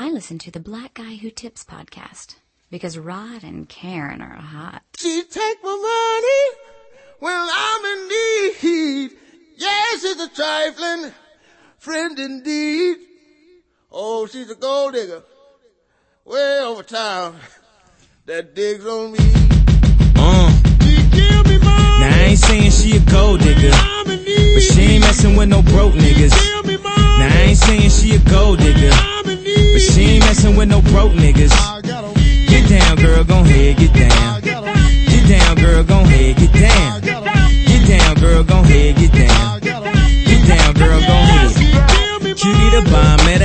I listen to the Black Guy Who Tips podcast because Rod and Karen are hot. She take my money when I'm in need. Yes, she's a trifling friend indeed. Oh, she's a gold digger way over town that digs on me. Uh. She give me money. Now I ain't saying she a gold digger, I'm in need. but she ain't messing with no broke niggas. Give me money. Now I ain't saying she a gold digger, I'm in need. But she ain't messing with no broke niggas. I got a weed. Get down, girl, gon' head, get down. got a weed. Get down, girl, gon' head, get down. got a weed. Get down, girl, gon' head, get down. got a weed. Get down, girl, gon' head. Cutie the bomb,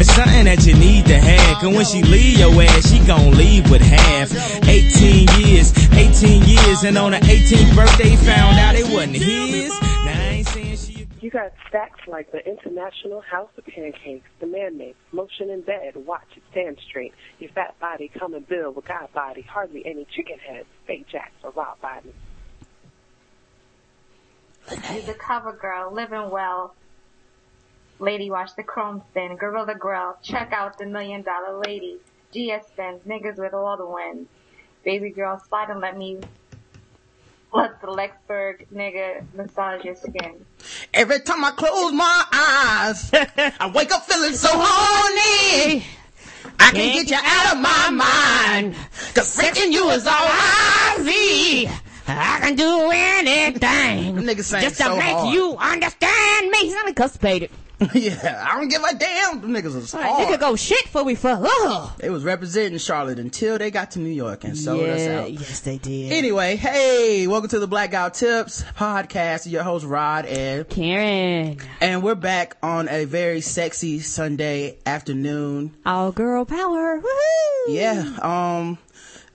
It's something that you need to have. Cause when she leave your ass, she gon' leave with half. 18 years, 18 years, and on her 18th birthday, found out it wasn't his. Now I ain't saying she. You got stacks like the International House of Pancakes, the man makes, motion in bed, watch it, stand straight. Your fat body come and build with God body, hardly any chicken heads, fake jacks, or raw body. You're the cover girl, living well. Lady Wash the Chrome Spin, Gorilla Grill, check out the Million Dollar Lady, GS Spins, niggas with all the wins. Baby girl, slide and let me let the Lexburg nigga massage your skin. Every time I close my eyes, I wake up feeling so horny. I can get you out of my mind. Cause freaking you is all I see. I can do anything. Nigga just to so make hard. you understand me. He's unconstipated. yeah, I don't give a damn. Them niggas was Right, nigga go shit for we fuck. Oh. They was representing Charlotte until they got to New York and sold us yeah, out. yes they did. Anyway, hey, welcome to the Blackout Tips podcast. Your host Rod and Karen, and we're back on a very sexy Sunday afternoon. all girl power. Woohoo! Yeah, um,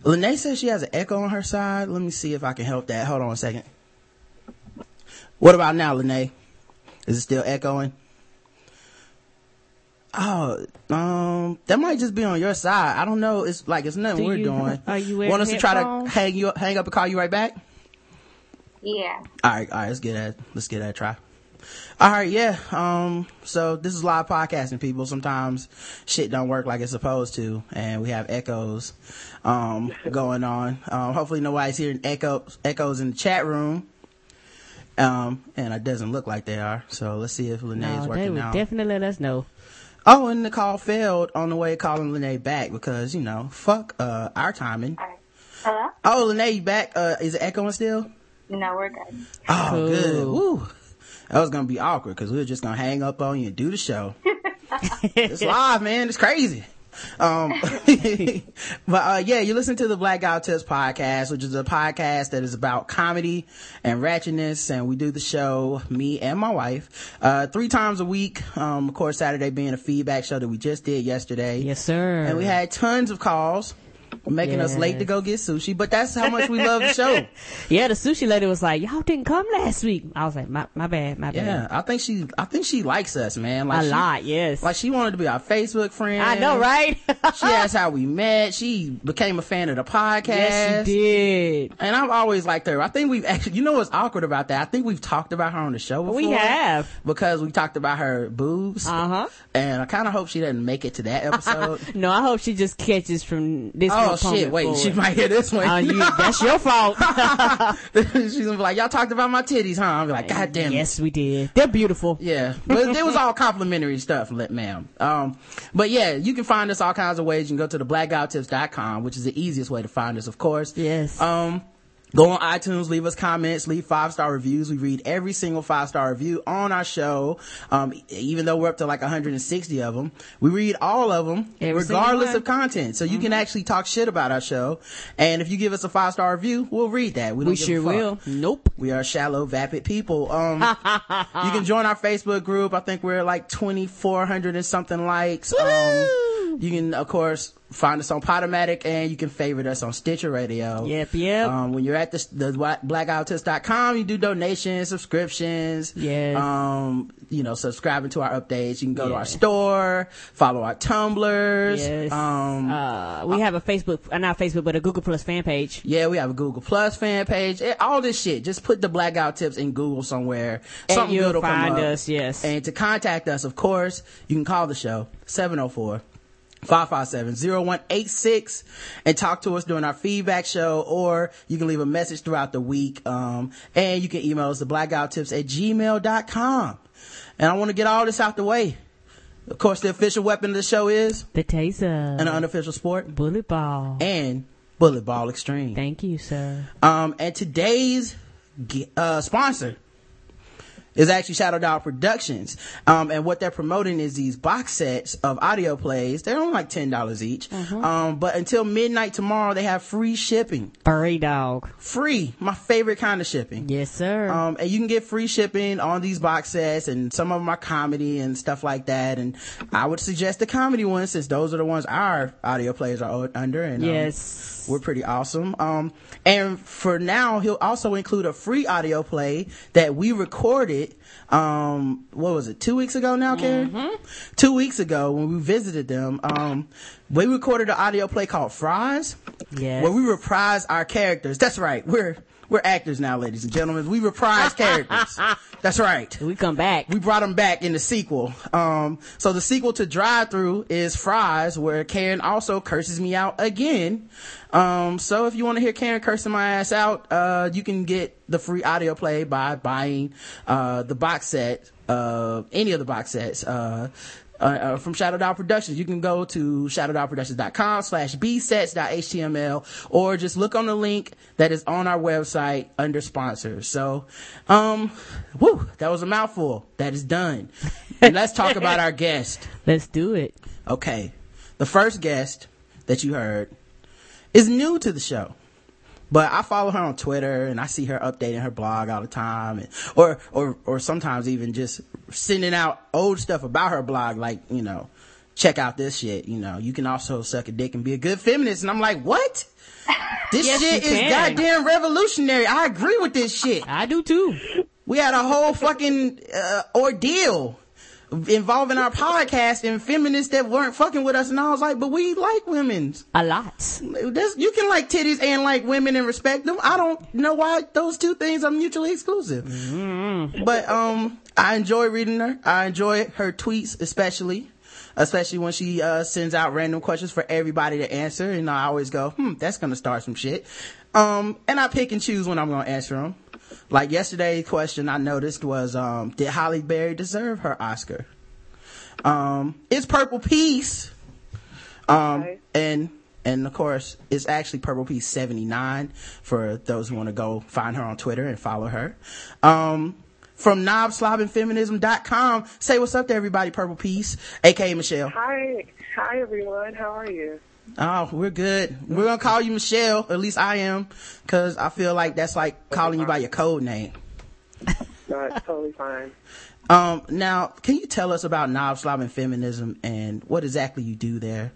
Lene says she has an echo on her side. Let me see if I can help that. Hold on a second. What about now, Lene? Is it still echoing? Oh, um, that might just be on your side. I don't know. It's like it's nothing Do we're you- doing. are you Want us to try to hang you up, hang up and call you right back? Yeah. All right, all right. Let's get that. Let's get that a try. All right, yeah. Um, so this is live podcasting, people. Sometimes shit don't work like it's supposed to, and we have echoes, um, going on. Um, hopefully nobody's hearing echoes, echoes in the chat room. Um, and it doesn't look like they are. So let's see if Lene is No, they working would now. definitely let us know. Oh, and the call failed on the way calling Lene back because you know, fuck uh our timing. Alright. Hello? Oh, Lene, you back? Uh, is it echoing still? No, we're good. Oh, Cool. good. Woo. That was gonna be awkward because we were just gonna hang up on you and do the show. it's live, man. It's crazy. Um, but uh, yeah, you listen to the Blackout Tips podcast, which is a podcast that is about comedy and ratchetness, and we do the show me and my wife uh, three times a week. Um, of course, Saturday being a feedback show that we just did yesterday. Yes, sir. And we had tons of calls. Making us late to go get sushi, but that's how much we love the show. Yeah, the sushi lady was like, "Y'all didn't come last week." I was like, "My, my bad, my bad." Yeah, I think she, I think she likes us, man. Like a she- lot, yes. Like she wanted to be our Facebook friend. I know, right? she asked how we met. She became a fan of the podcast. yes, she did. And I've always liked her. I think we've actually, you know what's awkward about that? I think we've talked about her on the show before. We have. Because we talked about her boobs. Uh huh. And I kind of hope she doesn't make it to that episode. No, I hope she just catches from this. oh component shit, wait, forward. she might hear this one. Uh, you, that's your fault. She's gonna be like, y'all talked about my titties, huh? I'm like, God damn it. yes, we did. They're beautiful. Yeah, but it was all complimentary stuff, let ma'am. Um, but yeah, you can find us all kinds of ways. You can go to the blackouttips.com, which is the easiest way to find us, of course. Yes. Um, go on iTunes, leave us comments, leave five star reviews. We read every single five star review on our show. Um, even though we're up to like 160 of them, we read all of them, Every regardless of content. So you can actually talk shit about our show. And if you give us a five star review, we'll read that. We, don't we give a sure fuck. will. Nope. We are shallow, vapid people. Um, you can join our Facebook group. I think we're like 2,400 and something likes. Um, you can, of course, find us on Podomatic and you can favorite us on Stitcher Radio. Yep, yep. Um, when you're at the, the blackoutist.com, you do donations, subscriptions. Yes. Um, you know, subscribing to our updates. You can go to our store, follow our tumblers. Yes. Um, uh, we have a Facebook, uh, not Facebook, but a Google Plus fan page. yeah, we have a Google Plus fan page. Eh, All this shit. Just put the blackout tips in Google somewhere. And Something you'll good will come find us, yes. And to contact us, of course, you can call the show 704 557-0186 and talk to us during our feedback show or you can leave a message throughout the week um, and you can email us at blackouttips at gmail.com and i want to get all this out the way of course the official weapon of the show is The Taser. And an unofficial sport Bullet Ball. and bullet ball extreme Thank you, sir. um, and today's uh, sponsor is actually Shadow Dog Productions. Um, and what they're promoting is these box sets of audio plays. They're only like $10 each. Um, but until midnight tomorrow, they have free shipping. Furry dog. Free. My favorite kind of shipping. Yes, sir. Um, and you can get free shipping on these box sets and some of them are comedy and stuff like that. And I would suggest the comedy ones since those are the ones our audio plays are under. And, um, yes. we're pretty awesome. Um, and for now, he'll also include a free audio play that we recorded. Um, what was it? Two weeks ago now, Karen? Two weeks ago when we visited them. Um, we recorded an audio play called Fries. Yes. Where we reprise our characters. That's right. We're, we're actors now, ladies and gentlemen. We reprise characters. That's right we come back. we brought them back in the sequel. Um, so the sequel to Drive Through is Fries, where Karen also curses me out again. Um, so if you want to hear Karen cursing my ass out, uh, you can get the free audio play by buying, uh, the box set, uh, any of the box sets, uh, uh, from Shadow Dog Productions. You can go to shadowdogproductions.com slash bsets.html or just look on the link that is on our website under sponsors. So, um, woo, that was a mouthful. That is done. And let's talk about our guest. Let's do it. Okay. The first guest that you heard is new to the show. But I follow her on Twitter and I see her updating her blog all the time and, or, or, or sometimes even just sending out old stuff about her blog, like, you know, check out this shit, you know, you can also suck a dick and be a good feminist. And I'm like, what? This Yes, shit is can. goddamn revolutionary. I agree with this shit. I do too. We had a whole fucking uh, ordeal involving our podcast and feminists that weren't fucking with us. And I was like, but we like women's. A lot. You can like titties and like women and respect them. I don't know why those two things are mutually exclusive. But um, I enjoy reading her. I enjoy her tweets, especially. Especially when she uh, sends out random questions for everybody to answer, and I always go, "Hmm, that's gonna start some shit." Um, and I pick and choose when I'm gonna answer them. Like yesterday's question, I noticed was, um, "Did Holly Berry deserve her Oscar?" Um, it's Purple Peace. Um, Okay. and and of course, it's actually Purple Peace seventy nine for those who want to go find her on Twitter and follow her. Um, from knobslobbingfeminism.com. Say what's up to everybody, Purple Peace, aka Michelle. Hi, hi everyone. How are you? Oh, we're good. We're gonna call you Michelle. At least I am, cause I feel like that's like calling you by your code name. No, it's totally fine. Um, now, can you tell us about Knob Slobbing Feminism and what exactly you do there?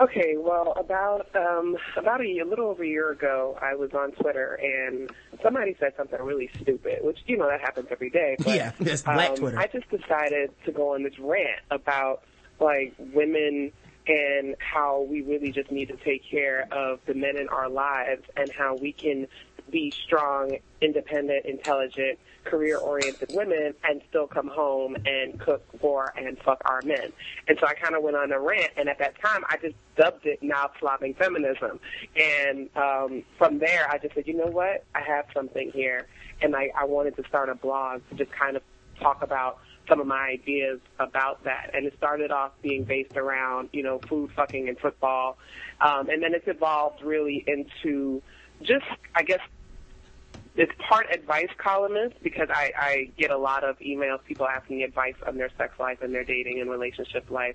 Okay, well, about um, about a, year, a little over a year ago, I was on Twitter and somebody said something really stupid, which you know that happens every day. But, Yeah, that's Black um, Twitter. I just decided to go on this rant about like women and how we really just need to take care of the men in our lives and how we can be strong, independent, intelligent, career-oriented women and still come home and cook for and fuck our men. And so I kind of went on a rant, and at that time I just dubbed it now slobbing feminism. And um, from there I just said, you know what, I have something here, and I, I wanted to start a blog to just kind of talk about some of my ideas about that. And it started off being based around, you know, food, fucking, and football. Um, and then it's evolved really into just, I guess, it's part advice columnist because I, I get a lot of emails, people asking me advice on their sex life and their dating and relationship life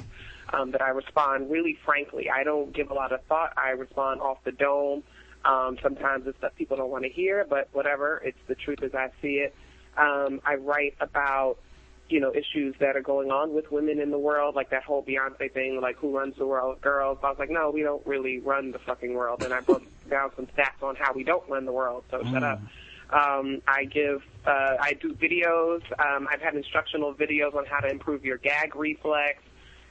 um, that I respond really frankly. I don't give a lot of thought. I respond off the dome. Um, sometimes it's stuff people don't want to hear, but whatever. It's the truth as I see it. Um, I write about you know, issues that are going on with women in the world, like that whole Beyonce thing, like who runs the world, girls. I was like, no, we don't really run the fucking world. And I broke down some stats on how we don't run the world. So shut up. Um, I give, uh, I do videos. Um, I've had instructional videos on how to improve your gag reflex.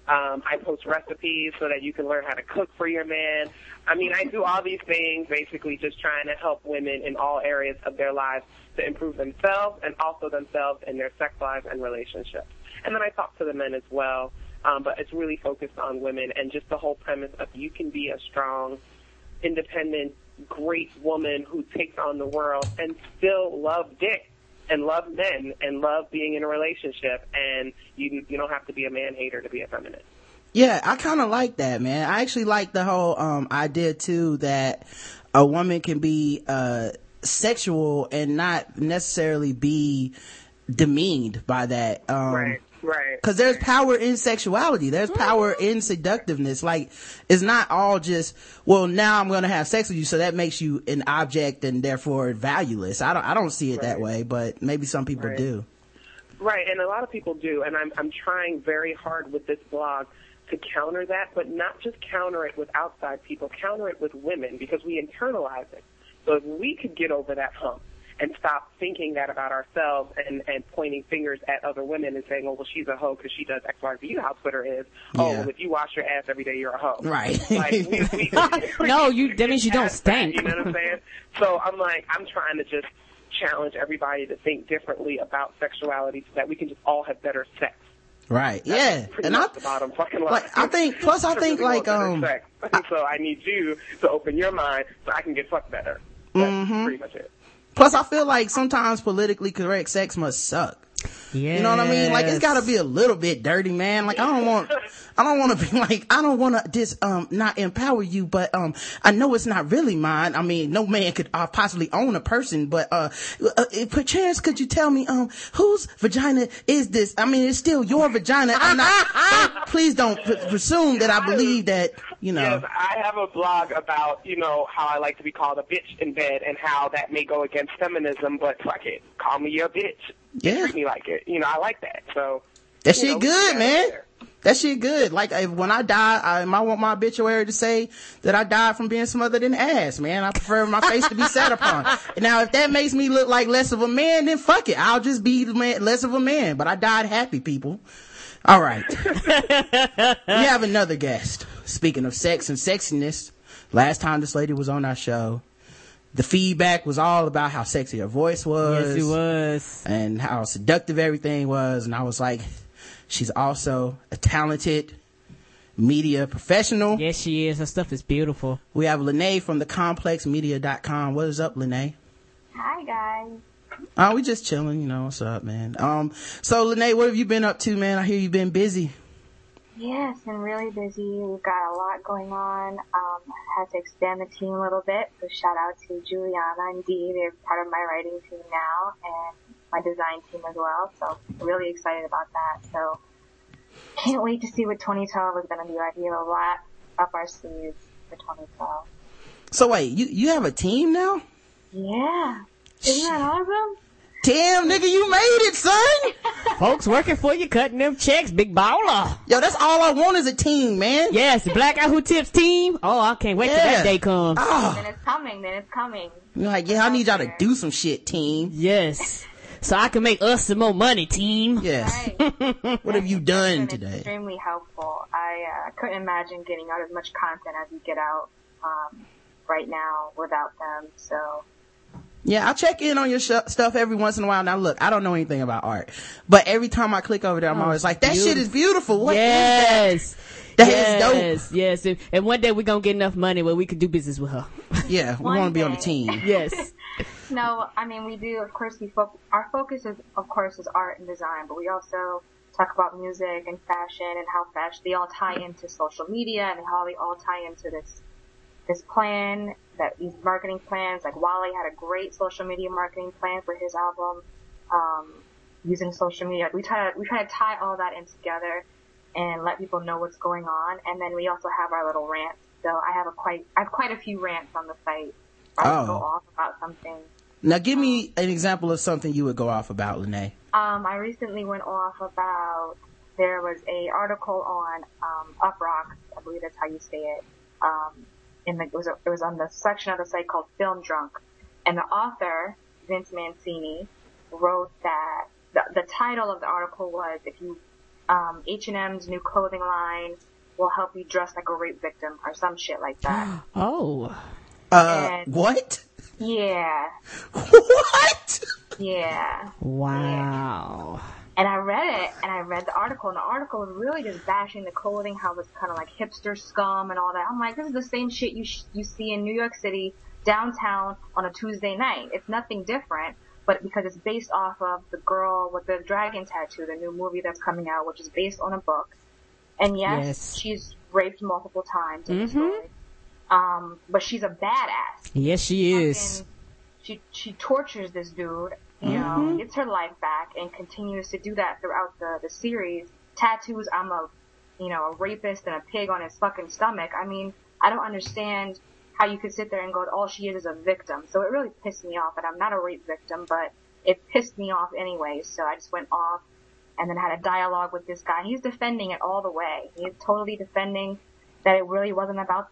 Um, I post recipes so that you can learn how to cook for your man. I mean, I do all these things basically just trying to help women in all areas of their lives to improve themselves and also themselves in their sex lives and relationships. And then I talk to the men as well, um, but it's really focused on women and just the whole premise of you can be a strong, independent, great woman who takes on the world and still love dick and love men and love being in a relationship and you you don't have to be a man hater to be a feminist. Yeah, I kind of like that, man. I actually like the whole um idea too that a woman can be uh sexual and not necessarily be demeaned by that. Um right, right. Cause there's power in sexuality. There's power in seductiveness. Like, it's not all just, well, now I'm gonna have sex with you, so that makes you an object and therefore valueless. I don't, I don't see it that way, but maybe some people Right. do. Right, and a lot of people do, and I'm I'm trying very hard with this blog to counter that, but not just counter it with outside people, counter it with women because we internalize it. So if we could get over that hump and stop thinking that about ourselves and and pointing fingers at other women and saying, oh well, she's a hoe because she does X, Y, Z. You know how Twitter is. Oh, well, if you wash your ass every day, you're a hoe. Right. Like, we, we, No, you- that means you don't past that, stink. You know what I'm saying? So I'm like, I'm trying to just challenge everybody to think differently about sexuality so that we can just all have better sex. Right. That's yeah. And I, the bottom fucking line. like, I think, plus I think like, um, sex. so I need you to open your mind so I can get fucked better. That's Mm-hmm. pretty much it. Plus I feel like sometimes politically correct sex must suck. Yeah. You know what I mean? Like it's gotta be a little bit dirty, man. Like I don't want, I don't want to be like, I don't want to just, um, not empower you, but, um, I know it's not really mine. I mean, no man could uh, possibly own a person, but, uh, uh, perchance could you tell me, um, whose vagina is this? I mean, it's still your vagina. I'm not, don't- please don't p- presume that I believe that, you know. Yes, I have a blog about, you know, how I like to be called a bitch in bed and how that may go against feminism, but fuck it. Call me a bitch. Yeah. Treat me like it. You know, I like that. So That shit know, good, man. That shit good. Like if, when I die, I, I want my obituary to say that I died from being smothered in ass, man. I prefer my face to be sat upon. Now, if that makes me look like less of a man, then fuck it. I'll just be man, less of a man. But I died happy, people. All right. we have another guest. Speaking of sex and sexiness, last time this lady was on our show, the feedback was all about how sexy her voice was Yes, it was. and how seductive everything was. And I was like, she's also a talented media professional. Yes, she is. Her stuff is beautiful. We have Lene from the complexmedia.com. What is up, Lene? Hi guys. Oh, we just chilling, you know, what's up, man? Um, so Lene, what have you been up to, man? I hear you've been busy. Yes, I'm really busy. We've got a lot going on. Um, I had to expand the team a little bit. So shout out to Juliana and Dee. They're part of my writing team now and my design team as well. So really excited about that. So can't wait to see what 2012 is going to be like. We have a lot up our sleeves for 2012. So wait, you, you have a team now? Yeah. Isn't that awesome? Damn, nigga, you made it, son. Folks working for you, cutting them checks, big baller. Yo, that's all I want is a team, man. Yes, the Black Guy Who Tips team. Oh, I can't wait till that day comes. Oh, Then it's coming. Then it's coming. you're like, yeah, I need y'all to do some shit, team. Yes. So I can make us some more money, team. Yes. Right. What have you done been today? extremely helpful. I uh, couldn't imagine getting out as much content as we get out um, right now without them. So Yeah, I check in on your sh- stuff every once in a while. Now, look, I don't know anything about art, but every time I click over there, I'm oh, always like, that shit is beautiful. What is yes. that? That is yes, yes. And, and one day we're gonna get enough money where we can do business with her. Yeah, we want to be on the team. yes. no, I mean we do. Of course, we fo- our focus is of course is art and design, but we also talk about music and fashion and how fashion they all tie into social media and how they all tie into this this plan that these marketing plans. Like Wale had a great social media marketing plan for his album, um, using social media. We try to we try to tie all that in together and let people know what's going on. And then we also have our little rants. So I have a quite I have quite a few rants on the site. I Oh. go off about something. Now, give me an example of something you would go off about, Lene. Um, I recently went off about there was a article on um, Uproxx, I believe that's how you say it. Um, in the, it was it was on the section of the site called Film Drunk, and the author Vince Mancini wrote that the, the title of the article was if you um, H&M's new clothing line will help you dress like a rape victim or some shit like that. Oh. Uh, And- what? yeah, what? yeah. Wow. And I read it, and I read the article, and the article was really just bashing the clothing, how it's kind of like hipster scum and all that. I'm like, this is the same shit you sh- you see in New York City downtown on a Tuesday night. It's nothing different, but because it's based off of the girl with the dragon tattoo, the new movie that's coming out, which is based on a book. And yes, Yes. she's raped multiple times Mhm. story. Um, but she's a badass Yes, she is. she she tortures this dude, you Mm-hmm. know, gets her life back, and continues to do that throughout the the series. Tattoos, I'm a, you know, a rapist and a pig on his fucking stomach. I mean, I don't understand how you could sit there and go, all she is is a victim. So it really pissed me off, and I'm not a rape victim, but it pissed me off anyway. So I just went off, and then had a dialogue with this guy. He's defending it all the way. He's totally defending that it really wasn't about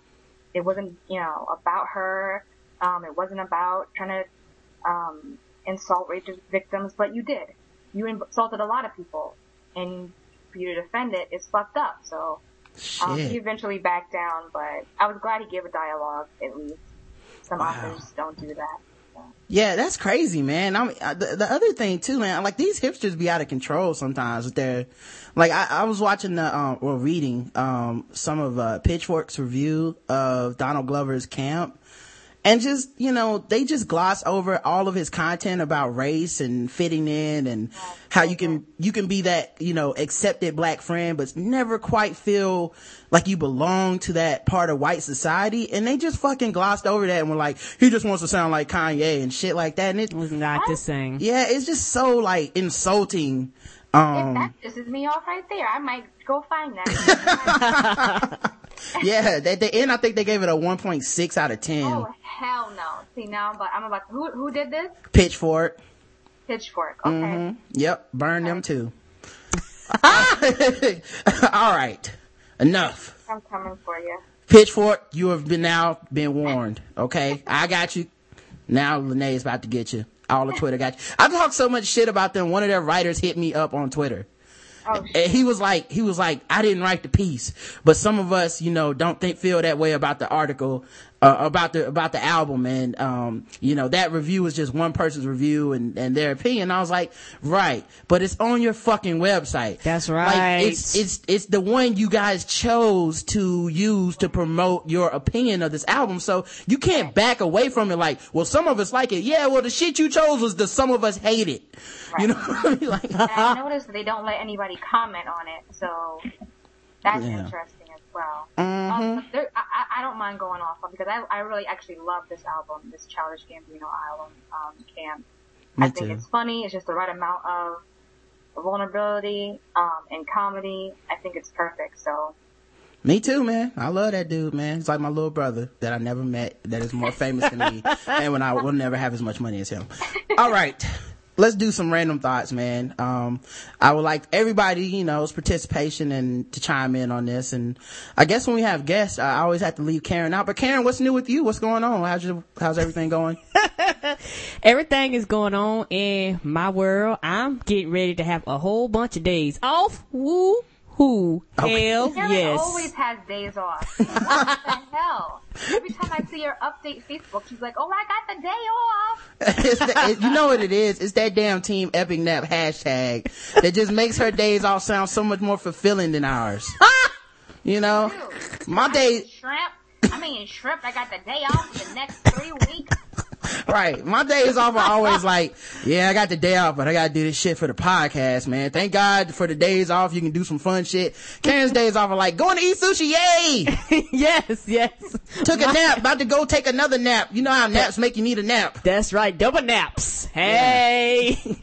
it wasn't, you know, about her. Um, it wasn't about trying to um, insult rape victims, but you did. You insulted a lot of people, and for you to defend it is fucked up. So um, he eventually backed down, but I was glad he gave a dialogue at least. Some Wow. authors don't do that. Yeah, that's crazy, man. I mean, the, the other thing too, man, like these hipsters be out of control sometimes with their, like I, I was watching the, um, or reading, um, some of, uh, Pitchfork's review of Donald Glover's camp. And just, you know, they just gloss over all of his content about race and fitting in and how you can, you can be that, you know, accepted black friend, but never quite feel like you belong to that part of white society. And they just fucking glossed over that and were like, he just wants to sound like Kanye and shit like that. And it, It was not the same. yeah, it's just so like insulting. If Um, that pisses me off right there, I might go find that. yeah, at the end, I think they gave it a 1.6 out of 10. oh hell no! See now, but I'm about to, who who did this? Pitchfork. Pitchfork. Okay. Mhm. Yep, burn them too. All right, enough. I'm coming for you. Pitchfork, you have been now been warned. Okay, I got you. Now Lene is about to get you. All the Twitter got you. I talked so much shit about them. One of their writers hit me up on Twitter. Oh. And he was like, he was like, I didn't write the piece, but some of us, you know, don't think, feel that way about the article, uh, about the, about the album. And, um, you know, that review is just one person's review and, and their opinion. I was like, right, but it's on your fucking website. That's Like, right. it's, it's, it's the one you guys chose to use to promote your opinion of this album. So you can't back away from it like, well, some of us like it. Yeah, well, the shit you chose was the some of us hate it. You know what I mean? Like, I noticed that they don't let anybody comment on it, so that's Yeah. interesting as well. Um, there, I, I- I don't mind going off on because I, I really actually love this album, this Childish Gambino album, um, Camp. Me I think too. it's funny. It's just the right amount of vulnerability um, and comedy. I think it's perfect. So Me too, man. I love that dude, man. It's like my little brother that I never met, that is more famous than me, and when I will never have as much money as him. All right. Let's do some random thoughts, man. Um, I would like everybody, you know's participation and to chime in on this. And I guess when we have guests, I always have to leave Karen out. But Karen, what's new with you? What's going on? How's how's everything going? Everything is going on in my world. I'm getting ready to have a whole bunch of days off. Woo hoo. Okay. Hell Karen yes. always has days off. What the hell? Every time I see her update Facebook, she's like, "Oh, I got the day off." the, it- you know what it is? It's that damn team epic nap hashtag that just makes her days all sound so much more fulfilling than ours. you know? My day, Shrimp. I mean, shrimp. I got the day off for the next three weeks. Right. My days off are always like, yeah, I got the day off, but I gotta do this shit for the podcast, man. Thank God for the days off. You can do some fun shit. Karen's days off are like, going to eat sushi, yay! yes, yes. Took a nap, about to go take another nap. You know how naps make you need a nap. That's right. Double naps. Hey.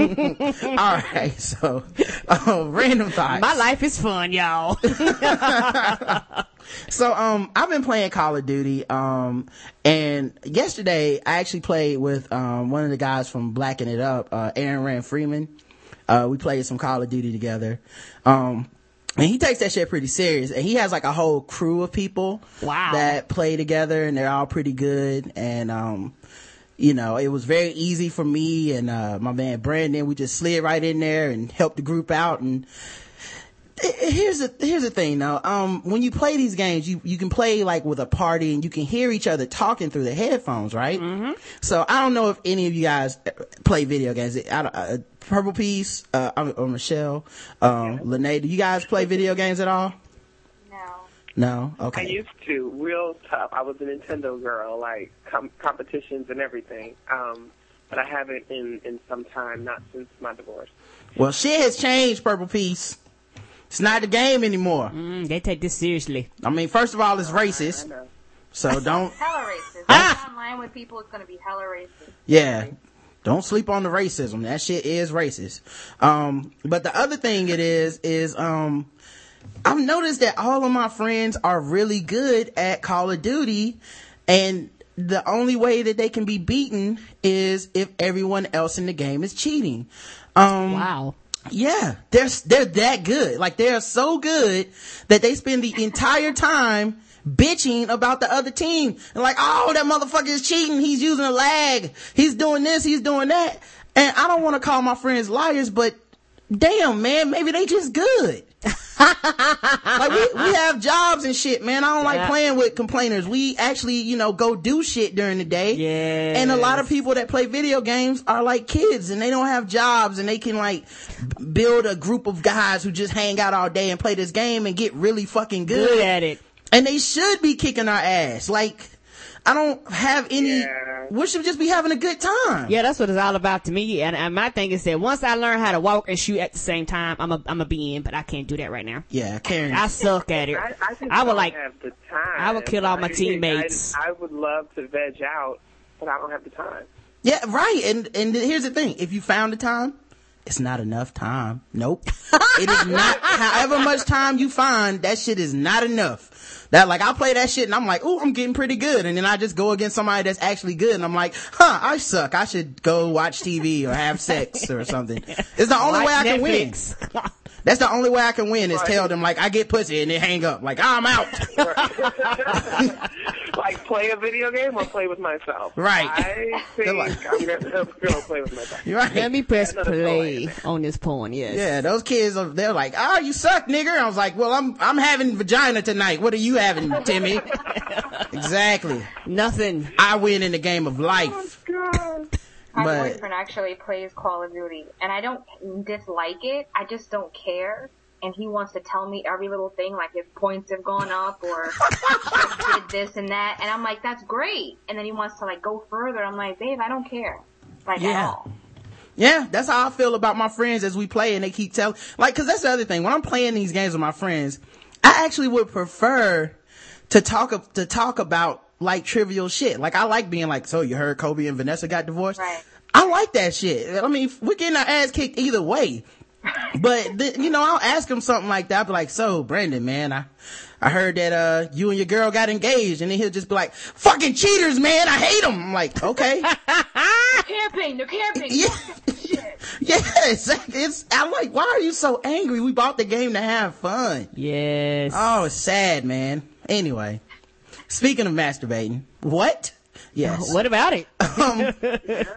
Alright, so, uh, random thoughts. my life is fun, y'all. So um I've been playing Call of Duty um and yesterday I actually played with um one of the guys from Blacking It Up, uh Aaron Rand Freeman. Uh we played some Call of Duty together. Um and he takes that shit pretty serious and he has like a whole crew of people Wow. that play together and they're all pretty good and um you know, it was very easy for me and uh my man Brandon. We just slid right in there and helped the group out and here's the here's the thing though um when you play these games you you can play like with a party and you can hear each other talking through the headphones right mm-hmm. so i don't know if any of you guys play video games I don't, uh, purple piece uh or or michelle um lene do you guys play video games at all No. no Okay. I used to, real tough. I was a Nintendo girl, like com- competitions and everything. Um, but I haven't in in some time, not since my divorce. well shit has changed purple piece it's not the game anymore Mm, they take this seriously. i mean first of all it's racist so don't Hella racist. Ah! Online with people, it's gonna be hella racist. Yeah. Don't sleep on the racism. That shit is racist. Um, but the other thing it is, is, um, I've noticed that all of my friends are really good at Call of Duty and the only way that they can be beaten is if everyone else in the game is cheating. Um, Wow. Yeah, they're they're that good. Like they're so good that they spend the entire time bitching about the other team and like, oh, that motherfucker is cheating. He's using a lag. He's doing this. He's doing that. And I don't want to call my friends liars, but damn, man, maybe they just good. Like we, we have jobs and shit, man. I don't like playing with complainers. We actually, you know, go do shit during the day. Yes. And a lot of people that play video games are like kids and they don't have jobs and they can like build a group of guys who just hang out all day and play this game and get really fucking good. Good at it. And they should be kicking our ass. Like, I don't have any, Yeah. we should just be having a good time. Yeah, that's what it's all about to me. And, and my thing is that once I learn how to walk and shoot at the same time, I'm a I'm a be in, but I can't do that right now. Yeah, Karen. I suck at it. I, I, just I would like have the time. I would kill all my teammates. I, I would love to veg out, but I don't have the time. Yeah, right. And and here's the thing: if you found the time, it's not enough time. Nope. it is not. However much time you find, that shit is not enough. That like I play that shit and I'm like, ooh, I'm getting pretty good, and then I just go against somebody that's actually good, and I'm like, huh, I suck. I should go watch TV or have sex or something. It's the only way I can win. Netflix. That's the only way I can win is Right. tell them like I get pussy and they hang up. Like I'm out. like play a video game or play with myself. Right. I think They're like- I'm gonna play with myself. You're right. Let me press play on this porn. Yes. Yeah, those kids, are, they're like, oh, you suck, nigger. I was like, well, I'm, I'm having vagina tonight. What are you having, Timmy? exactly. Nothing. I win in the game of life. Oh, My But- boyfriend actually plays Call of Duty, and I don't dislike it. I just don't care. And he wants to tell me every little thing, like if points have gone up or did this and that. And I'm like, that's great. And then he wants to like go further. I'm like, babe, I don't care. Like at Yeah. all. Yeah, that's how I feel about my friends as we play and they keep telling, like, cause that's the other thing. When I'm playing these games with my friends, I actually would prefer to talk, to talk about like trivial shit. Like I like being like, so you heard Kobe and Vanessa got divorced? Right. I like that shit. I mean, we're getting our ass kicked either way. But th- you know, I'll ask him something like that. I'll be like, "So, Brandon, man, I, I heard that uh you and your girl got engaged," and then he'll just be like, "Fucking cheaters, man! I hate them." I'm like, "Okay, Camping, they're camping. yeah, yeah, exactly. It's, I'm like, why are you so angry? We bought the game to have fun. Yes. Oh, it's sad, man. Anyway, speaking of masturbating, what? Yes. What about it? um,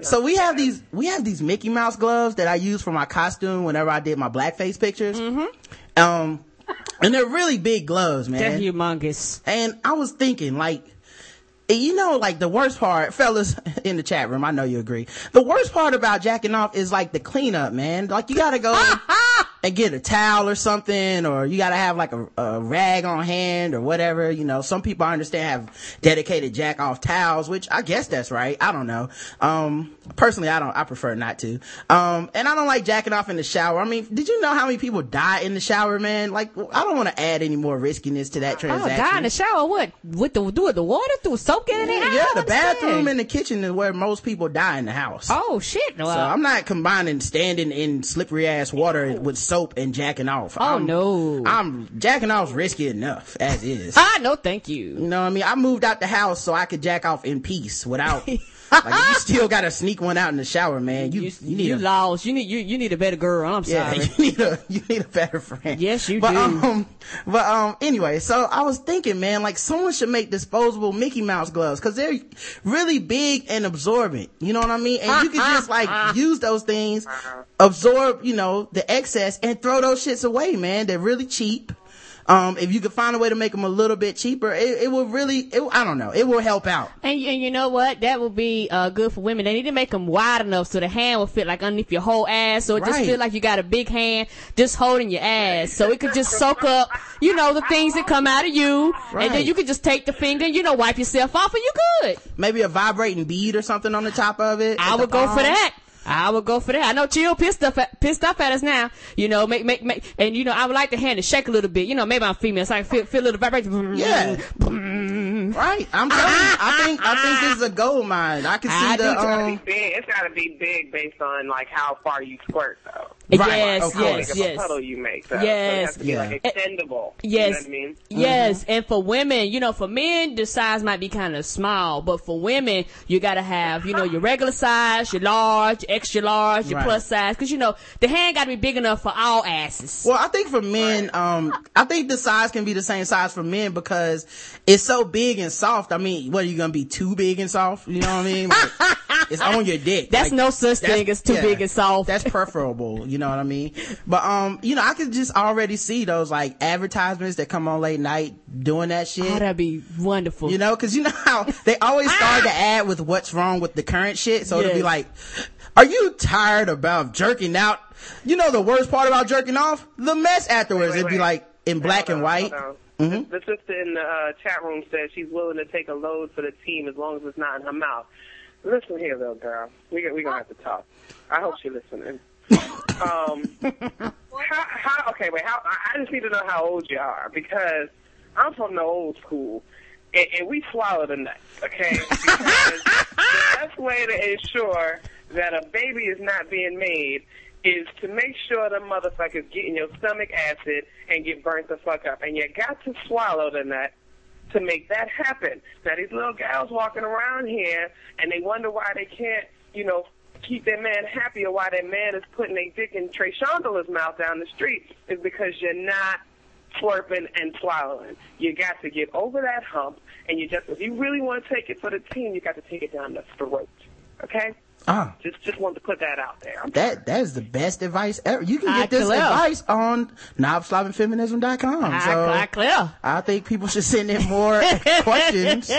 so we have these we have these Mickey Mouse gloves that I use for my costume whenever I did my blackface pictures. Mm-hmm. Um, and they're really big gloves, man. They're humongous. And I was thinking, like, you know, like the worst part, fellas in the chat room, I know you agree. The worst part about jacking off is like the cleanup, man. Like you gotta go and get a towel or something, or you gotta have like a, a rag on hand or whatever. You know, some people I understand have dedicated jack off towels, which I guess that's right. I don't know. Um, personally, I don't, I prefer not to. Um, and I don't like jacking off in the shower. I mean, did you know how many people die in the shower, man? Like, I don't want to add any more riskiness to that transaction. Oh, die in the shower? What? With the do with the water? Through soak it in it? Yeah, the bathroom and the kitchen is where most people die in the house. Oh shit! Well, So I'm not combining standing in slippery ass water with soap and jacking off. Oh, I'm, no. I'm jacking off's risky enough as is. ah, no, thank you. You know what I mean? I moved out the house so I could jack off in peace without, like, you still gotta sneak one out in the shower, man. You, You, you, need you a, lost. You need you, you need a better girl. I'm yeah, sorry. you need a, you need a better friend. Yes, you but, do. Um, but, um, anyway, so I was thinking, man, like someone should make disposable Mickey Mouse gloves cause they're really big and absorbent. You know what I mean? And you can just like use those things, absorb, you know, the excess and throw those shits away, man. They're really cheap. Um, if you could find a way to make them a little bit cheaper, it, it will really, it, I don't know, it will help out. And, and you know what? That will be uh, good for women. They need to make them wide enough so the hand will fit like underneath your whole ass, so it just Right. feel like you got a big hand just holding your ass, so it could just soak up, you know, the things that come out of you, and then you could just take the finger, you know, wipe yourself off, and you good. Maybe a vibrating bead or something on the top of it. I would go for that. I would go for that. I know Chill pissed off at, pissed off at us now. You know, make make make, and you know, I would like the hand to shake a little bit. You know, maybe I'm female, so I can feel feel a little vibration. Yeah. Right. I'm telling you, I think I think this is a gold mine. I can see I the do too. um Big. It's got to be big based on like how far you squirt, though. Right, Yes, of How course. big yes, of a yes. puddle you make, though. Yes. So it to be Yeah. like extendable. Yes. You know what I mean? Yes, and for women, you know, for men, the size might be kind of small, but for women, you gotta have, you know, your regular size, your large, your extra large, your Right. plus size, cause you know, the hand gotta be big enough for all asses. Well, I think for men, um, I think the size can be the same size for men because it's so big and soft. I mean, what are you gonna be too big and soft? You know what I mean? Like, it's on your dick. That's Like, no such that's- thing as too yeah, big and soft. That's preferable. You know what I mean? But um, you know, I could just already see those like advertisements that come on late night doing that shit. oh, that'd be wonderful. You know, cause you know how they always start the ad with what's wrong with the current shit. So it'll be like, are you tired about jerking out? You know, the worst part about jerking off? The mess afterwards. Wait, It'd be like in black Hold and on, white. hold on. Mhm. The, the sister in the uh, chat room said she's willing to take a load for the team as long as it's not in her mouth. Listen here, little girl. We we gonna have to talk. I hope she's listening. Um, how, how? Okay, wait. How? I just need to know how old you are because I'm from the old school, and, and we swallow the nuts. Okay, because the best way to ensure that a baby is not being made is to make sure the motherfuckers get in your stomach acid and get burnt the fuck up. And you got to swallow the nut to make that happen. Now these little gals walking around here and they wonder why they can't, you know, keep their man happy or why their man is putting a dick in Trey Shondela's mouth down the street is because you're not slurping and swallowing. You got to get over that hump and you just if you really want to take it for the team, you got to take it down the throat. Okay? Ah, Just just wanted to put that out there. I'm that that is the best advice ever. You can I get this clear. advice on knobslobbingfeminism.com. I, So I clear. I think people should send in more questions.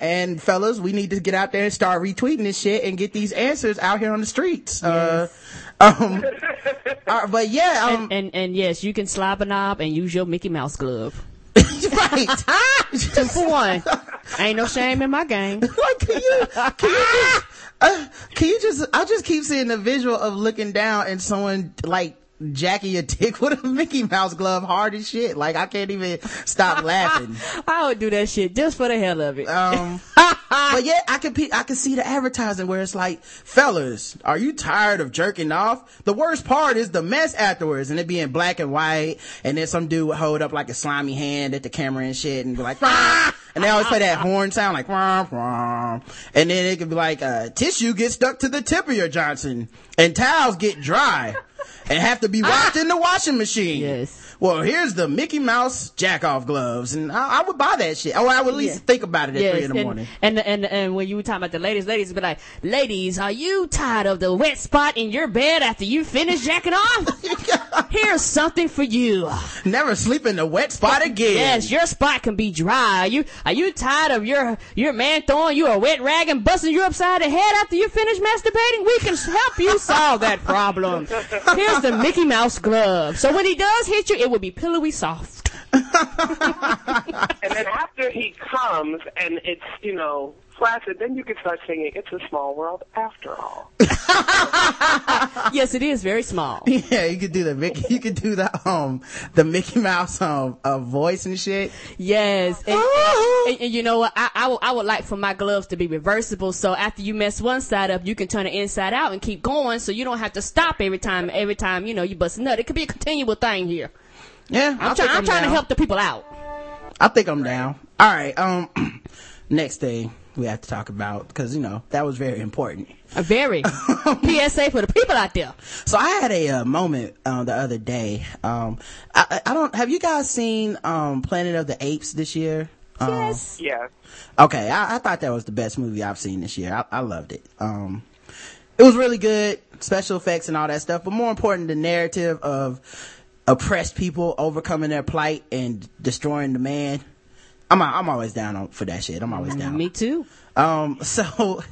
And fellas, we need to get out there and start retweeting this shit and get these answers out here on the streets. Uh, um, uh, but yeah, um, and, and and yes, you can slap a knob and use your Mickey Mouse glove. right. Two for one. Ain't no shame in my game. like, can you, can you just, uh, can you just, I just keep seeing the visual of looking down and someone like jacking your dick with a Mickey Mouse glove hard as shit. Like I can't even stop laughing. I would do that shit just for the hell of it. Um, but yeah, I can pe- I can see the advertising where it's like, fellas, are you tired of jerking off? The worst part is the mess afterwards, and it being black and white, and then some dude would hold up like a slimy hand at the camera and shit, and be like, "Rah!" and they always play that horn sound like, "Rah, rah." and then it could be like, uh, tissue gets stuck to the tip of your Johnson, and towels get dry. And have to be washed ah. in the washing machine. Yes. Well, here's the Mickey Mouse jack off gloves, and I, I would buy that shit. Or I would at least Yeah. think about it at three in the and, morning. and and and when you were talking about the ladies, ladies would be like, "Ladies, are you tired of the wet spot in your bed after you finish jacking off? Here's something for you. Never sleep in the wet spot again. Yes, your spot can be dry. Are you are you tired of your your man throwing you a wet rag and busting you upside the head after you finish masturbating? We can help you solve that problem. Here's the Mickey Mouse glove. So when he does hit you, it will be pillowy soft. And then after he comes and it's, you know, flaccid, then you can start singing It's a Small World After All. Yes, it is very small. Yeah, you could do the Mickey, you could do the, um, the Mickey Mouse, um, uh, voice and shit. Yes, and, and- and- and you know what? I, I, would, I would like for my gloves to be reversible, so after you mess one side up, you can turn it inside out and keep going, so you don't have to stop every time. Every time you know you bust a nut, it could be a continual thing here. Yeah, I I'm, trying. I'm trying to help the people out. I think I'm down. All right. Um, next thing we have to talk about because you know that was very important. A very PSA for the people out there. So I had a uh, moment uh, the other day. Um, I, I I don't have you guys seen um Planet of the Apes this year? Um, Yes. Yeah. Okay, I, I thought that was the best movie I've seen this year. I, I loved it. Um, it was really good, special effects and all that stuff, but more important, the narrative of oppressed people overcoming their plight and destroying the man. I'm I'm always down on, for that shit. I'm always down. Me too. Um, so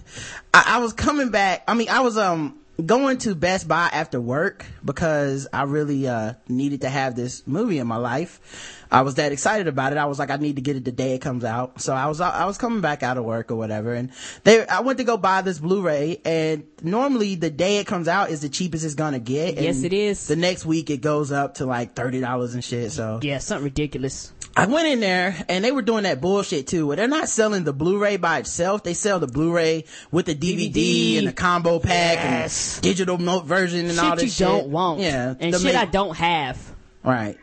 I, I was coming back. I mean, I was, um, going to Best Buy after work because I really, uh, needed to have this movie in my life. I was that excited about it. I was like, I need to get it the day it comes out. So I was, I was coming back out of work or whatever. And they, I went to go buy this Blu-ray and normally the day it comes out is the cheapest it's gonna get. Yes, it is. The next week it goes up to like $30 and shit. So Yeah, something ridiculous. I went in there and they were doing that bullshit too. Where they're not selling the Blu-ray by itself. They sell the Blu-ray with the DVD, DVD. and the combo pack Yes. and digital note version and all shit this you shit. don't want. Yeah. And the shit ma- I don't have. Right.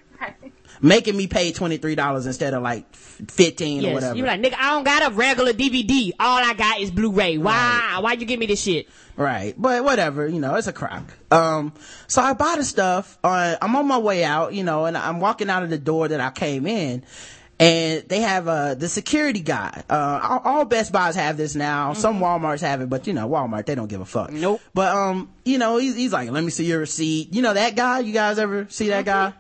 Making me pay $23 instead of like 15 or Yes. whatever. You're like, nigga, I don't got a regular DVD. All I got is Blu-ray. Why? Why'd you give me this shit? Right. But whatever, you know, it's a crock. Um, so I buy the stuff, uh, I'm on my way out, you know, and I'm walking out of the door that I came in. And they have, uh, the security guy. Uh, all, all Best Buys have this now. Some Walmarts have it, but you know, Walmart, they don't give a fuck. Nope. But, um, you know, he's, he's like, let me see your receipt. You know that guy? You guys ever see that guy?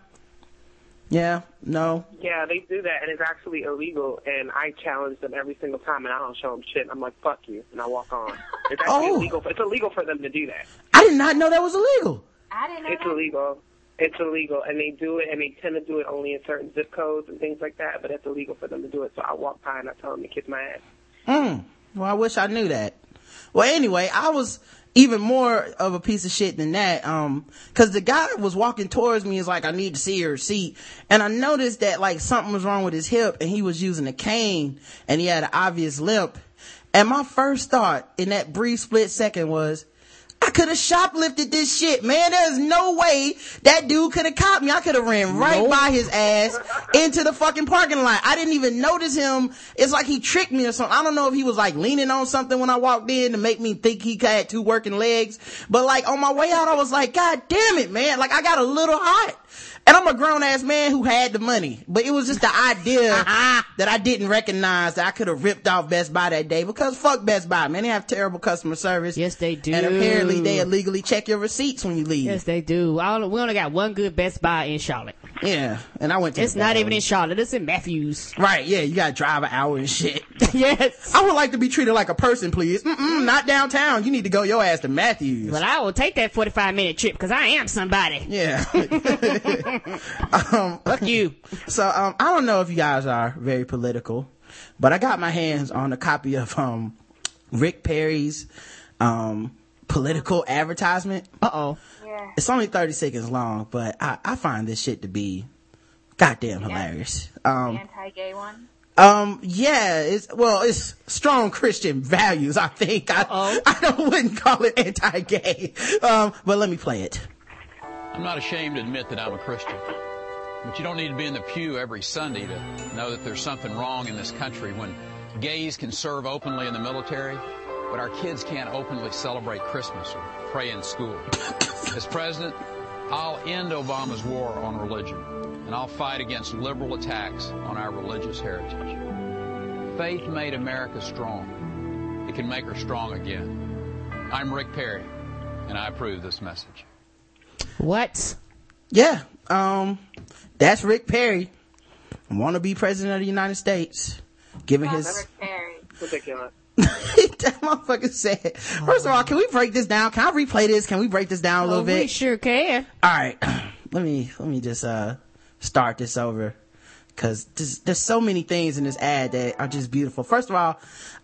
Yeah? No? Yeah, they do that, and it's actually illegal. And I challenge them every single time, and I don't show them shit. I'm like, "Fuck you," and I walk on. It's actually Oh. illegal. It's illegal for them to do that. I did not know that was illegal. I didn't know It's that. illegal. It's illegal, and they do it, and they tend to do it only in certain zip codes and things like that. But it's illegal for them to do it. So I walk by and I tell them to kiss my ass. Mm. Well, I wish I knew that. Well, anyway, I was even more of a piece of shit than that. Um, cause the guy was walking towards me. Is like, I need to see your receipt. And I noticed that like something was wrong with his hip and he was using a cane and he had an obvious limp. And my first thought in that brief split second was, I could have shoplifted this shit, man. There's no way that dude could have caught me. I could have ran right by his ass into the fucking parking lot. I didn't even notice him. It's like he tricked me or something. I don't know if he was like leaning on something when I walked in to make me think he had two working legs. But like on my way out, I was like, God damn it, man. Like I got a little hot. And I'm a grown ass man who had the money, but it was just the idea uh-huh. that I didn't recognize that I could have ripped off Best Buy that day because fuck Best Buy, man. They have terrible customer service. Yes, they do. And apparently they illegally check your receipts when you leave. Yes, they do. Only, we only got one good Best Buy in Charlotte. Yeah. And I went to It's not even in. Charlotte. It's in Matthews. Right, yeah, you gotta drive an hour and shit. yes. I would like to be treated like a person, please. Mm-mm, not downtown. You need to go your ass to Matthews. But I will take that 45 minute trip because I am somebody. Yeah. um, Fuck you. So um, I don't know if you guys are very political, but I got my hands on a copy of um, Rick Perry's um, political advertisement. Uh oh. Yeah. it's only 30 seconds long, but I, I find this shit to be goddamn hilarious. Um, Anti-gay one. um, yeah, it's, well, it's strong Christian values, I think. I, I don't, wouldn't call it anti-gay. Um, but let me play it. I'm not ashamed to admit that I'm a Christian. But you don't need to be in the pew every Sunday to know that there's something wrong in this country when gays can serve openly in the military, but our kids can't openly celebrate Christmas or pray in school. As president, I'll end Obama's war on religion, and I'll fight against liberal attacks on our religious heritage. Faith made America strong. It can make her strong again. I'm Rick Perry, and I approve this message. What? Yeah, um, that's Rick Perry. I want to be president of the United States. Giving his, Rick Perry. Ridiculous. that motherfucker said, first of all, can we break this down? Can I replay this? Can we break this down a little Oh, we bit? sure can. All right, let me let me just uh start this over because there's, there's so many things in this ad that are just beautiful. First of all,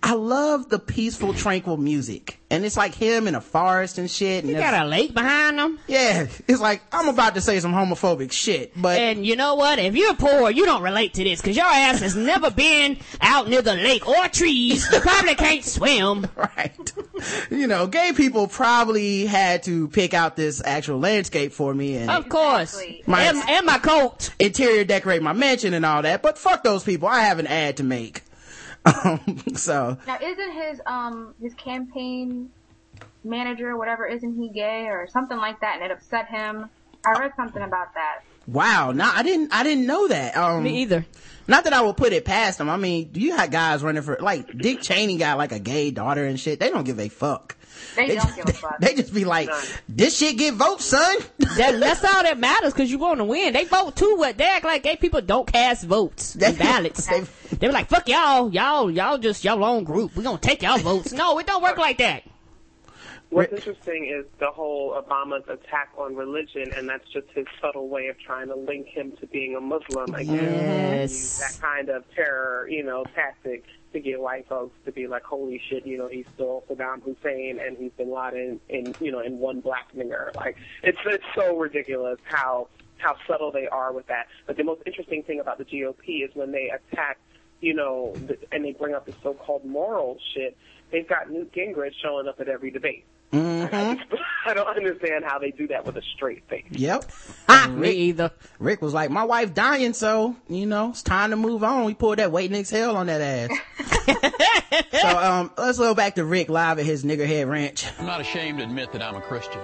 I love the peaceful, tranquil music, and it's like him in a forest and shit. And You got a lake behind them. yeah, it's like I'm about to say some homophobic shit, but And you know what? If you're poor, you don't relate to this because your ass has never been out near the lake or trees. You probably can't swim. right, you know, gay people probably had to pick out this actual landscape for me and Of course. Exactly. My- And, and my coat. interior decorate my mansion and all that. But fuck those people. I have an ad to make. Um, so Now, isn't his um his campaign manager, or whatever, isn't he gay or something like that, and it upset him? I read something about that. wow, nah, I didn't, I didn't know that. Um, Me either. not that I would put it past them. I mean, you had guys running for like Dick Cheney got like a gay daughter and shit. They don't give a fuck. They, They, don't give a just, they just be like, this shit get votes, son. That, that's all that matters because you want to win. They vote too. What they act like gay people don't cast votes and ballots. They- They were like, "Fuck y'all, y'all, y'all just y'all own group. We gonna take y'all votes." No, it don't work like that. What's interesting is the whole Obama's attack on religion, and that's just his subtle way of trying to link him to being a Muslim again. Yes. Use that kind of terror, you know, tactic to get white folks to be like, "Holy shit!" You know, he's still Saddam Hussein, and he's Bin Laden in, you know, in one black finger. Like, it's it's so ridiculous how how subtle they are with that. But the most interesting thing about the GOP is when they attack, you know, and they bring up the so-called moral shit. They've got Newt Gingrich showing up at every debate. I, just, I don't understand how they do that with a straight face. Yep. Ah, me either. Rick was like, my wife dying, so, you know, it's time to move on. We pulled that wait and exhale on that ass. so, um, let's go back to Rick live at his niggerhead ranch. I'm not ashamed to admit that I'm a Christian.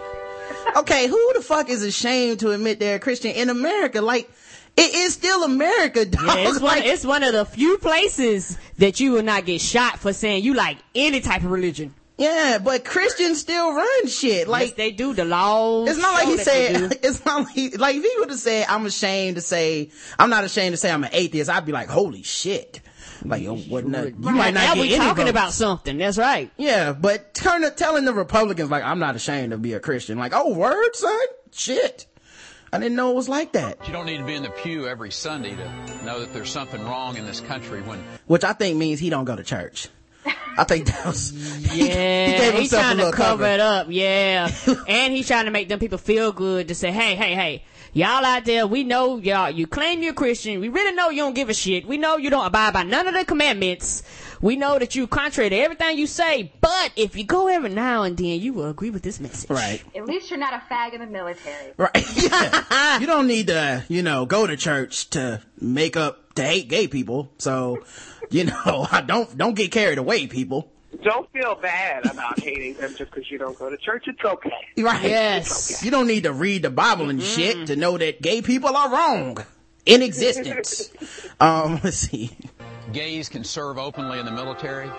Okay, who the fuck is ashamed to admit they're a Christian in America? Like, it is still America, dog. Yeah, it's one. Like, It's one of the few places that you will not get shot for saying you like any type of religion. yeah, but Christians still run shit. Like, yes, they do. The laws. It's not like he that they do. said, it's not like, like if he would have said, I'm ashamed to say, I'm not ashamed to say I'm an atheist, I'd be like, holy shit. Like, oh, what not, you Right, might not now get we talking votes. about something. That's right. Yeah, but turn telling the Republicans, like, I'm not ashamed to be a Christian. Like, oh, word, son? Shit. I didn't know it was like that. You don't need to be in the pew every Sunday to know that there's something wrong in this country when Which I think means he don't go to church. I think that was, Yeah, he gave he's himself a trying to cover, cover. it up. Yeah, and he's trying to make them people feel good to say, "Hey, hey, hey, y'all out there, we know y'all. You claim you're Christian. We really know you don't give a shit. We know you don't abide by none of the commandments. We know that you contrary to everything you say. But if you go every now and then, you will agree with this message. Right. At least you're not a fag in the military. Right. Yeah. you don't need to, you know, go to church to make up to hate gay people. So, you know, I don't don't get carried away, people. Don't feel bad about hating them just because you don't go to church. It's okay. Right. Yes. You don't need to read the Bible and shit to know that gay people are wrong in existence. um, let's see. Gays can serve openly in the military,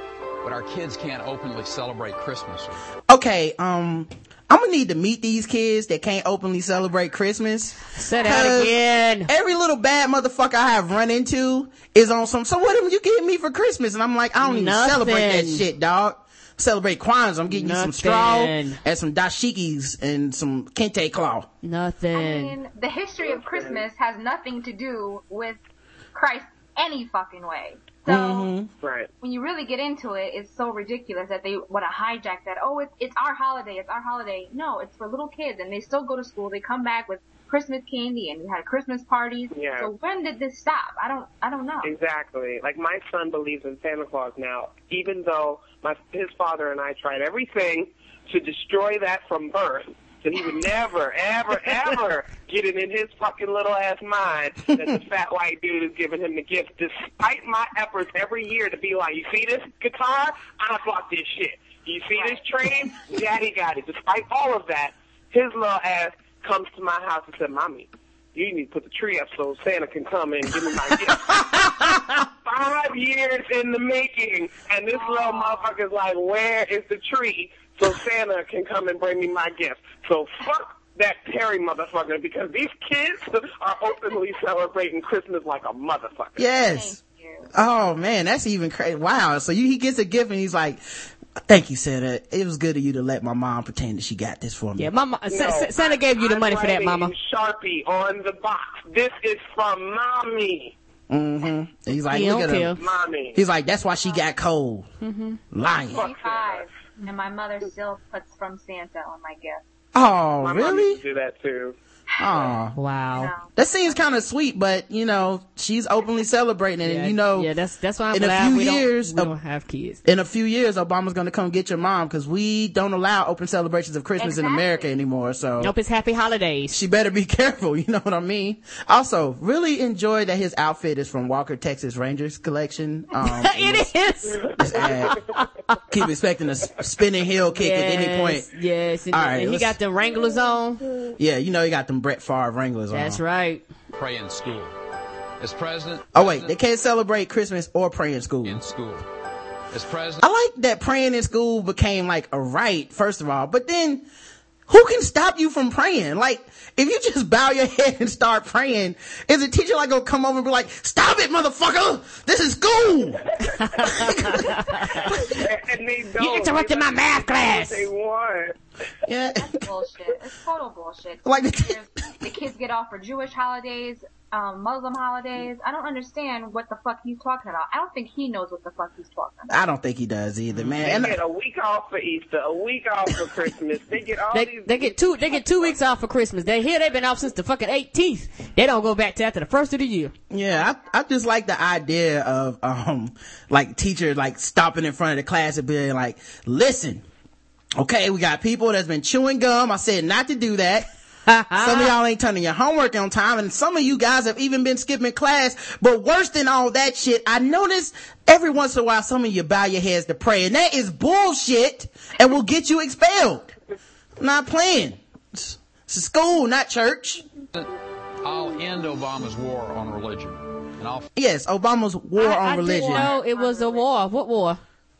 but our kids can't openly celebrate Christmas. Okay, um, I'm gonna need to meet these kids that can't openly celebrate Christmas. Say that 'Cause again. Every little bad motherfucker I have run into is on some, so what am you getting me for Christmas? And I'm like, I don't even celebrate that shit, dog. Celebrate Kwanzaa. I'm getting you some straw and some dashikis and some kente claw. Nothing. I mean, the history of Christmas has nothing to do with Christ any fucking way. So Mm-hmm. Right. when you really get into it, it's so ridiculous that they want to hijack that. Oh, it's it's our holiday. It's our holiday. No, it's for little kids, and they still go to school. They come back with Christmas candy, and we had Christmas parties. Yeah. So when did this stop? I don't I don't know. Exactly. Like my son believes in Santa Claus now, even though my his father and I tried everything to destroy that from birth. So he would never, ever, ever get it in his fucking little ass mind that the fat white dude is giving him the gift, despite my efforts every year to be like, you see this guitar? I bought this shit. You see this train? Daddy got it. Despite all of that, his little ass comes to my house and said, Mommy, you need to put the tree up so Santa can come in and give me my gift. Five years in the making, and this little motherfucker's like, where is the tree so Santa can come and bring me my gift? So fuck that Perry motherfucker because these kids are openly celebrating Christmas like a motherfucker. Yes. Oh man, that's even crazy. Wow. So you, he gets a gift and he's like, thank you, Santa. It was good of you to let my mom pretend that she got this for me. Yeah, mama. Sa- No, Sa- Santa gave you the I'm money for that, mama. Sharpie on the box. This is from mommy. Mm-hmm. He's like, He look at care. him. Mommy. He's like, that's why she got cold. Mm-hmm. Lying. Fuck that. 25, and my mother still puts from Santa on my gift. Oh, My mom really? used to do that too. Oh. Wow. No. That seems kind of sweet, but you know, she's openly celebrating it. Yeah, and you know, yeah, that's that's why I'm in a few we don't- years, we uh, don't have kids. in a few years, Obama's gonna come get your mom because we don't allow open celebrations of Christmas in America anymore. So Nope, it's happy holidays. she better be careful. You know what I mean? Also, really enjoy that his outfit is from Walker Texas Rangers collection. Um, and it this- is. this ad. Keep expecting a spinning heel kick at any point. Yes, and, All right, and he got the Wranglers on. Yeah, you know, he got them Brett Favre Wranglers on. That's right. Pray in school. As president. Oh wait, they can't celebrate Christmas or pray in school. in school. As president. I like that praying in school became like a right, first of all, but then who can stop you from praying? Like, if you just bow your head and start praying, is the teacher like gonna come over and be like, stop it, motherfucker! This is school! and they don't. interrupted They my math them do class. what They want. yeah. bullshit. It's total bullshit. Like the There's- the kids get off for Jewish holidays, um, Muslim holidays. I don't understand what the fuck he's talking about. I don't think he knows what the fuck he's talking about. I don't think he does either, man. They And get a week off for Easter, a week off for Christmas. They get all They, these. they get two they get two weeks off for Christmas. They here they've been off since the fucking 18th. They don't go back to after the first of the year. Yeah, I, I just like the idea of, um, like teacher, like stopping in front of the class and being like, listen, okay, we got people that's been chewing gum. I said not to do that. some of y'all ain't turning your homework on time and some of you guys have even been skipping class. But worse than all that shit, I notice every once in a while some of you bow your heads to pray and that is bullshit and will get you expelled. I'm not playing. It's, it's school, not church. I'll end Obama's war on religion. And I'll Yes, Obama's war I, on I religion. didn't know it was a war. What war?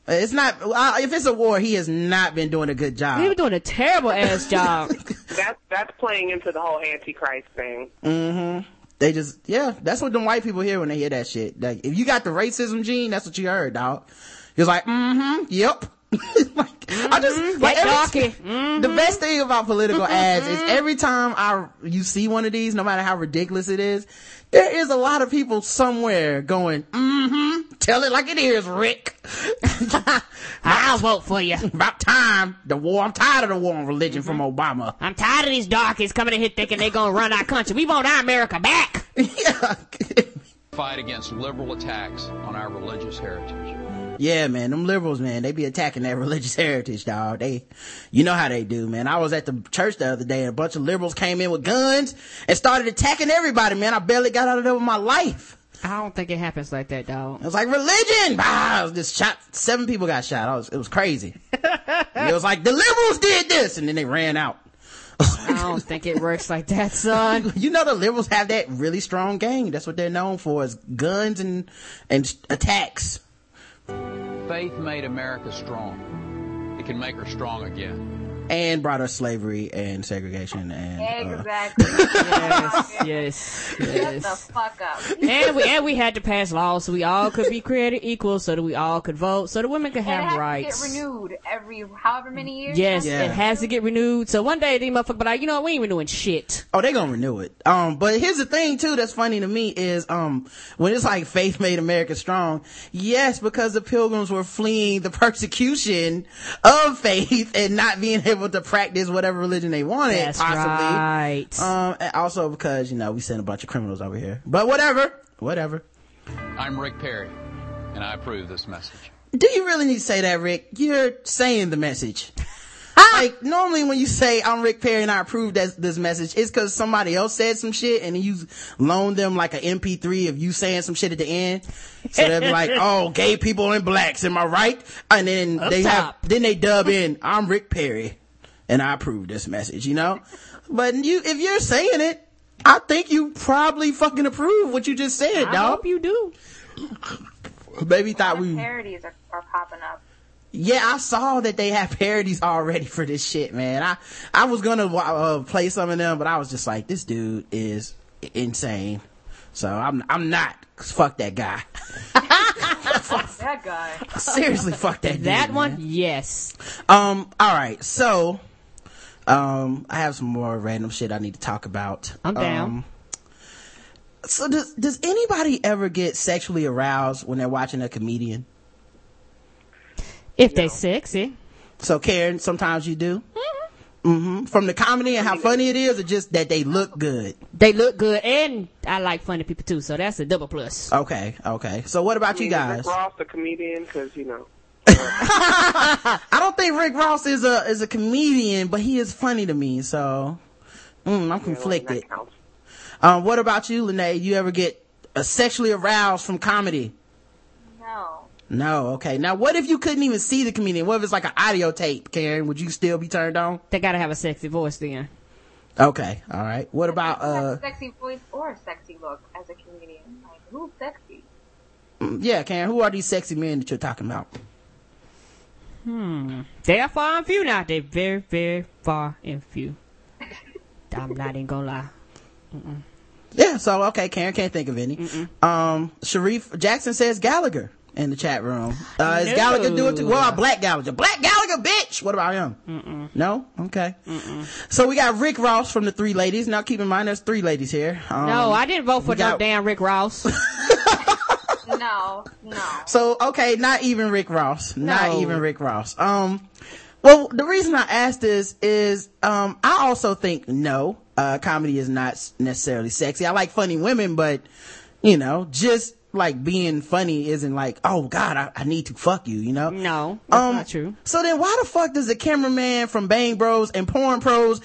It's not, uh, if it's a war, he has not been doing a good job. He was job. doing a terrible ass job. That's that's playing into the whole Antichrist thing. Mhm. They just, yeah, that's what them white people hear when they hear that shit. Like, if you got the racism gene, that's what you heard, dog. He was like, mm-hmm, yep. like, I just, like, that every- darky. the best thing about political ads is every time I, you see one of these, no matter how ridiculous it is, there is a lot of people somewhere going, mm-hmm, tell it like it is, Rick. I'll vote for you. About time, the war, I'm tired of the war on religion from Obama. I'm tired of these darkies coming in here thinking they're gonna run our country. We want our America back. yeah. fight against liberal attacks on our religious heritage. Yeah, man, them liberals, man, they be attacking that religious heritage, dog. They, you know how they do, man. I was at the church the other day and a bunch of liberals came in with guns and started attacking everybody, man. I barely got out of there with my life. I don't think it happens like that, dog. It was like religion. Bah, just shot. Seven people got shot. I was, it was crazy. It was like the liberals did this, and then they ran out. I don't think it works like that, son. you know the liberals have that really strong gang. That's what they're known for is guns and and attacks. Faith made America strong. It can make her strong again. And brought us slavery and segregation and uh, Exactly. yes, yes, Shut yes. the fuck up. and we and we had to pass laws so we all could be created equal, so that we all could vote, so that women could And it have has rights. to get renewed every however many years. Yes, Yeah. it has to get renewed. So one day these motherfuckers be like, you know what, we ain't renewing shit. Oh, they gonna renew it. Um, but here's the thing too that's funny to me is, um, when it's like faith made America strong, yes, because the pilgrims were fleeing the persecution of faith and not being able to practice whatever religion they wanted, That's possibly. right. Um, and also because, you know, we sent a bunch of criminals over here. But whatever, whatever. I'm Rick Perry, and I approve this message. Do you really need to say that, Rick? You're saying the message. like normally when you say I'm Rick Perry and I approve that, this message, it's because somebody else said some shit and you loan them like an MP3 of you saying some shit at the end. So they'll be like, "Oh, gay people and blacks, am I right?" And then Up they have, then they dub in, "I'm Rick Perry, and I approve this message." You know, but you if you're saying it, I think you probably fucking approve what you just said, dog. I dog. hope you do. Baby thought we. parodies are, are popping up. Yeah, I saw that they have parodies already for this shit, man. I I was gonna uh, play some of them, but I was just like, this dude is insane. So I'm I'm not. 'cause fuck that guy. Fuck that guy. Seriously, fuck that. dude, That one, man. yes. Um. All right. So, um, I have some more random shit I need to talk about. I'm down. Um, so does does anybody ever get sexually aroused when they're watching a comedian? If they're sexy. So Karen, sometimes you do. Mm-hmm. From the comedy and how funny it is, or just that they look good. They look good, and I like funny people too, so that's a double plus. Okay, okay. So what about you guys? Rick Ross, the comedian, because you know. I don't think Rick Ross is a is a comedian, but he is funny to me. So mm, I'm conflicted. Um, what about you, Lanae? You ever get uh, sexually aroused from comedy? No. No. Okay. Now, what if you couldn't even see the comedian? What if it's like an audio tape, Karen? Would you still be turned on? They gotta have a sexy voice then. Okay. All right. What about uh? a sexy voice or a sexy look as a comedian. Like, who's sexy? mm, Yeah, Karen. Who are these sexy men that you're talking about? They are far and few now. They're very, very far and few. I'm not even gonna lie. Yeah, so okay, Karen can't think of any. Um, Sharif Jackson says Gallagher in the chat room. Uh, is No. Gallagher doing too? Well, Black Gallagher. Black Gallagher, bitch! What about him? No? Okay. So we got Rick Ross from the Three Ladies. Now keep in mind there's three ladies here. Um, No, I didn't vote for we got- damn Rick Ross. No, no. So okay, not even Rick Ross. Not No. even Rick Ross. Um, well, the reason I asked this is, um, I also think no, uh, comedy is not necessarily sexy. I like funny women, but you know, just like being funny isn't like, oh God, I, I need to fuck you, you know? no, that's Um, not true. So then why the fuck does the cameraman from Bang Bros and Porn Pros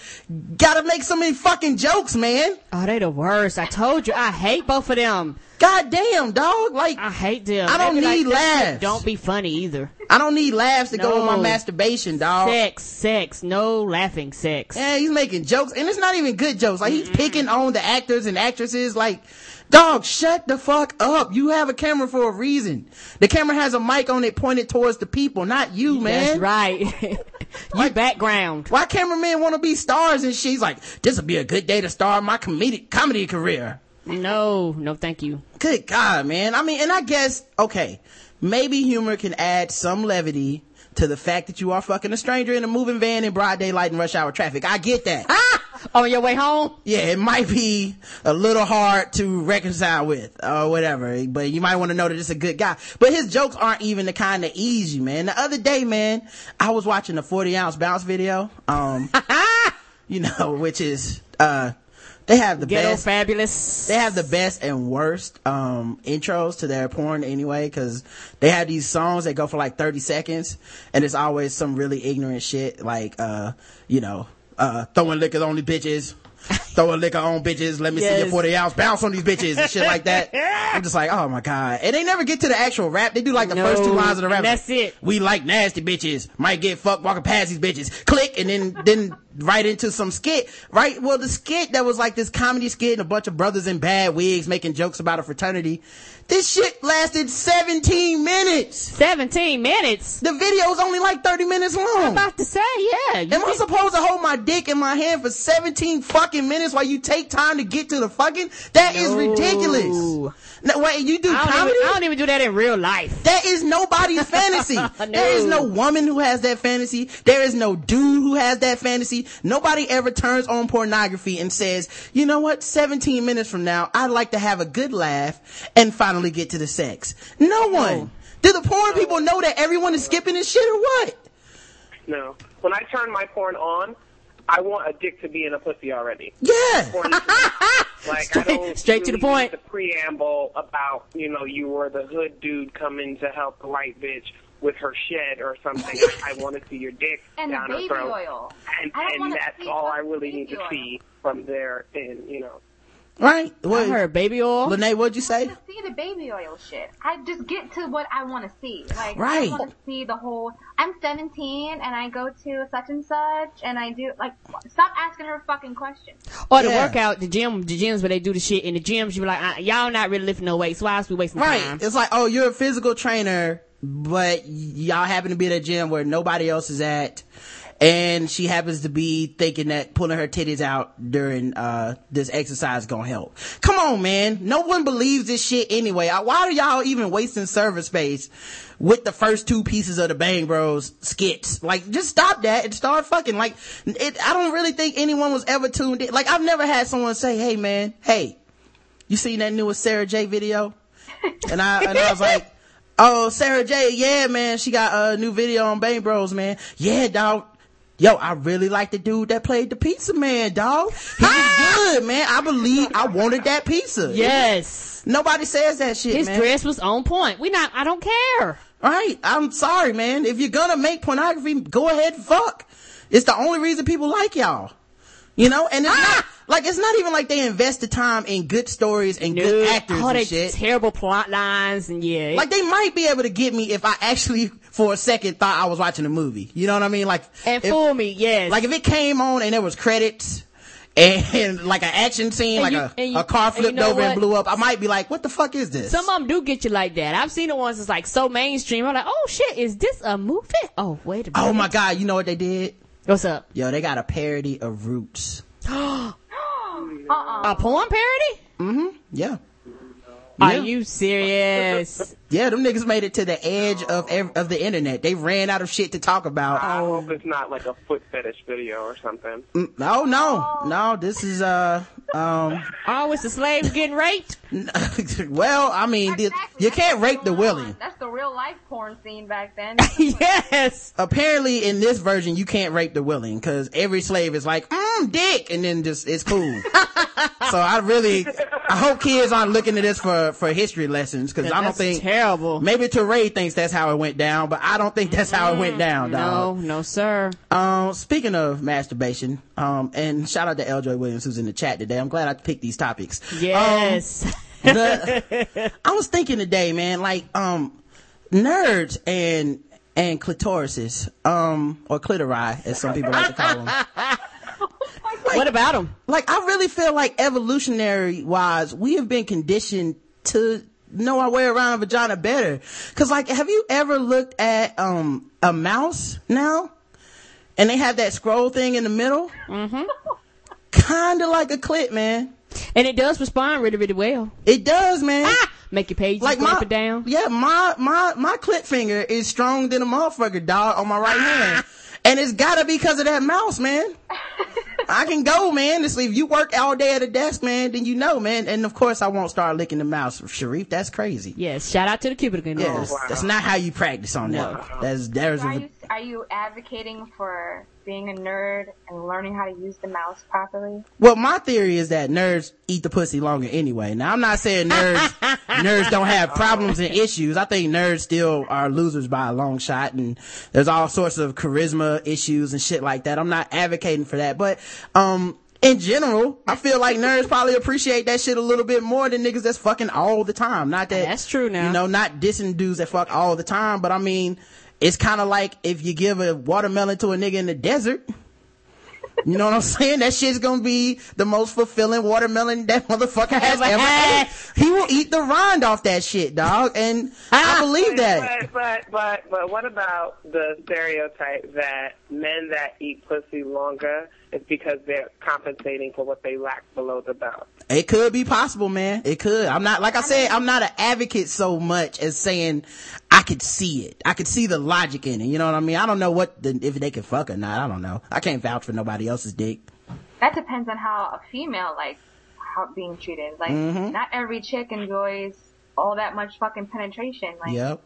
gotta make so many fucking jokes, man? Oh, they the worst. I told you, I hate both of them. God damn, dog. Like, I hate them. I don't need like, laughs." Don't be funny either. I don't need laughs to go with my masturbation, dog. Sex, sex, no laughing sex. Yeah, he's making jokes, and it's not even good jokes. Like he's picking on the actors and actresses. Like, dog, shut the fuck up. You have a camera for a reason. The camera has a mic on it pointed towards the people, not you, man. That's right. you background. Why cameramen want to be stars and she's like, this would be a good day to start my comedic comedy career. No, no, thank you. Good God, man. I mean, and I guess, okay, maybe humor can add some levity to the fact that you are fucking a stranger in a moving van in broad daylight and rush hour traffic. I get that. On your way home? yeah, it might be a little hard to reconcile with or whatever, but you might want to know that it's a good guy. But his jokes aren't even the kind that ease you, man. The other day, man, I was watching a 40 ounce bounce video, um, you know, which is, uh, they have the Ghetto best, fabulous. they have the best and worst, um, intros to their porn anyway, cause they have these songs that go for like 30 seconds and it's always some really ignorant shit like, uh, you know, uh, throwing liquor on these bitches. Throwing liquor on bitches. Let me see your Yes. 40 ounce bounce on these bitches and shit like that. I'm just like, oh my God. And they never get to the actual rap. They do like the No, first two lines of the rap. that's it. We like nasty bitches. Might get fucked walking past these bitches. Click and then, then right into some skit, right? Well, the skit that was like this comedy skit and a bunch of brothers in bad wigs making jokes about a fraternity. This shit lasted 17 minutes. 17 minutes? The video was only like 30 minutes long. I'm about to say, yeah. Am I supposed to hold my dick in my hand for 17 fucking minutes while you take time to get to the fucking? That is No. ridiculous. No, wait, you do I don't, comedy? even, I don't even do that in real life. That is nobody's fantasy. There is no woman who has that fantasy. There is no dude who has that fantasy. Nobody ever turns on pornography and says, you know what, 17 minutes from now, I'd like to have a good laugh and finally get to the sex. No one. Do the porn people know that everyone is skipping this shit or what? No. When I turn my porn on, I want a dick to be in a pussy already. Yeah. Porn is- like I don't straight to the point. The preamble about you know you were the hood dude coming to help the white bitch with her shed or something. I, I want to see your dick And down baby her throat, oil. and and that's all I really baby need to see from there. And you know, Right? I What, heard baby oil. Lanae, what'd you say? to see the baby oil shit. I just get to what I want to see. Like Right. I want to see the whole. I'm 17 and I go to such and such and I do like. Stop asking her fucking questions. Or the Yeah. workout, the gym, the gyms where they do the shit in the gyms, you be like, uh, y'all not really lifting no weights. Why else we wasting Right. time? It's like, oh, you're a physical trainer, but y'all happen to be at a gym where nobody else is at. And she happens to be thinking that pulling her titties out during, uh, this exercise is gonna help. Come on, man. No one believes this shit anyway. Why are y'all even wasting server space with the first two pieces of the Bang Bros skits? Like, just stop that and start fucking. Like, it, I don't really think anyone was ever tuned in. Like, I've never had someone say, hey man, hey, you seen that newest Sara Jay video? And I, and I was like, oh, Sara Jay, yeah, man, she got a new video on Bang Bros, man. Yeah, dog. Yo, I really like the dude that played the pizza man, dog. He was ah! good, man. I believe I wanted that pizza. Yes. Nobody says that shit, His man. dress was on point. We not, I don't care. Right? I'm sorry, man. If you're gonna make pornography, go ahead and fuck. It's the only reason people like y'all. You know? And it's ah! not, like, it's not even like they invest the time in good stories and good actors all and shit. terrible plot lines and yeah. Like they might be able to get me if I actually for a second thought I was watching a movie. You know what I mean? Like and if, fool me, yes. like if it came on and there was credits and, like an action scene, And like you- a, you- a car and you flipped know over and blew up, I might be like, what the fuck is this? Some of them do get you like that. I've seen the ones that's like so mainstream. I'm like, oh shit, is this a movie? Oh wait a minute. oh my god, you know what they did? What's up? Yo, they got a parody of Roots. Uh-uh. A porn parody? Mm-hmm. Yeah. Are Yeah. you serious? Yeah, them niggas made it to the edge of ev- of the internet. They ran out of shit to talk about. I hope it's not like a foot fetish video or something. Mm, No, no, no. This is uh, um. oh, it's the slaves getting raped? well, I mean, the, Exactly. you That's can't what's rape the going on. willing. That's the real life porn scene back then. yes. Apparently, in this version, you can't rape the willing because every slave is like, mm, dick, and then just it's cool. so I really, I hope kids aren't looking at this for for history lessons because I don't That's think terrible. maybe Teray thinks that's how it went down, but I don't think that's how it went down, dog. no, no, sir. Um, speaking of masturbation, um, and shout out to Eljoy Williams who's in the chat today. I'm glad I picked these topics. Yes. the, I was thinking today, man, like, um, nerds and, and clitorises, um, or clitori, as some people like to call them. what about them? Like, I really feel like evolutionary wise, we have been conditioned to know our way around a vagina better. Cause like, have you ever looked at, um, a mouse now? And they have that scroll thing in the middle? Mm-hmm. Kinda like a clit, man. And it does respond really, really well. It does, man. Make your pages like my down. yeah my my my clip finger is stronger than a motherfucker dog on my right hand and it's gotta be because of that mouse man i can go man. It's, if you work all day at a desk man then you know man. And of course i won't start licking the mouse sharif. That's crazy. Yes. Shout out to the cubicle. Yes. Oh, Nose. that's not how you practice on that. That's there's are a, you are you advocating for being a nerd and learning how to use the mouse properly? well my theory is that nerds eat the pussy longer anyway now i'm not saying nerds nerds don't have problems and issues i think nerds still are losers by a long shot and there's all sorts of charisma issues and shit like that i'm not advocating for that but um in general, I feel like nerds probably appreciate that shit a little bit more than niggas that's fucking all the time. Not that That's true now. You know, not dissing dudes that fuck all the time, but I mean, it's kind of like if you give a watermelon to a nigga in the desert, You know what I'm saying? That shit's gonna be the most fulfilling watermelon that motherfucker has Ever ever had. He will eat the rind off that shit, dog. And I believe that. But, but but but what about the stereotype that men that eat pussy longer is because they're compensating for what they lack below the belt? It could be possible, man. It could. I'm not, like I said, I'm not an advocate so much as saying I could see it. I could see the logic in it. You know what I mean? I don't know what, the, if they can fuck or not. I don't know. I can't vouch for nobody else's dick. That depends on how a female likes how being treated. Like, Mm-hmm. not every chick enjoys all that much fucking penetration. Like, Yep.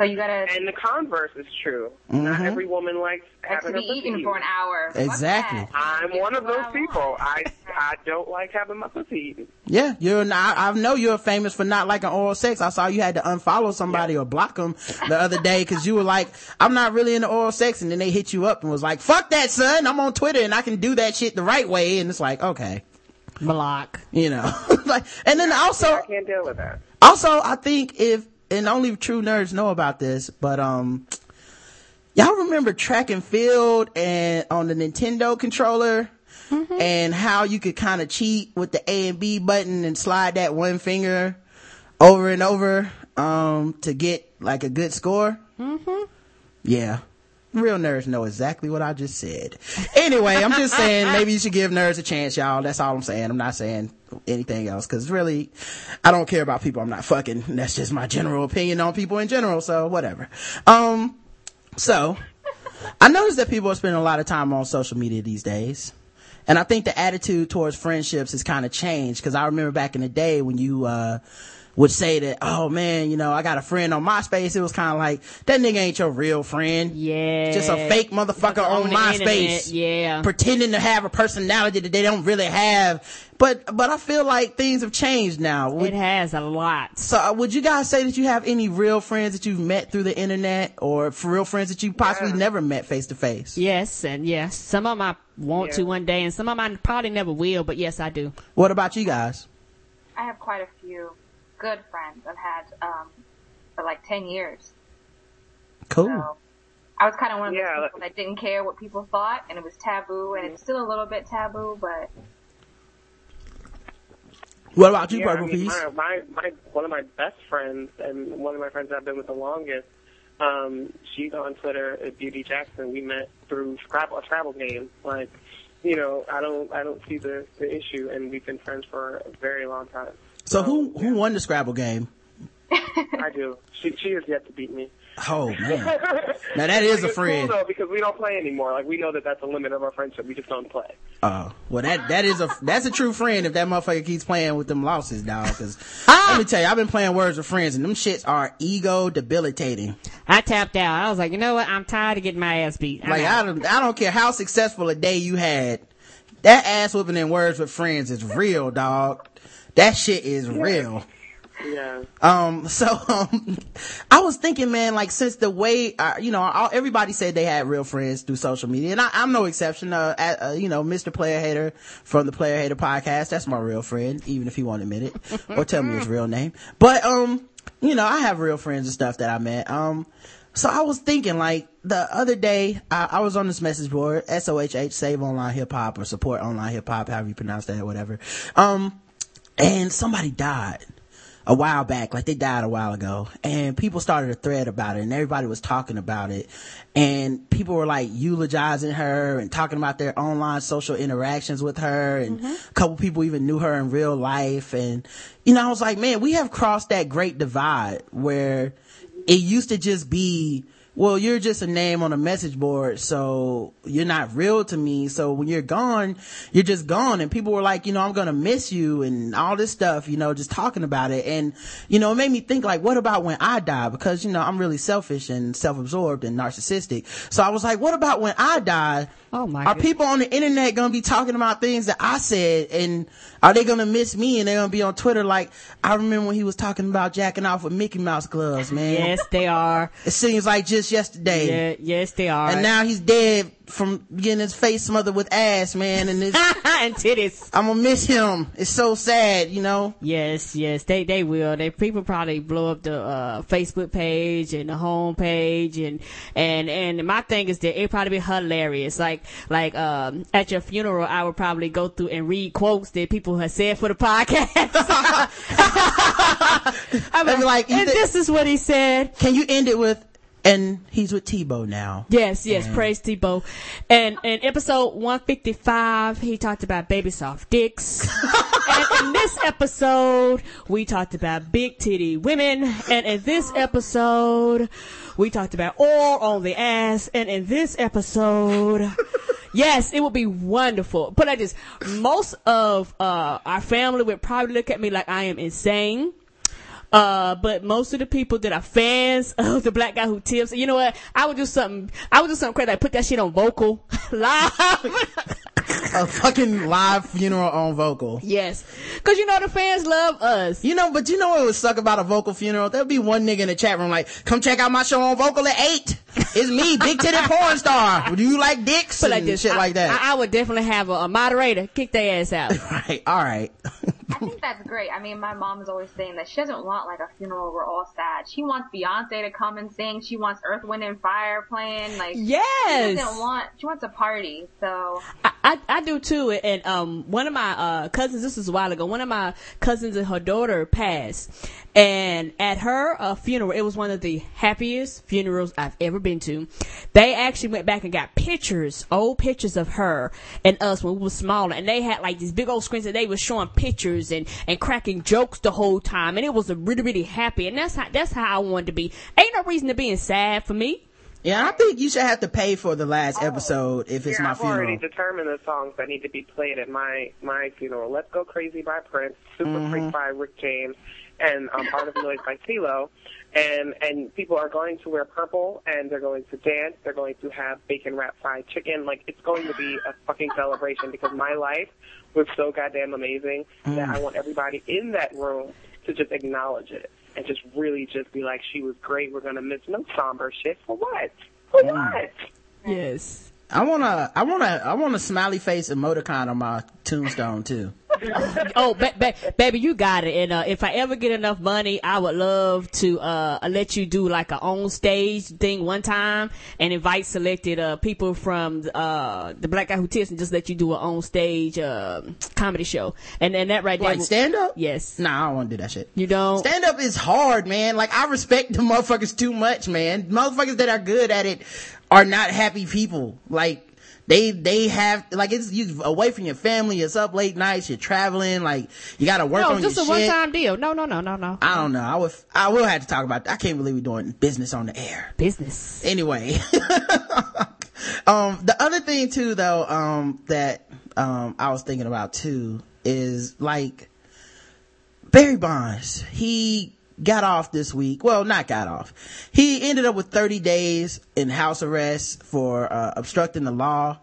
So you gotta And the converse is true. Mm-hmm. Not every woman likes like to having be a pussy eaten eaten. for an hour. Exactly. I'm one of those people. I I don't like having my pussy eaten. Yeah, you're not, I know you're famous for not liking oral sex. I saw you had to unfollow somebody or block them the other day because you were like, I'm not really into oral sex. And then they hit you up and was like, fuck that son. I'm on Twitter and I can do that shit the right way. And it's like, okay, Block. you know, like, and then also, I can't deal with that. also I think if, and only true nerds know about this, but, um, y'all remember track and field and on the Nintendo controller? and how you could kind of cheat with the A and B button and slide that one finger over and over um to get like a good score. Mm-hmm. Yeah. Real nerds know exactly what I just said. Anyway, I'm just saying maybe you should give nerds a chance, y'all. That's all I'm saying. I'm not saying anything else because really, I don't care about people I'm not fucking. That's just my general opinion on people in general. So whatever. Um, so I noticed that people are spending a lot of time on social media these days. And I think the attitude towards friendships has kind of changed because I remember back in the day when you, uh, would say that, oh man, you know, I got a friend on MySpace. It was kind of like, that nigga ain't your real friend. Yeah. Just a fake motherfucker on, the MySpace. Yeah. Pretending to have a personality that they don't really have. But, but I feel like things have changed now. Would- It has a lot. so uh, would you guys say that you have any real friends that you've met through the internet or for real friends that you possibly Yeah. never met face to face? Yes, and yes. Some of them I want to one day, and some of them I probably never will, but yes, I do. What about you guys? I have quite a few good friends I've had um, for like 10 years. Cool. So I was kind of one of those Yeah, people that didn't care what people thought, and it was taboo, and it's still a little bit taboo, but What about you, yeah, I Purple mean, Peace? my, my my one of my best friends and one of my friends I've been with the longest. Um, she's on Twitter at Beauty Jackson. We met through Scrabble, a Scrabble game. Like, you know, I don't I don't see the the issue, and we've been friends for a very long time. So who who won the Scrabble game? I do. She she has yet to beat me. Oh man, now that is a friend. Cool though because we don't play anymore. Like we know that that's the limit of our friendship. We just don't play. Oh well, that that is a that's a true friend if that motherfucker keeps playing with them losses, dog. Because ah! let me tell you, I've been playing Words with Friends, and them shits are ego debilitating. I tapped out. I was like, you know what? I'm tired of getting my ass beat. I'm Like out. I don't I don't care how successful a day you had, that ass whooping in Words with Friends is real, dog. That shit is real. Yeah. Um, so, um, I was thinking, man, like, since the way, uh, you know, all, everybody said they had real friends through social media, and I, I'm no exception, uh, at, uh, you know, Mr. Player Hater from the Player Hater podcast, that's my real friend, even if he won't admit it, or tell me his real name. But, um, you know, I have real friends and stuff that I met. Um, so I was thinking, like, the other day, I, I was on this message board, SOHH, Save Online Hip Hop, or Support Online Hip Hop, however you pronounce that, whatever. Um, and somebody died a while back, like they died a while ago, and people started a thread about it, and everybody was talking about it, and people were like eulogizing her and talking about their online social interactions with her, and mm-hmm. a couple people even knew her in real life, and you know, I was like, man, we have crossed that great divide where it used to just be well, you're just a name on a message board, so you're not real to me. So when you're gone, you're just gone. And people were like, you know, I'm gonna miss you and all this stuff, you know, just talking about it. And, you know, it made me think like, what about when I die? Because, you know, I'm really selfish and self-absorbed and narcissistic. So I was like, what about when I die? Oh my god. Are goodness. people on the internet gonna be talking about things that I said and are they gonna miss me and they're gonna be on Twitter like, I remember when he was talking about jacking off with Mickey Mouse gloves, man. Yes, they are. It seems like just yesterday. Yeah, yes, they are. And now he's dead from getting his face smothered with ass, man. And this, and titties. I'm gonna miss him. It's so sad, you know. Yes, yes, they they will. They people probably blow up the uh, Facebook page and the home page and and and my thing is that it probably be hilarious. Like like um at your funeral, I would probably go through and read quotes that people have said for the podcast. I'm They'd like, and thi- this is what he said. Can you end it with, and he's with Tebow now. Yes, yes, praise Tebow. And in episode 155, he talked about baby soft dicks. and in this episode, we talked about big titty women. And in this episode, we talked about oil on the ass. And in this episode, yes, it would be wonderful. But I just, most of, uh, our family would probably look at me like I am insane. Uh, but most of the people that are fans of the black guy who tips, you know what? I would do something, I would do something crazy, like put that shit on Vokle live. A fucking live funeral on Vokle. yes. Cause you know the fans love us. You know, but you know what would suck about a Vokle funeral? There'd be one nigga in the chat room like, come check out my show on Vokle at eight. It's me, big titted porn star. Do you like dicks? Put like and this. shit I, like that. I, I would definitely have a, a moderator kick their ass out. right, alright. I think that's great. I mean, my mom is always saying that she doesn't want like a funeral where we're all sad. She wants Beyonce to come and sing. She wants Earth, Wind, and Fire playing. Like, she Yes. doesn't want. She wants a party. So I, I, I do too. And um, one of my uh, cousins, this was a while ago, one of my cousins and her daughter passed. And at her uh, funeral, it was one of the happiest funerals I've ever been to. They actually went back and got pictures, old pictures of her and us when we were smaller. And they had like these big old screens that they were showing pictures and, and cracking jokes the whole time. And it was a really, really happy. And that's how, that's how I wanted to be. Ain't no reason to being sad for me. Yeah, I think you should have to pay for the last episode if it's yeah, my I've already funeral. determined the songs that need to be played at my my funeral. Let's Go Crazy by Prince, Super Freak by Rick James, and um, Art of Noise by CeeLo. And and people are going to wear purple, and they're going to dance. They're going to have bacon wrapped fried chicken. Like it's going to be a fucking celebration because my life was so goddamn amazing that mm. I want everybody in that room to just acknowledge it and just really just be like, she was great. We're gonna miss no somber shit for what? For mm. what? Yes. I wanna, I wanna, I want a smiley face emoticon on my tombstone too. oh, ba- ba- baby, you got it. And uh, if I ever get enough money, I would love to uh, let you do like a on stage thing one time and invite selected uh, people from uh, the Black Guy Who Tips and just let you do an on stage uh, comedy show. And and that right there, Like will- stand up? Yes, Nah, I don't want to do that shit. you don't. Stand up is hard, man. Like I respect the motherfuckers too much, man. Motherfuckers that are good at it are not happy people. Like they they have like it's you away from your family. It's up late nights. You're traveling. Like you got to work no, on just a one time deal. No, no, no, no, no. I don't know. I would I will have to talk about. I can't believe we're doing business on the air. Business. Anyway, um, the other thing too, though, um, that um I was thinking about too is like Barry Bonds. He got off this week. Well, not got off. He ended up with 30 days in house arrest for uh, obstructing the law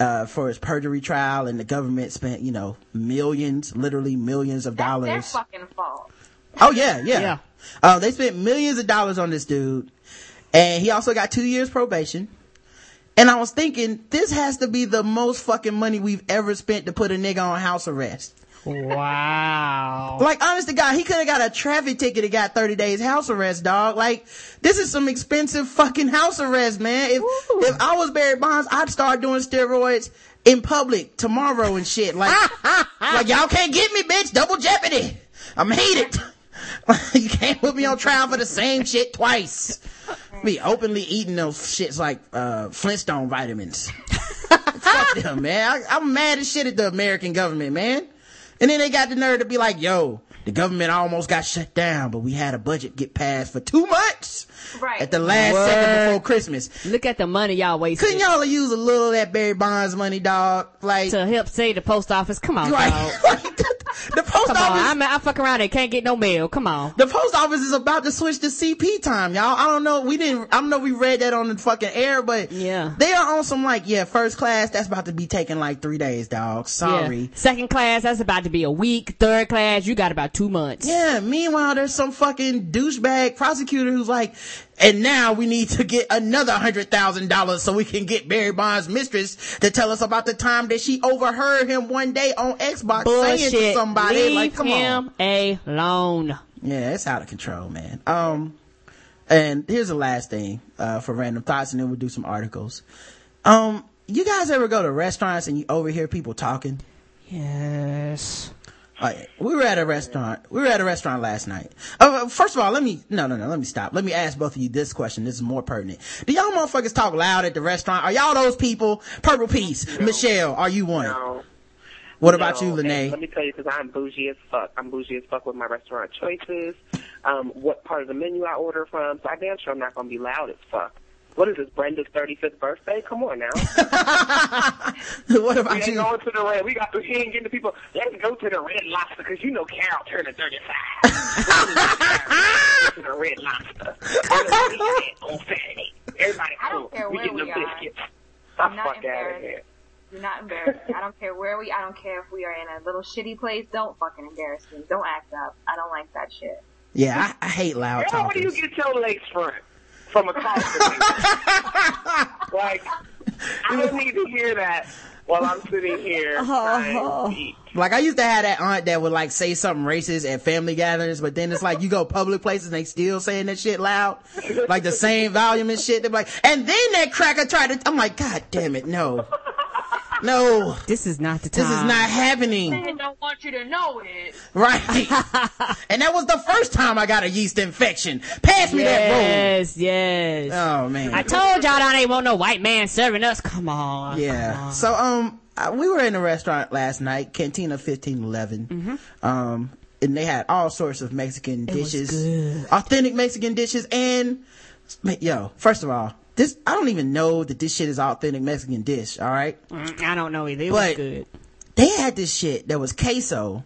uh, for his perjury trial, and the government spent you know millions, literally millions of that's dollars. their fucking fault. Oh yeah, yeah. Yeah. Uh, they spent millions of dollars on this dude, and he also got two years probation. And I was thinking, this has to be the most fucking money we've ever spent to put a nigga on house arrest. Wow. Like, honest to God, he could have got a traffic ticket and got 30 days house arrest, dog. Like, this is some expensive fucking house arrest, man. If, if I was Barry Bonds, I'd start doing steroids in public tomorrow and shit. Like, like y'all can't get me, bitch. Double jeopardy. I'm hated. you can't put me on trial for the same shit twice. Be openly eating those shits like, uh, Flintstone vitamins. Fuck them, man. I, I'm mad as shit at the American government, man. And then they got the nerve to be like, yo, the government almost got shut down, but we had a budget get passed for two months Right. at the last What? second before Christmas. Look at the money y'all wasted Couldn't y'all use a little of that Barry Bonds money, dog? Like, to help save the post office. Come on, like, dog. The, post Come on, office. I'm, I fuck around and can't get no mail. Come on. the post office is about to switch to CP time, y'all. I don't know. We didn't, I don't know we read that on the fucking air, but Yeah. they are on some like, yeah, first class, that's about to be taking like three days, dog. Sorry. Yeah. Second class, that's about to be a week. Third class, you got about two months. Yeah, meanwhile, there's some fucking douchebag prosecutor who's like, And now we need to get another hundred thousand dollars so we can get Barry Bonds' mistress to tell us about the time that she overheard him one day on Xbox saying to somebody, Leave like, come on. him alone. Yeah, it's out of control, man. Um, and here's the last thing, uh, for random thoughts and then we'll do some articles. Um, you guys ever go to restaurants and you overhear people talking? Yes. Oh, we were at a restaurant. We were at a restaurant last night. Uh, first of all, let me, no, no, no, let me stop. Let me ask both of you this question. This is more pertinent. Do y'all motherfuckers talk loud at the restaurant? Are y'all those people? Purple Peace, Michelle, are you one? No. What about you, Lanae? Let me tell you, because I'm bougie as fuck. I'm bougie as fuck with my restaurant choices, um, what part of the menu I order from. So I damn sure I'm not going to be loud as fuck. What is this, Brenda's 35th birthday? Come on now. what we about ain't you? going to the red. We got to he ain't getting the people. Let's go to the red lobster because you know Carol turned 35. to the red lobster. on Saturday. Everybody I don't care we where getting we the are. biscuits. I'm I'm not out of embarrassed. here. Do not embarrass me. I don't care where we. I don't care if we are in a little shitty place. Don't fucking embarrass me. Don't act up. I don't like that shit. Yeah, I, I hate loud Girl, where do you get your legs from? From across the. Like, I don't need to hear that while I'm sitting here uh-huh. trying to. Uh-huh. Like I used to have that aunt that would like say something racist at family gatherings, but then it's like you go public places and they still saying that shit loud, like the same volume and shit. They're like, and then that cracker tried to. I'm like, God damn it, no, no, This is not the time. this is not happening, I don't want you to know it. right? and that was the first time I got a yeast infection. Pass me that roll. Yes, yes. Oh man, I told y'all I ain't want no white man serving us. Come on. come Yeah. on. So um, uh, we were in a restaurant last night, Cantina fifteen Mm-hmm. Um, and they had all sorts of Mexican was dishes, good. authentic Mexican dishes, and yo, first of all, this I don't even know that this shit is authentic Mexican dish. All right, Mm, I don't know either. It But- was good. they had this shit that was queso.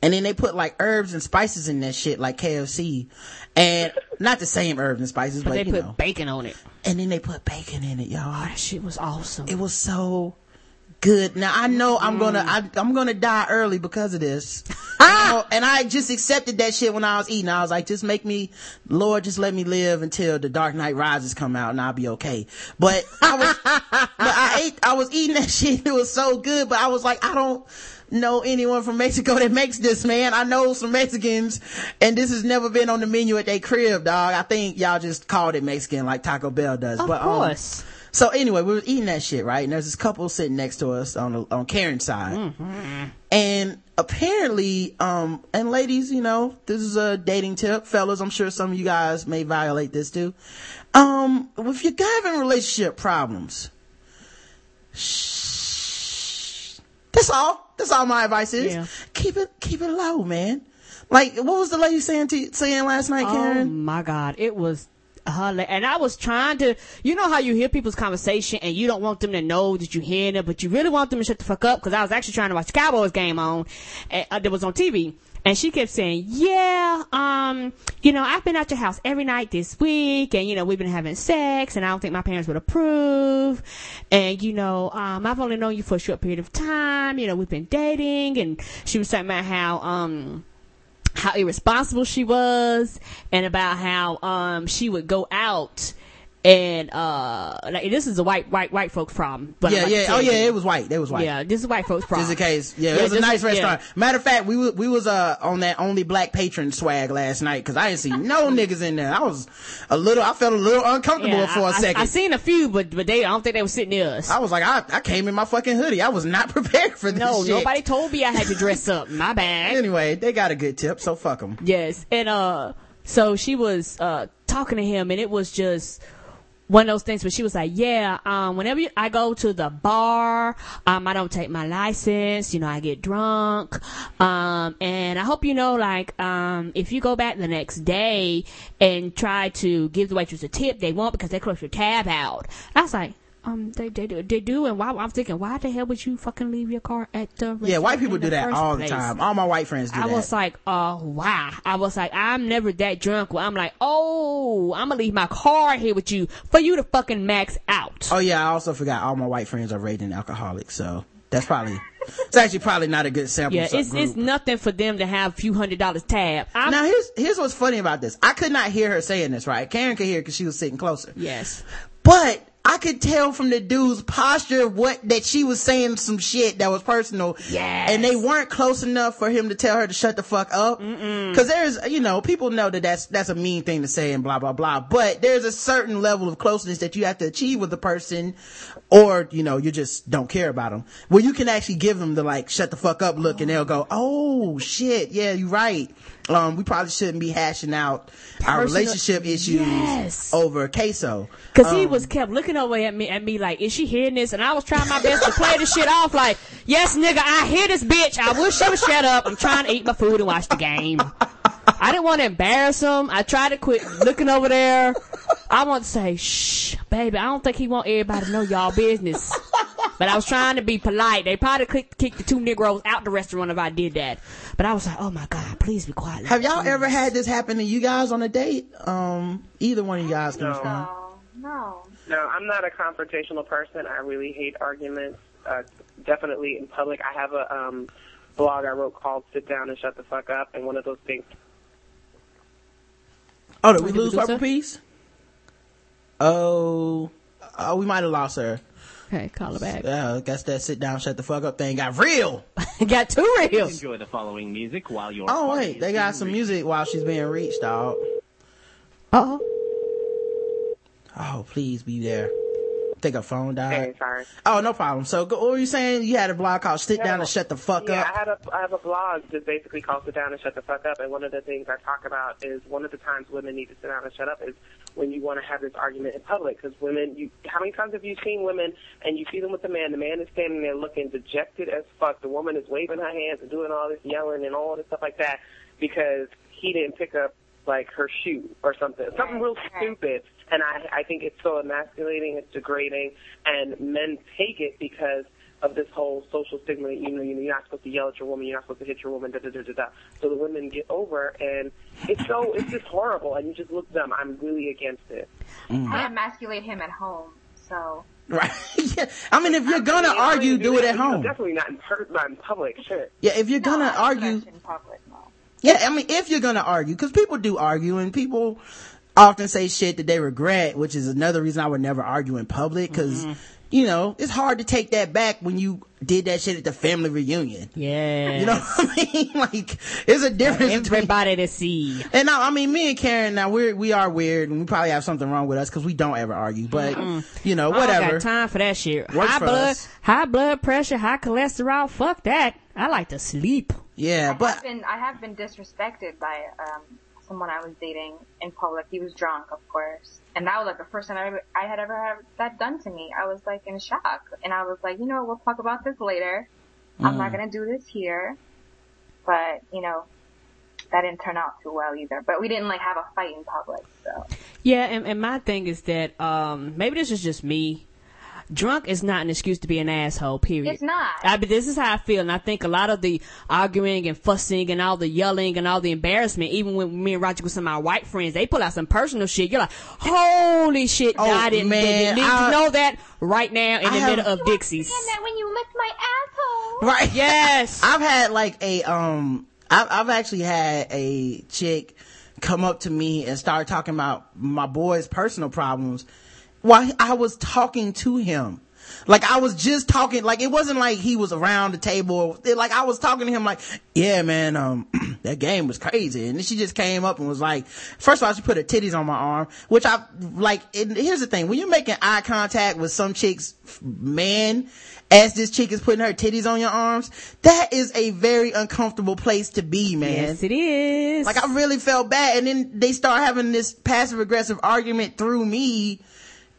And then they put like herbs and spices in that shit, like KFC, and not the same herbs and spices, but, But they you put know. bacon on it. And then they put bacon in it, y'all. Oh, that shit was awesome. It was so good. Now I know I'm gonna Mm. I, I'm gonna die early because of this. You know, and I just accepted that shit when I was eating. I was like, just make me, Lord, just let me live until the Dark Knight Rises come out, and I'll be okay. But I was, but I ate, I was eating that shit. It was so good, but I was like, I don't know anyone from Mexico that makes this, man. I know some Mexicans, and this has never been on the menu at their crib, dog. I think y'all just called it Mexican like Taco Bell does. of but, um, course. So anyway, we were eating that shit, right? And there's this couple sitting next to us on the, on Karen's side. And apparently, um, and ladies, you know, this is a dating tip. Fellas, I'm sure some of you guys may violate this too. Um, if you're having relationship problems, shh. That's all. That's all my advice is. Yeah. Keep it, keep it low, man. Like, what was the lady saying to saying last night, Oh Karen? my god, it was and I was trying to, you know how you hear people's conversation and you don't want them to know that you hearing it, but you really want them to shut the fuck up because I was actually trying to watch Cowboys game on, uh, that was on TV. And she kept saying, yeah, um, you know, I've been at your house every night this week and, you know, we've been having sex and I don't think my parents would approve. And, you know, um, I've only known you for a short period of time. You know, we've been dating and she was talking about how, um, how irresponsible she was and about how um she would go out and uh like, this is a white white white folks problem but Yeah, yeah. Oh yeah, it was white. It was white. yeah this is white folks problem Just in case. Yeah, Yeah, it was a nice yeah. restaurant. Matter of fact, we was, we was, uh, on that only black patron swag last night because I didn't see no niggas in there. I was a little, I felt a little uncomfortable yeah, for a I, second. I, I seen a few but but they I don't think they were sitting near us I was like, I, I came in my fucking hoodie. I was not prepared for this no shit. nobody told me I had to dress up my bad Anyway, they got a good tip, so fuck them. Yes. And uh so she was uh talking to him and it was just one of those things where she was like, yeah, um, whenever you- I go to the bar, um, I don't take my license, you know, I get drunk. Um, and I hope you know, like, um, if you go back the next day and try to give the waitress a tip, they won't because they close your tab out. I was like, um, they, they do, they do. And why, I'm thinking, why the hell would you fucking leave your car at the Yeah, white people do that all place? the time. All my white friends do I that. was like, uh, why? I was like, I'm never that drunk where I'm like, oh, I'm gonna leave my car here with you for you to fucking max out. oh yeah, I also forgot all my white friends are raging alcoholics, so That's probably, it's actually probably not a good sample. Yeah, it's group. it's nothing for them to have a few hundred dollars tab. I'm, now here's here's what's funny about this. I could not hear her saying this, right? Karen could hear because she was sitting closer. yes, But I could tell from the dude's posture what that she was saying some shit that was personal. Yes. And they weren't close enough for him to tell her to shut the fuck up. Cause there's, you know, people know that that's, that's a mean thing to say and blah, blah, blah. But there's a certain level of closeness that you have to achieve with a person or, you know, you just don't care about them. Where you can actually give them the like, shut the fuck up look and they'll go, oh shit, yeah, you're right. Um, we probably shouldn't be hashing out our relationship issues Yes. over queso. Cause he Um, was kept looking over at me, at me like, is she hearing this? And I was trying my best to play the shit off like, yes nigga, I hear this bitch. I wish she would shut up. I'm trying to eat my food and watch the game. I didn't want to embarrass him. I tried to quit looking over there. I want to say, shh, baby, I don't think he want everybody to know y'all business. But I was trying to be polite. They probably kicked, kicked the two Negroes out the restaurant if I did that. But I was like, oh my God, please be quiet. Have y'all ever had this happen to you guys on a date? Um, either one of you guys can No. respond. No, no. No, I'm not a confrontational person. I really hate arguments. Uh, definitely in public. I have a um, blog I wrote called "Sit Down and Shut the Fuck Up," and one of those things. Oh, did we lose lose Purple her? Peace? Oh, oh, we might have lost her. Hey, call her back. Yeah, I guess that sit down, shut the fuck up thing got real. Got two reels. Enjoy the following music while you're. Oh wait, they got some music while she's being reached, dog. Uh oh. Oh, please be there. I think her phone Hey, died. sorry. Oh, no problem. So, what were you saying? You had a blog called "Sit Down and Shut the Fuck yeah, Up." Yeah, I had a I have a blog that basically called "Sit Down and Shut the Fuck Up," and one of the things I talk about is one of the times women need to sit down and shut up is when you want to have this argument in public. Because women, you how many times have you seen women and you see them with the man? The man is standing there looking dejected as fuck. The woman is waving her hands and doing all this yelling and all this stuff like that because he didn't pick up like her shoe or something, something real stupid. And I I think it's so emasculating, it's degrading, and men take it because of this whole social stigma. You know, you know, you're not supposed to yell at your woman, you're not supposed to hit your woman, da da da da da. So the women get over, and it's so it's just horrible. And you just look dumb. I'm really against it. Mm-hmm. I emasculate him at home, so Right? yeah. I mean, if you're gonna I mean, I don't argue, even do it at home. Definitely not in per- not in public. Shit. Yeah, if you're No, gonna I don't argue, in public, no. Yeah, I mean, if you're gonna argue, because people do argue, and people often say shit that they regret, which is another reason I would never argue in public, because mm-hmm. You know it's hard to take that back when you did that shit at the family reunion. Yeah. You know what I mean? Like, there's a difference between. Everybody to see. And now, I mean, me and Karen, now we're we are weird, and we probably have something wrong with us because we don't ever argue. But you know, I don't whatever. got time for that shit. Works high for blood, us. high blood pressure, high cholesterol. Fuck that. I like to sleep. Yeah, I but have been I have been disrespected by um someone I was dating in public. He was drunk, of course, and that was like the first time I, ever, I had ever had that done to me. I was like in shock, and I was like, you know, we'll talk about this later. I'm Mm. not gonna do this here, but you know, that didn't turn out too well either. But we didn't like have a fight in public, so Yeah, and, and my thing is that um maybe this is just me. Drunk is not an excuse to be an asshole. Period. It's not. I mean, this is how I feel, and I think a lot of the arguing and fussing and all the yelling and all the embarrassment, even when me and Roger with some of my white friends, they pull out some personal shit. You're like, holy shit! Oh, I didn't, man, didn't need I- to know that right now in I the have- middle of Dixie's. that when you lift my asshole. right. Yes. I've had like a um I've, I've actually had a chick come up to me and start talking about my boy's personal problems while I was talking to him. Like I was just talking, like it wasn't like he was around the table. It- like I was talking to him like, yeah, man, um, that game was crazy. And then she just came up and was like, first of all, she put her titties on my arm, which I, like, and here's the thing, when you're making eye contact with some chick's man, as this chick is putting her titties on your arms, that is a very uncomfortable place to be, man. Yes, it is. Like I really felt bad. And then they start having this passive aggressive argument through me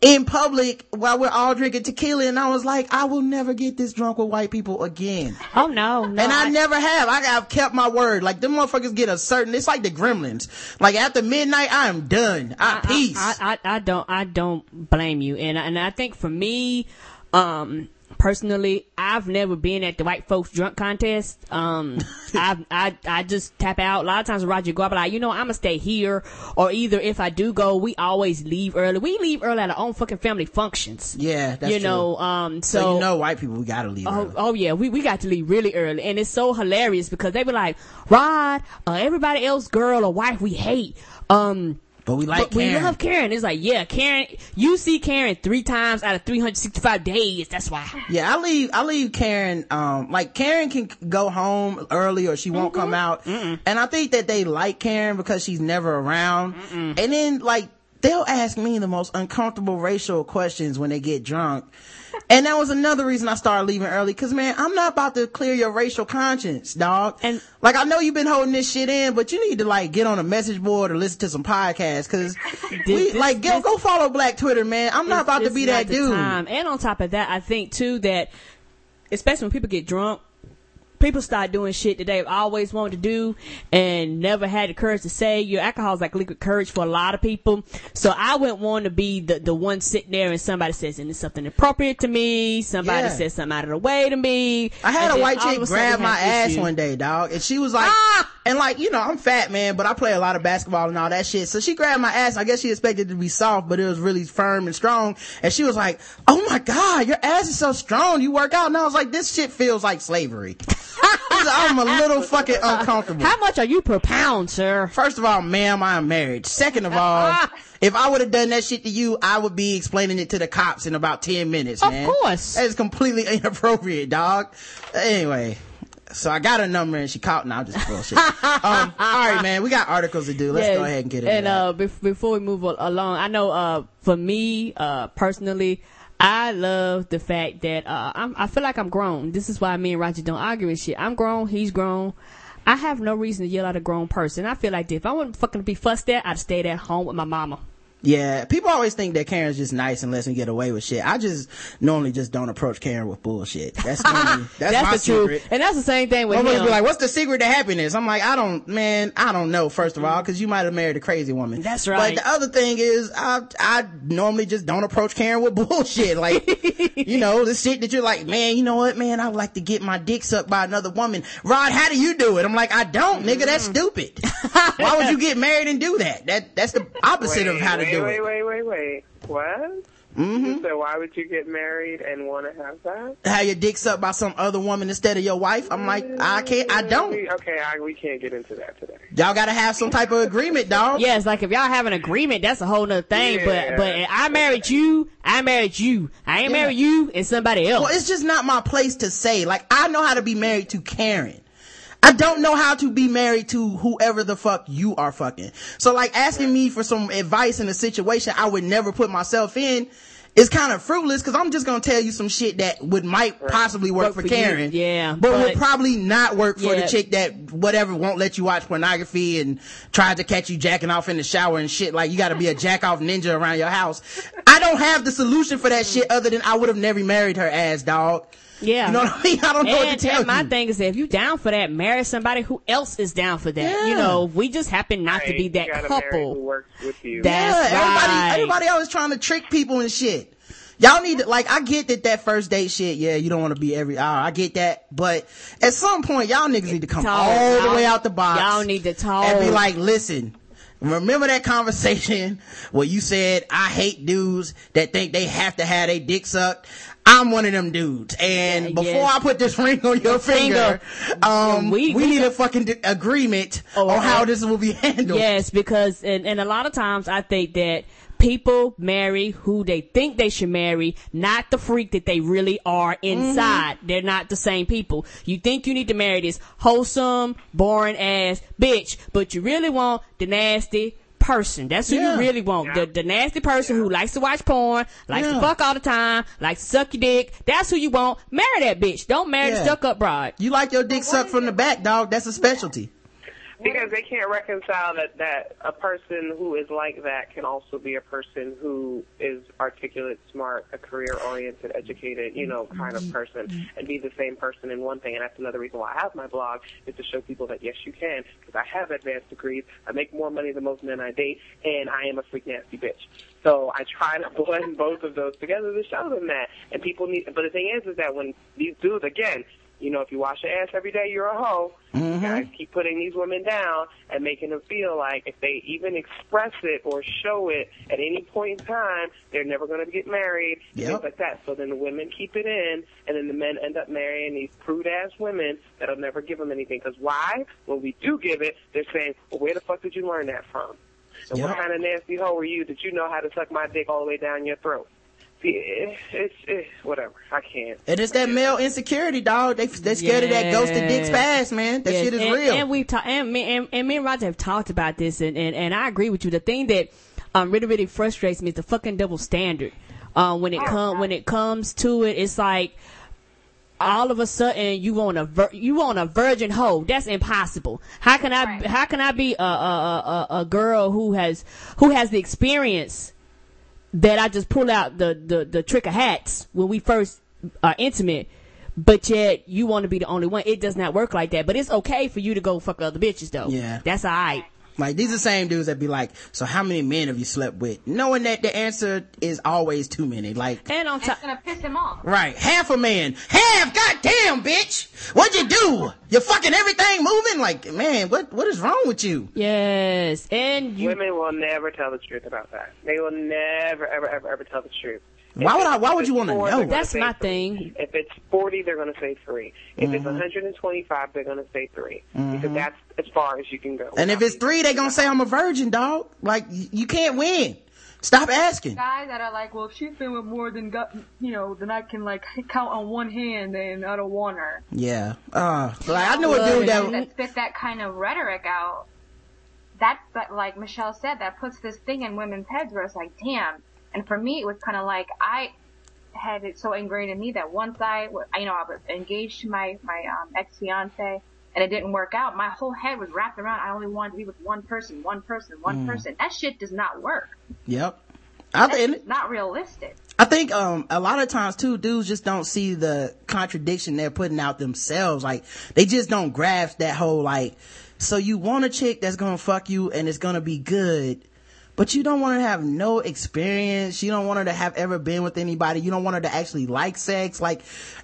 in public while we're all drinking tequila. And I was like, I will never get this drunk with white people again. oh no, no. and I, never have. I, I've kept my word. Like them motherfuckers get a certain, it's like the gremlins. Like after midnight, I am done. I, peace. I, I, I don't I don't blame you, and and I think for me, um, personally, I've never been at the white folks drunk contest. Um, I, I, I just tap out. A lot of times Roger go, I'm like, you know, I'm gonna stay here. Or either if I do go, we always leave early. We leave early at our own fucking family functions. Yeah, that's you true. know, um, so, So, you know, white people, we gotta leave. Oh, early. oh yeah, we, we got to leave really early, and it's so hilarious because they were like, "Rod, uh, everybody else, girl or wife, we hate." Um, but we like but we Karen. love Karen. It's like, yeah, Karen. You see Karen three times out of 365 days. That's why. Yeah, I leave. I leave Karen. Um, like Karen can go home early, or she won't Mm-hmm. come out. And I think that they like Karen because she's never around. And then like they'll ask me the most uncomfortable racial questions when they get drunk. And that was another reason I started leaving early. Cause man, I'm not about to clear your racial conscience, dog. And- like I know you've been holding this shit in, but you need to like get on a message board or listen to some podcasts. Cause we this- like go, this- go follow Black Twitter, man. I'm not about to be that dude. time. And on top of that, I think too that, especially when people get drunk, people start doing shit that they've always wanted to do and never had the courage to say. Your alcohol is like liquid courage for a lot of people. So I wouldn't want to be the, the one sitting there and somebody says, and it's something appropriate to me. Somebody Yeah. says something out of the way to me. I had a white chick grab my ass issue. one day, dog, and she was like, Ah! And like, you know, I'm fat, man, but I play a lot of basketball and all that shit. So she grabbed my ass. I guess she expected it to be soft, but it was really firm and strong. And she was like, "Oh my god, your ass is so strong. You work out." And I was like, "This shit feels like slavery." I'm a little fucking uncomfortable. How much are you per pound, sir? First of all, ma'am, I am married. Second of all, if I would have done that shit to you, I would be explaining it to the cops in about 10 minutes, Of man. course. That is completely inappropriate, dog. Anyway. So I got her number and she called. Now I'm just bullshit. um, all right, man. We got articles to do. Let's go ahead and get it. And uh, bef- before we move along, I know uh, for me uh, personally, I love the fact that uh, I'm, I feel like I'm grown. This is why me and Roger don't argue and shit. I'm grown. He's grown. I have no reason to yell at a grown person. I feel like if I wasn't fucking be fussed at, I'd stayed at home with my mama. Yeah, people always think that Karen's just nice and lets me get away with shit. I just normally just don't approach Karen with bullshit. That's normally, that's, my the secret. truth, and that's the same thing with Almost him. be like, what's the secret to happiness? I'm like, I don't, man, I don't know, first of all, cause you might have married a crazy woman. That's right. But the other thing is, I, I normally just don't approach Karen with bullshit. Like, you know, the shit that you're like, man, you know what, man, I would like to get my dick sucked by another woman. Rod, how do you do it? I'm like, I don't, nigga, that's Mm. stupid. Why would you get married and do that? That, that's the opposite of how to wait, do wait, it. Wait, wait, wait, What? Mm-hmm. So why would you get married and want to have that? Have your dick sucked by some other woman instead of your wife? I'm like, I can't, I don't. Okay, I, we can't get into that today. Y'all gotta have some type of agreement, dog. Yeah, it's like if y'all have an agreement, that's a whole nother thing. Yeah. But but I married you, I married you. I ain't Yeah. married you and somebody else. Well, it's just not my place to say. Like, I know how to be married to Karen. I don't know how to be married to whoever the fuck you are fucking. So like asking me for some advice in a situation I would never put myself in is kind of fruitless because I'm just gonna tell you some shit that would might possibly work, Work for for you, Karen. yeah, But, but- would probably not work for Yeah. the chick that whatever won't let you watch pornography and tries to catch you jacking off in the shower and shit. Like you gotta be a jack off ninja around your house. I don't have the solution for that shit other than I would have never married her ass, dog. Yeah. You know what I mean? I don't know and, what to tell and my you. thing is that if you're down for that, marry somebody who else is down for that. Yeah. You know, we just happen not to be that gotta marry who couple. works with you. That's yeah, everybody, right. everybody always trying to trick people and shit. Y'all need to, like, I get that that first date shit, yeah, you don't want to be every hour. I get that. But at some point, y'all niggas need to come Talk. all the way out the box. y'all need to talk. And be like, listen, remember that conversation where you said, I hate dudes that think they have to have their dick sucked? I'm one of them dudes. And Yeah, before yes. I put this ring on your finger, finger, um, we, we- we need a fucking d- agreement Oh, on how this will be handled. Yes, because and, and a lot of times I think that people marry who they think they should marry, not the freak that they really are inside. Mm-hmm. They're not the same people. You think you need to marry this wholesome, boring ass bitch, but you really want the nasty person. That's who Yeah. you really want. The, the nasty person who likes to watch porn, likes Yeah. to fuck all the time, likes to suck your dick. That's who you want. Marry that bitch. Don't marry the stuck up bride. You like your dick sucked from the back, dog. That's a specialty. Because they can't reconcile that that a person who is like that can also be a person who is articulate, smart, a career oriented, educated, you know, kind of person, and be the same person in one thing. And that's another reason why I have my blog is to show people that yes, you can. Because I have advanced degrees, I make more money than most men I date, and I am a freak nasty bitch. So I try to blend both of those together to show them that. And people need. But the thing is, is that when these dudes again you know, if you wash your ass every day, you're a hoe. Mm-hmm. You guys keep putting these women down and making them feel like if they even express it or show it at any point in time, they're never going to get married, Yep. things like that. So then the women keep it in, and then the men end up marrying these prude ass women that'll never give them anything. Because why? When we do give it, they're saying, well, where the fuck did you learn that from? And what kind of nasty hoe are you that you know how to suck my dick all the way down your throat? See, it- it's, it's whatever. I can't. And it's that male insecurity, dog. They they scared of that ghost ghosted dicks Yes. past, man. That Yes, shit is and, real. And we've talked, and me and, and me and Roger have talked about this, and, and, and I agree with you. The thing that um really really frustrates me is the fucking double standard. Um, when it come when it comes to it, it's like all of a sudden you want a vir- you want a virgin hoe. That's impossible. How can I Right. how can I be a, a a a- a girl who has who has the experience that I just pull out the the the trick of hats when we first are intimate, but yet you want to be the only one. It does not work like that. But it's okay for you to go fuck other bitches though. Yeah. that's alright. Like these are the same dudes that be like, so how many men have you slept with? Knowing that the answer is always too many. Like, And on It's top, gonna piss him off. right, half a man, half, goddamn bitch, what'd you do? You're fucking everything moving? Like, man, what what is wrong with you? yes, and you Women will never tell the truth about that. They will never, ever, ever, ever tell the truth. Why would I- why would you wanna know? That's my three. thing. If it's 40, they're going to say 3. If Mm-hmm. it's 125, they're going to say 3. Because that's as far as you can go. And if it's three, they're gonna say I'm a virgin, dog. Like, you can't win. Stop asking. guys that are like, well, if she's been with more than you know, then I can like count on one hand, and I don't want her. Yeah. Uh, like, I knew a Well, dude that, that spit that kind of rhetoric out, that's that, like Michelle said, that puts this thing in women's heads where it's like, damn. And for me, it was kind of like I had it so ingrained in me that once I, you know, I was engaged to my my um, ex fiance and it didn't work out, my whole head was wrapped around. I only wanted to be with one person, one person, one person. That shit does not work. yep. I think, not realistic. I think um a lot of times too dudes just don't see the contradiction they're putting out themselves like they just don't grasp that whole like so you want a chick that's gonna fuck you and it's gonna be good but you don't want her to have no experience you don't want her to have ever been with anybody you don't want her to actually like sex like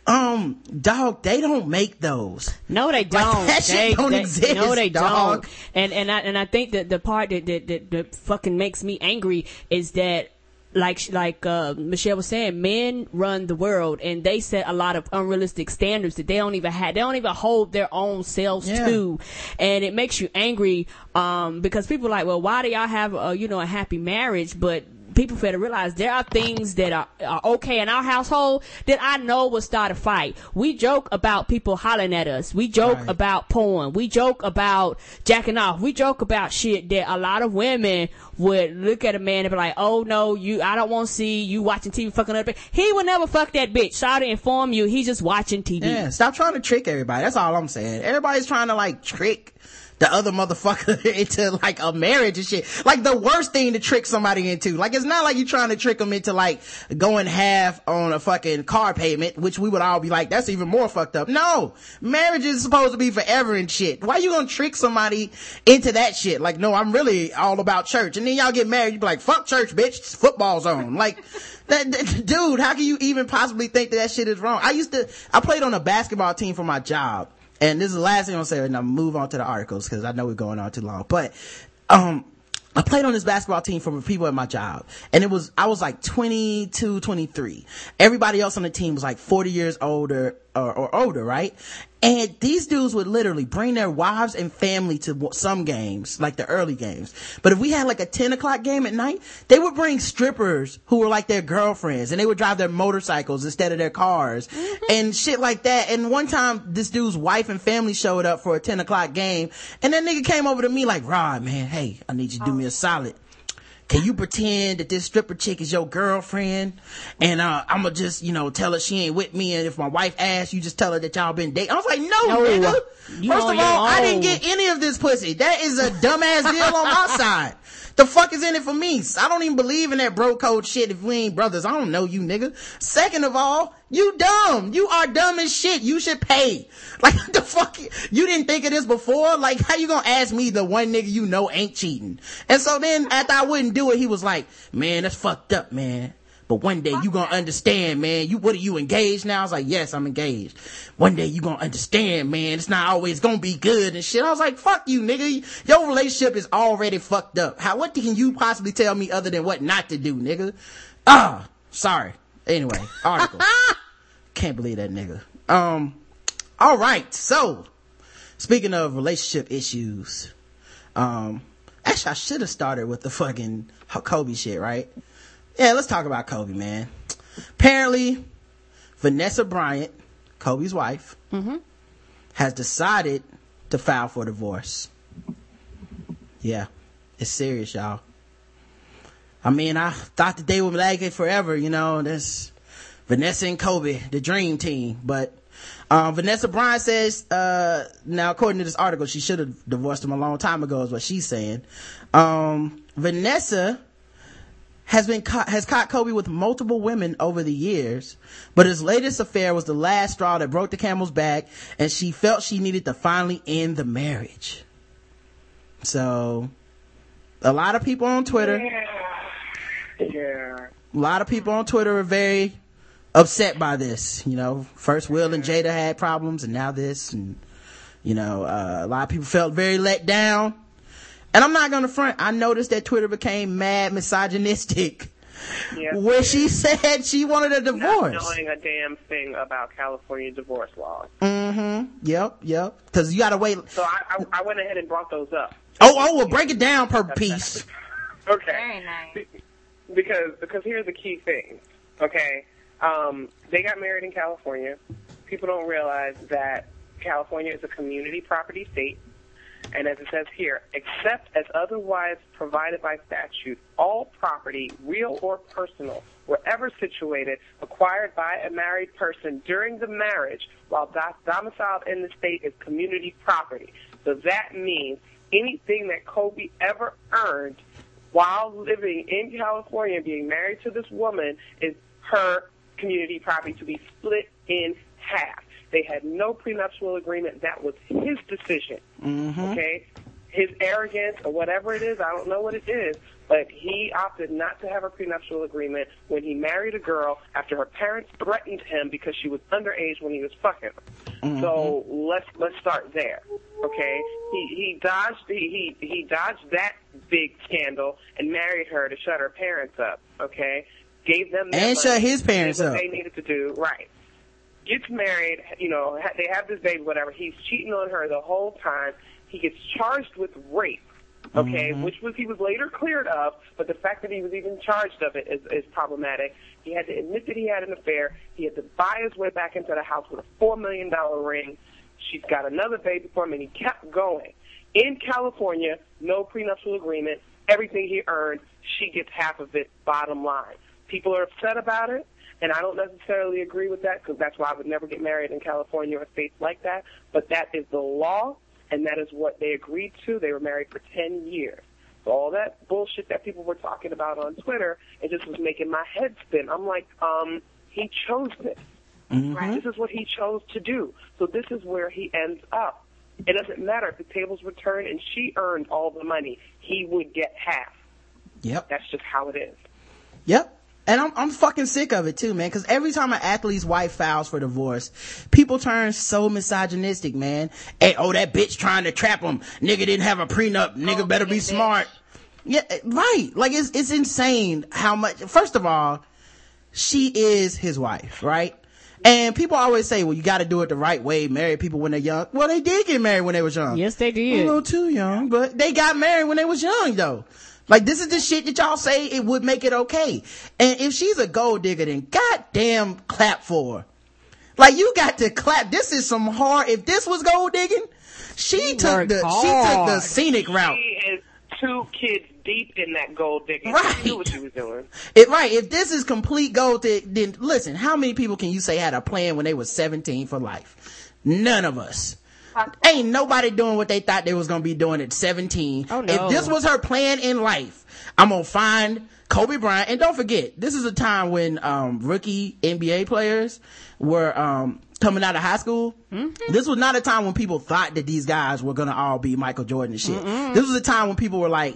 um dog they don't make those No, they don't. that shit they, don't they- exist, No, they dog. don't. And and I and I think that the part that that, that, that fucking makes me angry is that. Like like uh, Michelle was saying, men run the world, and they set a lot of unrealistic standards that they don't even have. They don't even hold their own selves Yeah. to, and it makes you angry um, because people are like, well, why do y'all have a you know a happy marriage? But people fail to realize there are things that are, are okay in our household that I know will start a fight. We joke about people hollering at us. We joke Right. about porn. We joke about jacking off. We joke about shit that a lot of women would look at a man and be like, oh no, you, I don't want to see you watching TV fucking other bitch. He would never fuck that bitch. Sorry to inform you, he's just watching TV. Yeah, stop trying to trick everybody. That's all I'm saying. Everybody's trying to like trick the other motherfucker into like a marriage and shit. Like the worst thing to trick somebody into. Like it's not like you're trying to trick them into like going half on a fucking car payment, which we would all be like, that's even more fucked up. No, marriage is supposed to be forever and shit. Why you gonna trick somebody into that shit? Like, no, I'm really all about church. And then y'all get married, you be like, fuck church, bitch. It's football zone. Like, that, that- dude, how can you even possibly think that that shit is wrong? I used to, I played on a basketball team for my job. And this is the last thing I'm gonna say, and I'll move on to the articles because I know we're going on too long. But, um, I played on this basketball team for people at my job. And it was, I was like 22, 23. Everybody else on the team was like 40 years older or, or older, right? And these dudes would literally bring their wives and family to some games, like the early games. But if we had like a 10 o'clock game at night, they would bring strippers who were like their girlfriends and they would drive their motorcycles instead of their cars mm-hmm. and shit like that. And one time this dude's wife and family showed up for a 10 o'clock game and that nigga came over to me like, Rod, man, hey, I need you to do oh. me a solid. Can you pretend that this stripper chick is your girlfriend? And, uh, I'm gonna just, you know, tell her she ain't with me. And if my wife asks, you just tell her that y'all been dating. I was like, no, No. nigga. First of all, I didn't get any of this pussy. That is a dumbass deal on my side. The fuck is in it for me? I don't even believe in that bro code shit if we ain't brothers. I don't know you nigga. Second of all, you dumb. You are dumb as shit. You should pay. Like the fuck? You didn't think of this before? Like how you gonna ask me the one nigga you know ain't cheating? And so then after I wouldn't do it, he was like, man, that's fucked up, man. But one day you gonna understand, man. You, what are you engaged now? I was like, yes, I'm engaged. One day you gonna understand, man. It's not always gonna be good and shit. I was like, fuck you, nigga. Your relationship is already fucked up. How, what can you possibly tell me other than what not to do, nigga? Ah, sorry. Anyway, article. Can't believe that nigga. Um, all right. So, speaking of relationship issues, um, actually, I should have started with the fucking Kobe shit, right? Yeah, let's talk about Kobe, man. Apparently, Vanessa Bryant, Kobe's wife, has decided to file for divorce. Yeah, it's serious, y'all. I mean, I thought that they would like it forever, you know, this Vanessa and Kobe, the dream team. But, um, Vanessa Bryant says, uh, now according to this article, she should have divorced him a long time ago is what she's saying. Um, Vanessa has been caught, has caught Kobe with multiple women over the years, but his latest affair was the last straw that broke the camel's back and she felt she needed to finally end the marriage. So, a lot of people on Twitter, Yeah. a lot of people on Twitter are very upset by this. You know, first Will and Jada had problems and now this and, you know, uh, a lot of people felt very let down. And I'm not gonna front, I noticed that Twitter became mad misogynistic Yeah. where she said she wanted a divorce. Not divorce. knowing a damn thing about California divorce laws. Mm-hmm. Yep, yep. Cause you gotta wait. So I, I, I went ahead and brought those up. Oh, oh, well break it down per piece. Okay. Very nice. because because here's the key thing. Okay, um, they got married in California. People don't realize that California is a community property state, and as it says here, except as otherwise provided by statute, all property, real or personal, wherever situated, acquired by a married person during the marriage while domiciled in the state is community property. So that means anything that Kobe ever earned while living in California, being married to this woman, is her community property to be split in half. They had no prenuptial agreement. That was his decision. Mm-hmm. Okay? His arrogance or whatever it is, I don't know what it is, but he opted not to have a prenuptial agreement when he married a girl after her parents threatened him because she was underage when he was fucking her. Mm-hmm. So let's let's start there. Okay? He he dodged he, he he dodged that big scandal and married her to shut her parents up. Okay? Gave them And shut his parents up. They needed to do right gets married, you know, they have this baby, whatever. He's cheating on her the whole time. He gets charged with rape, okay, mm-hmm. which was he was later cleared of, but the fact that he was even charged of it is, is problematic. He had to admit that he had an affair. He had to buy his way back into the house with a four million dollar ring. She's got another baby for him, and he kept going. In California, no prenuptial agreement. Everything he earned, she gets half of it. Bottom line. People are upset about it. And I don't necessarily agree with that because that's why I would never get married in California or states like that. But that is the law, and that is what they agreed to. They were married for 10 years. So all that bullshit that people were talking about on Twitter, it just was making my head spin. I'm like, um, he chose this. This is what he chose to do. So this is where he ends up. It doesn't matter if the tables were turned and she earned all the money. He would get half. Yep. That's just how it is. Yep. And I'm, I'm fucking sick of it too, man. Cause every time an athlete's wife files for divorce, people turn so misogynistic, man. Hey, oh, that bitch trying to trap him. Nigga didn't have a prenup. Nigga better be smart. Yeah, eh, right. Like it's, it's insane how much, first of all, she is his wife, right? And people always say, well, you gotta do it the right way, marry people when they're young. Well, they did get married when they was young. Yes, they did. A little too young, but they got married when they was young though. Like this is the shit that y'all say it would make it okay. And if she's a gold digger, then goddamn clap for her. Like you got to clap. This is some hard. If this was gold digging, she took worked the she took the scenic route. She is two kids deep in that gold digging. Right. She knew what she was doing. It, right. If this is complete gold, dig, then listen, how many people can you say had a plan when they were 17 for life? None of us. Ain't nobody doing what they thought they was gonna be doing at 17. Oh, no. If this was her plan in life, I'm gonna find Kobe Bryant. And don't forget, this is a time when, um, rookie NBA players were, um, coming out of high school. This was not a time when people thought that these guys were gonna all be Michael Jordan and shit. This was a time when people were like,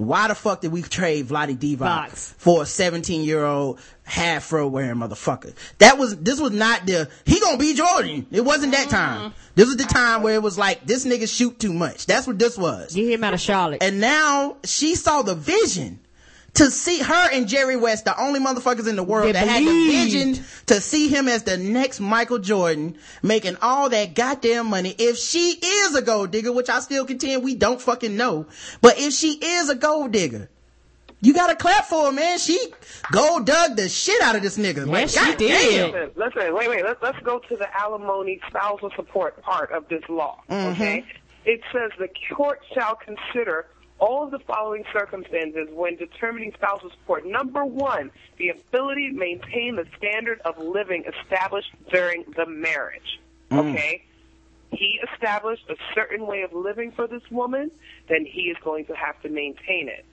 why the fuck did we trade Vlade Divac for a 17 year old half fro wearing motherfucker? That was, this was not the, he gonna be Jordan. It wasn't that time. Mm-hmm. This was the time where it was like, this nigga shoot too much. That's what this was. Get him out of Charlotte. And now she saw the vision to see her and Jerry West, the only motherfuckers in the world They that had the vision to see him as the next Michael Jordan, making all that goddamn money. If she is a gold digger, which I still contend we don't fucking know, but if she is a gold digger, you gotta clap for her, man. She gold dug the shit out of this nigga. Yeah, like, she God did. damn. Listen, listen, wait, wait. Let's let's go to the alimony spousal support part of this law. Mm-hmm. Okay, it says the court shall consider all of the following circumstances when determining spousal support. Number one, the ability to maintain the standard of living established during the marriage. Mm. Okay. He established a certain way of living for this woman, then he is going to have to maintain it.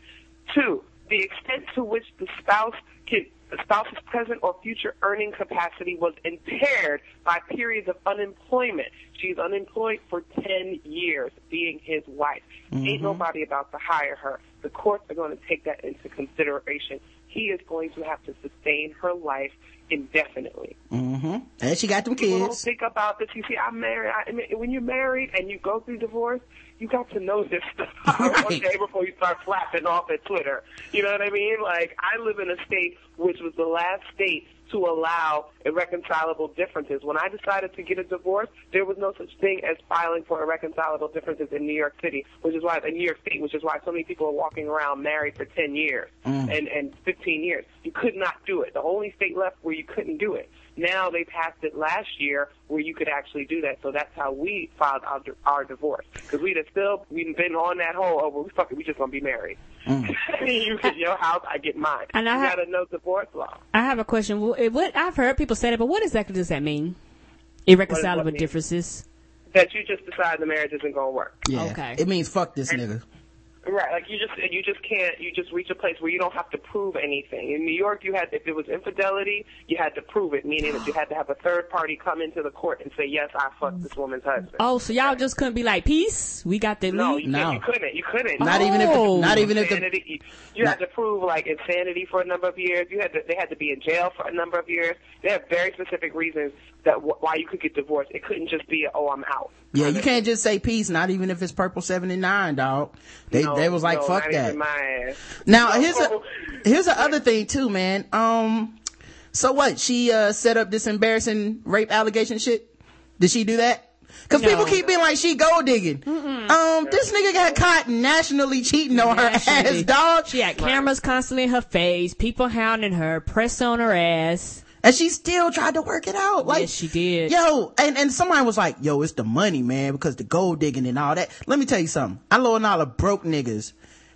Two, the extent to which the spouse can, the spouse's present or future earning capacity was impaired by periods of unemployment. She's unemployed for 10 years, being his wife. Ain't mm-hmm. nobody about to hire her. The courts are going to take that into consideration. He is going to have to sustain her life indefinitely. Mm-hmm. And she got them People don't kids. think about this. You see, I'm married. I, mean, when you're married and you go through divorce, you got to know this stuff one day before you start flapping off at Twitter. You know what I mean? Like, I live in a state which was the last state to allow irreconcilable differences. When I decided to get a divorce, there was no such thing as filing for irreconcilable differences in New York City, which is why in New York State, which is why so many people are walking around married for 10 years mm. and and 15 years. You could not do it. The only state left where you couldn't do it. Now they passed it last year where you could actually do that. So that's how we filed our, our divorce because we'd have still we'd been on that whole oh well we fuck it we just gonna be married. Mm. you get your house, I get mine. And I you ha- gotta know divorce law. I have a question. Wh- What I've heard people say that, but what exactly does that mean? Irreconcilable mean? differences. That you just decide the marriage isn't gonna work. Yeah. Okay. It means fuck this nigga. Right, like you just you just can't you just reach a place where you don't have to prove anything. In New York, you had if it was infidelity, you had to prove it, meaning that you had to have a third party come into the court and say, "Yes, I fucked this woman's husband." Oh, so y'all just couldn't be like, peace. We got the No, you, No. you couldn't. You couldn't. Not even if, Oh. not even if the, insanity. You, you had to prove like insanity for a number of years. You had to, they had to be in jail for a number of years. They have very specific reasons that wh- why you could get divorced. It couldn't just be, oh, I'm out. Yeah, you can't just say peace, not even if it's purple 79, dog. They, No, they was like, no, fuck that. even my ass. Now, No. here's a, here's the other thing too, man. Um, so what? She, uh, set up this embarrassing rape allegation shit? Did she do that? Cause No. people keep being like, she gold digging. Um, this nigga got caught nationally cheating on her ass, dog. She had cameras constantly in her face, people hounding her, press on her ass. And she still tried to work it out. Like, yes, she did. Yo, and, and somebody was like, yo, it's the money, man, because the gold digging and all that. Let me tell you something. I know all of broke niggas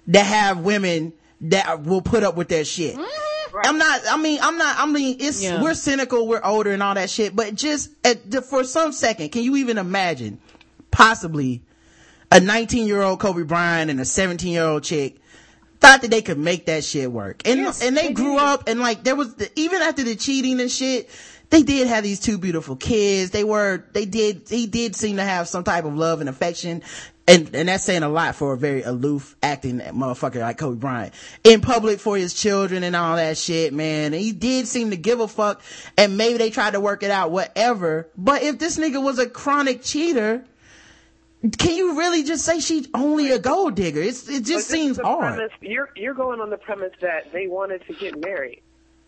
that have women that will put up with that shit. Mm-hmm. I'm not, I mean, I'm not, I mean, it's, Yeah. we're cynical, we're older and all that shit, but just at, the- for some second, can you even imagine possibly a 19 year old Kobe Bryant and a 17 year old chick thought that they could make that shit work. And, Yes, and they, they grew did. up and like there was, the, even after the cheating and shit, they did have these two beautiful kids. They were, they did, he did seem to have some type of love and affection. And, and that's saying a lot for a very aloof acting motherfucker like Kobe Bryant. In public for his children and all that shit, man. And he did seem to give a fuck and maybe they tried to work it out, whatever. But if this nigga was a chronic cheater, can you really just say she's only a gold digger? It's, it just seems hard. Premise, you're you're going on the premise that they wanted to get married.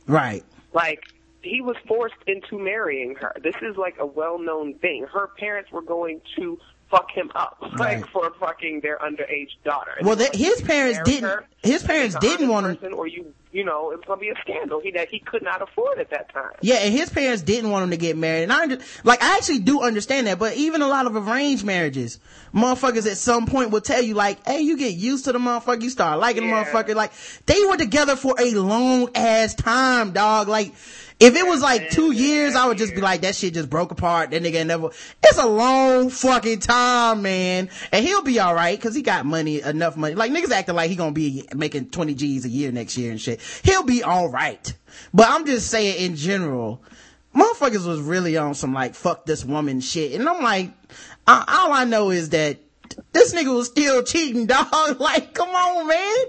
Right. Like he was forced into marrying her. This is like a well-known thing. Her parents were going to fuck him up, like Right. for fucking their underage daughter. Well, that- his parents didn't- her, his parents didn't want him- or you, you know, it was gonna be a scandal. He that he could not afford at that time. Yeah, and his parents didn't want him to get married. And I like, I actually do understand that, but even a lot of arranged marriages, motherfuckers at some point will tell you like, hey, you get used to the motherfucker, you start liking Yeah. the motherfucker. Like, they were together for a long ass time, dog. Like, if it was like two years, I would just be like, that shit just broke apart. That nigga never, it's a long fucking time, man. And he'll be alright, cause he got money, enough money. Like, niggas acting like he gonna be making 20 G's a year next year and shit. He'll be alright. But I'm just saying in general, motherfuckers was really on some like fuck this woman shit. And I'm like, all I know is that this nigga was still cheating, dog. like, come on, man.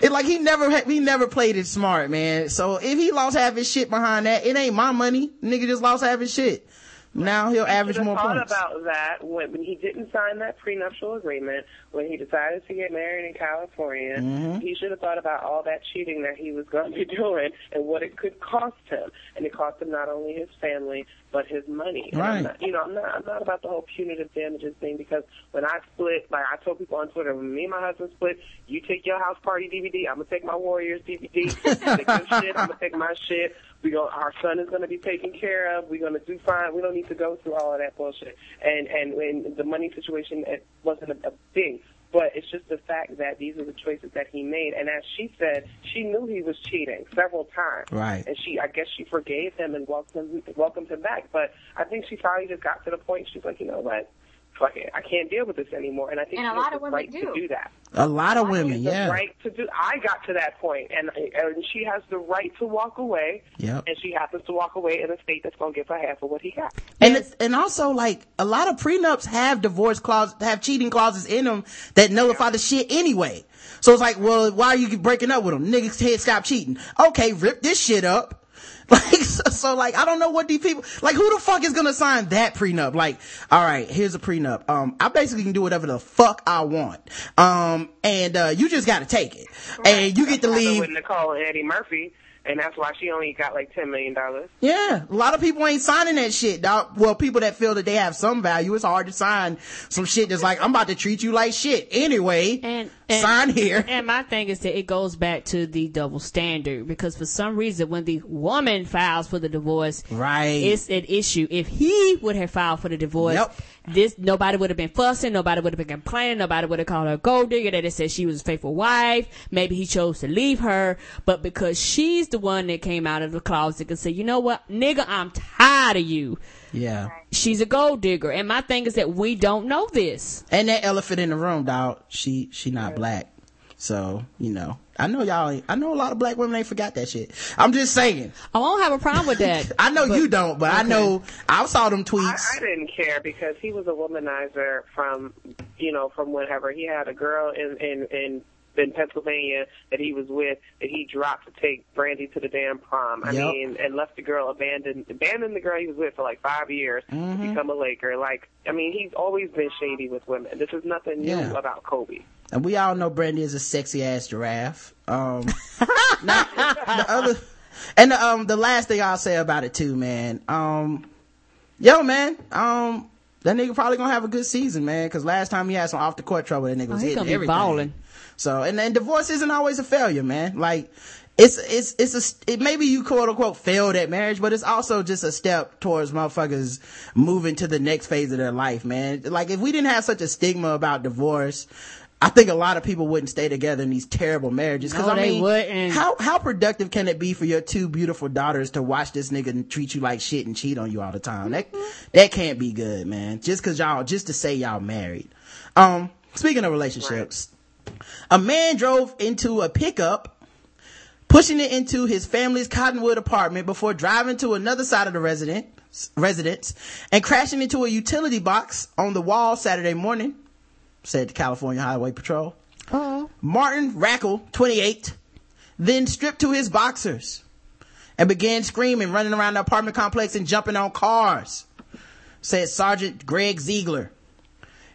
It like he never he never played it smart, man. So if he lost half his shit behind that, it ain't my money. Nigga just lost half his shit. Now he'll average have more thought points. about that when he didn't sign that prenuptial agreement, when he decided to get married in California. Mhm. He should have thought about all that cheating that he was going to be doing and what it could cost him. And it cost him not only his family but his money. Right. not- you know, I'm not I'm not about the whole punitive damages thing because when I split, like I told people on Twitter, when me and my husband split, you take your house party DVD, I'm gonna take my Warriors DVD. Take your shit, I'm gonna take my shit. We go. Our son is going to be taken care of. We're going to do fine. We don't need to go through all of that bullshit. And and when the money situation it wasn't a, a thing, but it's just the fact that these are the choices that he made. And as she said, she knew he was cheating several times. Right. And she, I guess, she forgave him and welcomed him, welcomed him back. But I think she finally just got to the point. She's like, you know what? Fuck it. I can't deal with this anymore. And I think And a lot of the women right do. to do that A lot of women, the yeah. right to do. I got to that point, and and she has the right to walk away. Yep. And she happens to walk away in a state that's going to give her half of what he got. And it's, and also like a lot of prenups have divorce clause have cheating clauses in them that nullify the shit anyway. So it's like, well, why are you breaking up with them? Niggas can't stop cheating. Okay, rip this shit up. Like so, so like I don't know what these people like who the fuck is gonna sign that prenup? Like, all right, here's a prenup. Um, I basically can do whatever the fuck I want. Um, and uh, you just gotta take it, and you get to Happened leave. with Nicole and Eddie Murphy, and that's why she only got like ten million dollars. Yeah, a lot of people ain't signing that shit, dog. Well, people that feel that they have some value, it's hard to sign some shit that's like, I'm about to treat you like shit anyway. And, sign here. And my thing is that it goes back to the double standard because for some reason when the woman files for the divorce, Right. it's an issue. If he would have filed for the divorce, Yep. this nobody would have been fussing, nobody would have been complaining, nobody would have called her a gold digger. That it said she was a faithful wife. Maybe he chose to leave her, but because she's the one that came out of the closet and said, "You know what, nigga, I'm tired of you." Yeah. She's a gold digger, and my thing is that we don't know this. And that elephant in the room, dog, she, she not black. So, you know, I know y'all, I know a lot of black women ain't forgot that shit. I'm just saying. Oh, I won't have a problem with that. I know you don't, but I know, I saw them I, tweets. I didn't care because he was a womanizer from, you know, from whenever he had a girl in in in. In Pennsylvania, that he was with, that he dropped to take Brandy to the damn prom. I Yep. mean, and left the girl abandoned, abandoned the girl he was with for like five years Mm-hmm. to become a Laker. Like, I mean, he's always been shady with women. This is nothing new about Kobe. And we all know Brandy is a sexy ass giraffe. Um, now, the other, and the, um, the last thing I'll say about it too, man. Um, yo, man, um, that nigga probably gonna have a good season, man. Cause last time he had some off the court trouble, that nigga was Oh, he hitting gonna be everything. balling. So, and then divorce isn't always a failure, man. Like, it's, it's, it's a, it, maybe you quote unquote failed at marriage, but it's also just a step towards motherfuckers moving to the next phase of their life, man. Like, if we didn't have such a stigma about divorce, I think a lot of people wouldn't stay together in these terrible marriages. Cause No, I they mean, wouldn't. how, how productive can it be for your two beautiful daughters to watch this nigga treat you like shit and cheat on you all the time? That, that can't be good, man. Just cause y'all, just to say y'all married. Um, speaking of relationships, a man drove into a pickup, pushing it into his family's Cottonwood apartment before driving to another side of the resident, residence and crashing into a utility box on the wall Saturday morning, said the California Highway Patrol. Oh. Martin Rackle, 28, then stripped to his boxers and began screaming, running around the apartment complex and jumping on cars, said Sergeant Greg Ziegler.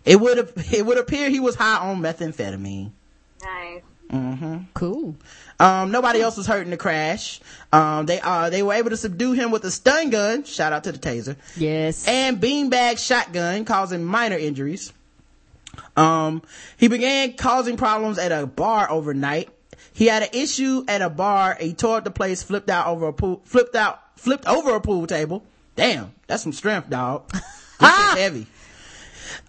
It would it would appear he was high on methamphetamine. Nice. Mm-hmm. Cool. Um, nobody else was hurt in the crash. Um, they uh they were able to subdue him with a stun gun. Shout out to the taser Yes. and beanbag shotgun, causing minor injuries. Um, he began causing problems at a bar overnight. He had an issue at a bar. He tore up the place, flipped out over a pool, flipped out, flipped over a pool table. Damn, that's some strength, dog. This is heavy.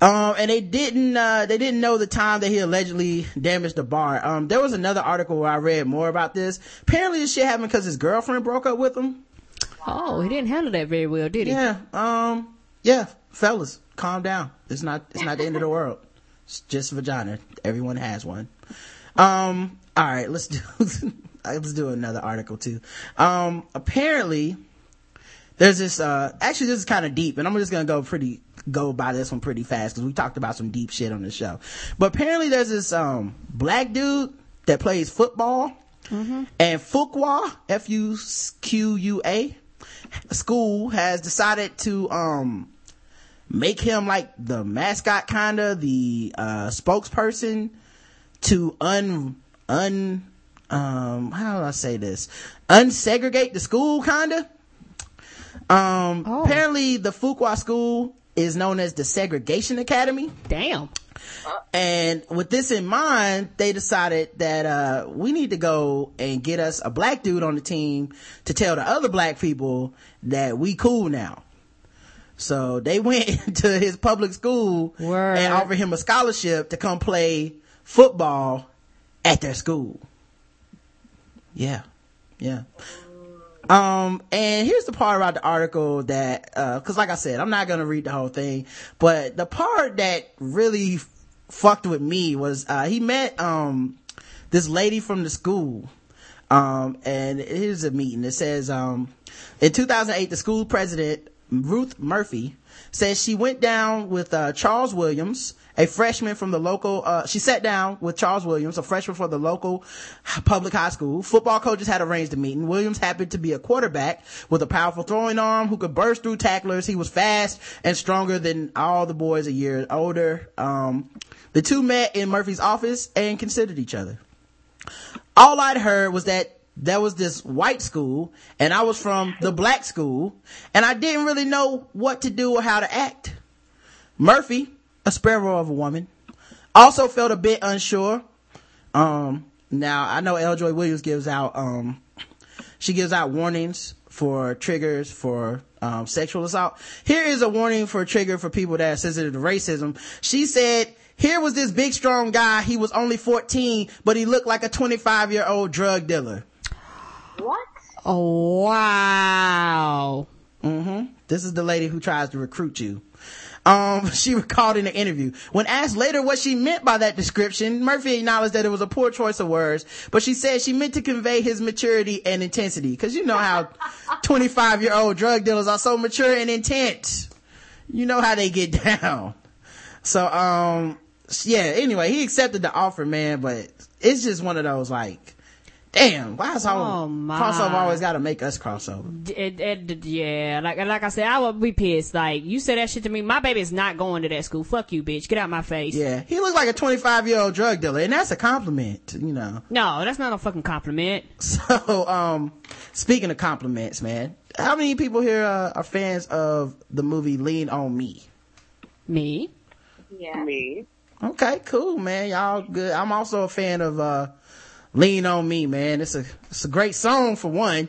Um, and they didn't, uh, they didn't know the time that he allegedly damaged the bar. Um, there was another article where I read more about this. Apparently this shit happened because his girlfriend broke up with him. Oh, he didn't handle that very well, did he? Yeah. Um, yeah, fellas, calm down. It's not, it's not the end of the world. It's just vagina. Everyone has one. Um, all right, let's do, let's do another article too. Um, apparently there's this, uh, actually this is kind of deep and I'm just gonna go pretty, go by this one pretty fast because we talked about some deep shit on the show. But apparently there's this, um, black dude that plays football and Fuqua, F-U-Q-U-A, school has decided to, um, make him like the mascot kinda, the, uh, spokesperson to un, un, um, how do I say this? Unsegregate the school kinda. Um, apparently the Fuqua school is known as the Segregation Academy. Damn. And with this in mind, they decided that, uh, we need to go and get us a black dude on the team to tell the other black people that we cool now. So they went to his public school Word. and offered him a scholarship to come play football at their school. Yeah. Yeah. Um, and here's the part about the article that, uh, cause like I said, I'm not gonna read the whole thing, but the part that really f- fucked with me was, uh, he met, um, this lady from the school. Um, and here's a meeting. It says, um, in 2008, the school president, Ruth Murphy, says she went down with, uh, Charles Williams, a freshman from the local, uh, she sat down with Charles Williams, a freshman from the local public high school. Football coaches had arranged a meeting. Williams happened to be a quarterback with a powerful throwing arm who could burst through tacklers. He was fast and stronger than all the boys a year older. Um, the two met in Murphy's office and considered each other. All I'd heard was that there was this white school and I was from the black school and I didn't really know what to do or how to act. Murphy, a sparrow of a woman, also felt a bit unsure. Um, now I know L. Joy Williams gives out, um, she gives out warnings for triggers for um, sexual assault. Here is a warning for a trigger for people that are sensitive to racism. She said, here was this big strong guy. He was only 14, but he looked like a 25 year old drug dealer. What? Oh, wow. hmm This is the lady who tries to recruit you. Um, she recalled in an interview. When asked later what she meant by that description, Murphy acknowledged that it was a poor choice of words, but she said she meant to convey his maturity and intensity. Cause you know how 25 year old drug dealers are so mature and intense. You know how they get down. So, um, yeah, anyway, he accepted the offer, man, but it's just one of those like, damn, why is all Oh, my. crossover always gotta make us crossover? It, it, yeah, like like I said, I would be pissed. Like you said that shit to me. My baby is not going to that school. Fuck you, bitch. Get out my face. Yeah, he looked like a 25 year old drug dealer, and that's a compliment, you know. No, that's not a fucking compliment. So, um, speaking of compliments, man, how many people here uh, are fans of the movie Lean on Me? Me? Yeah. Me. Okay, cool, man. Y'all good. I'm also a fan of uh, Lean on Me, man. It's a it's a great song for one,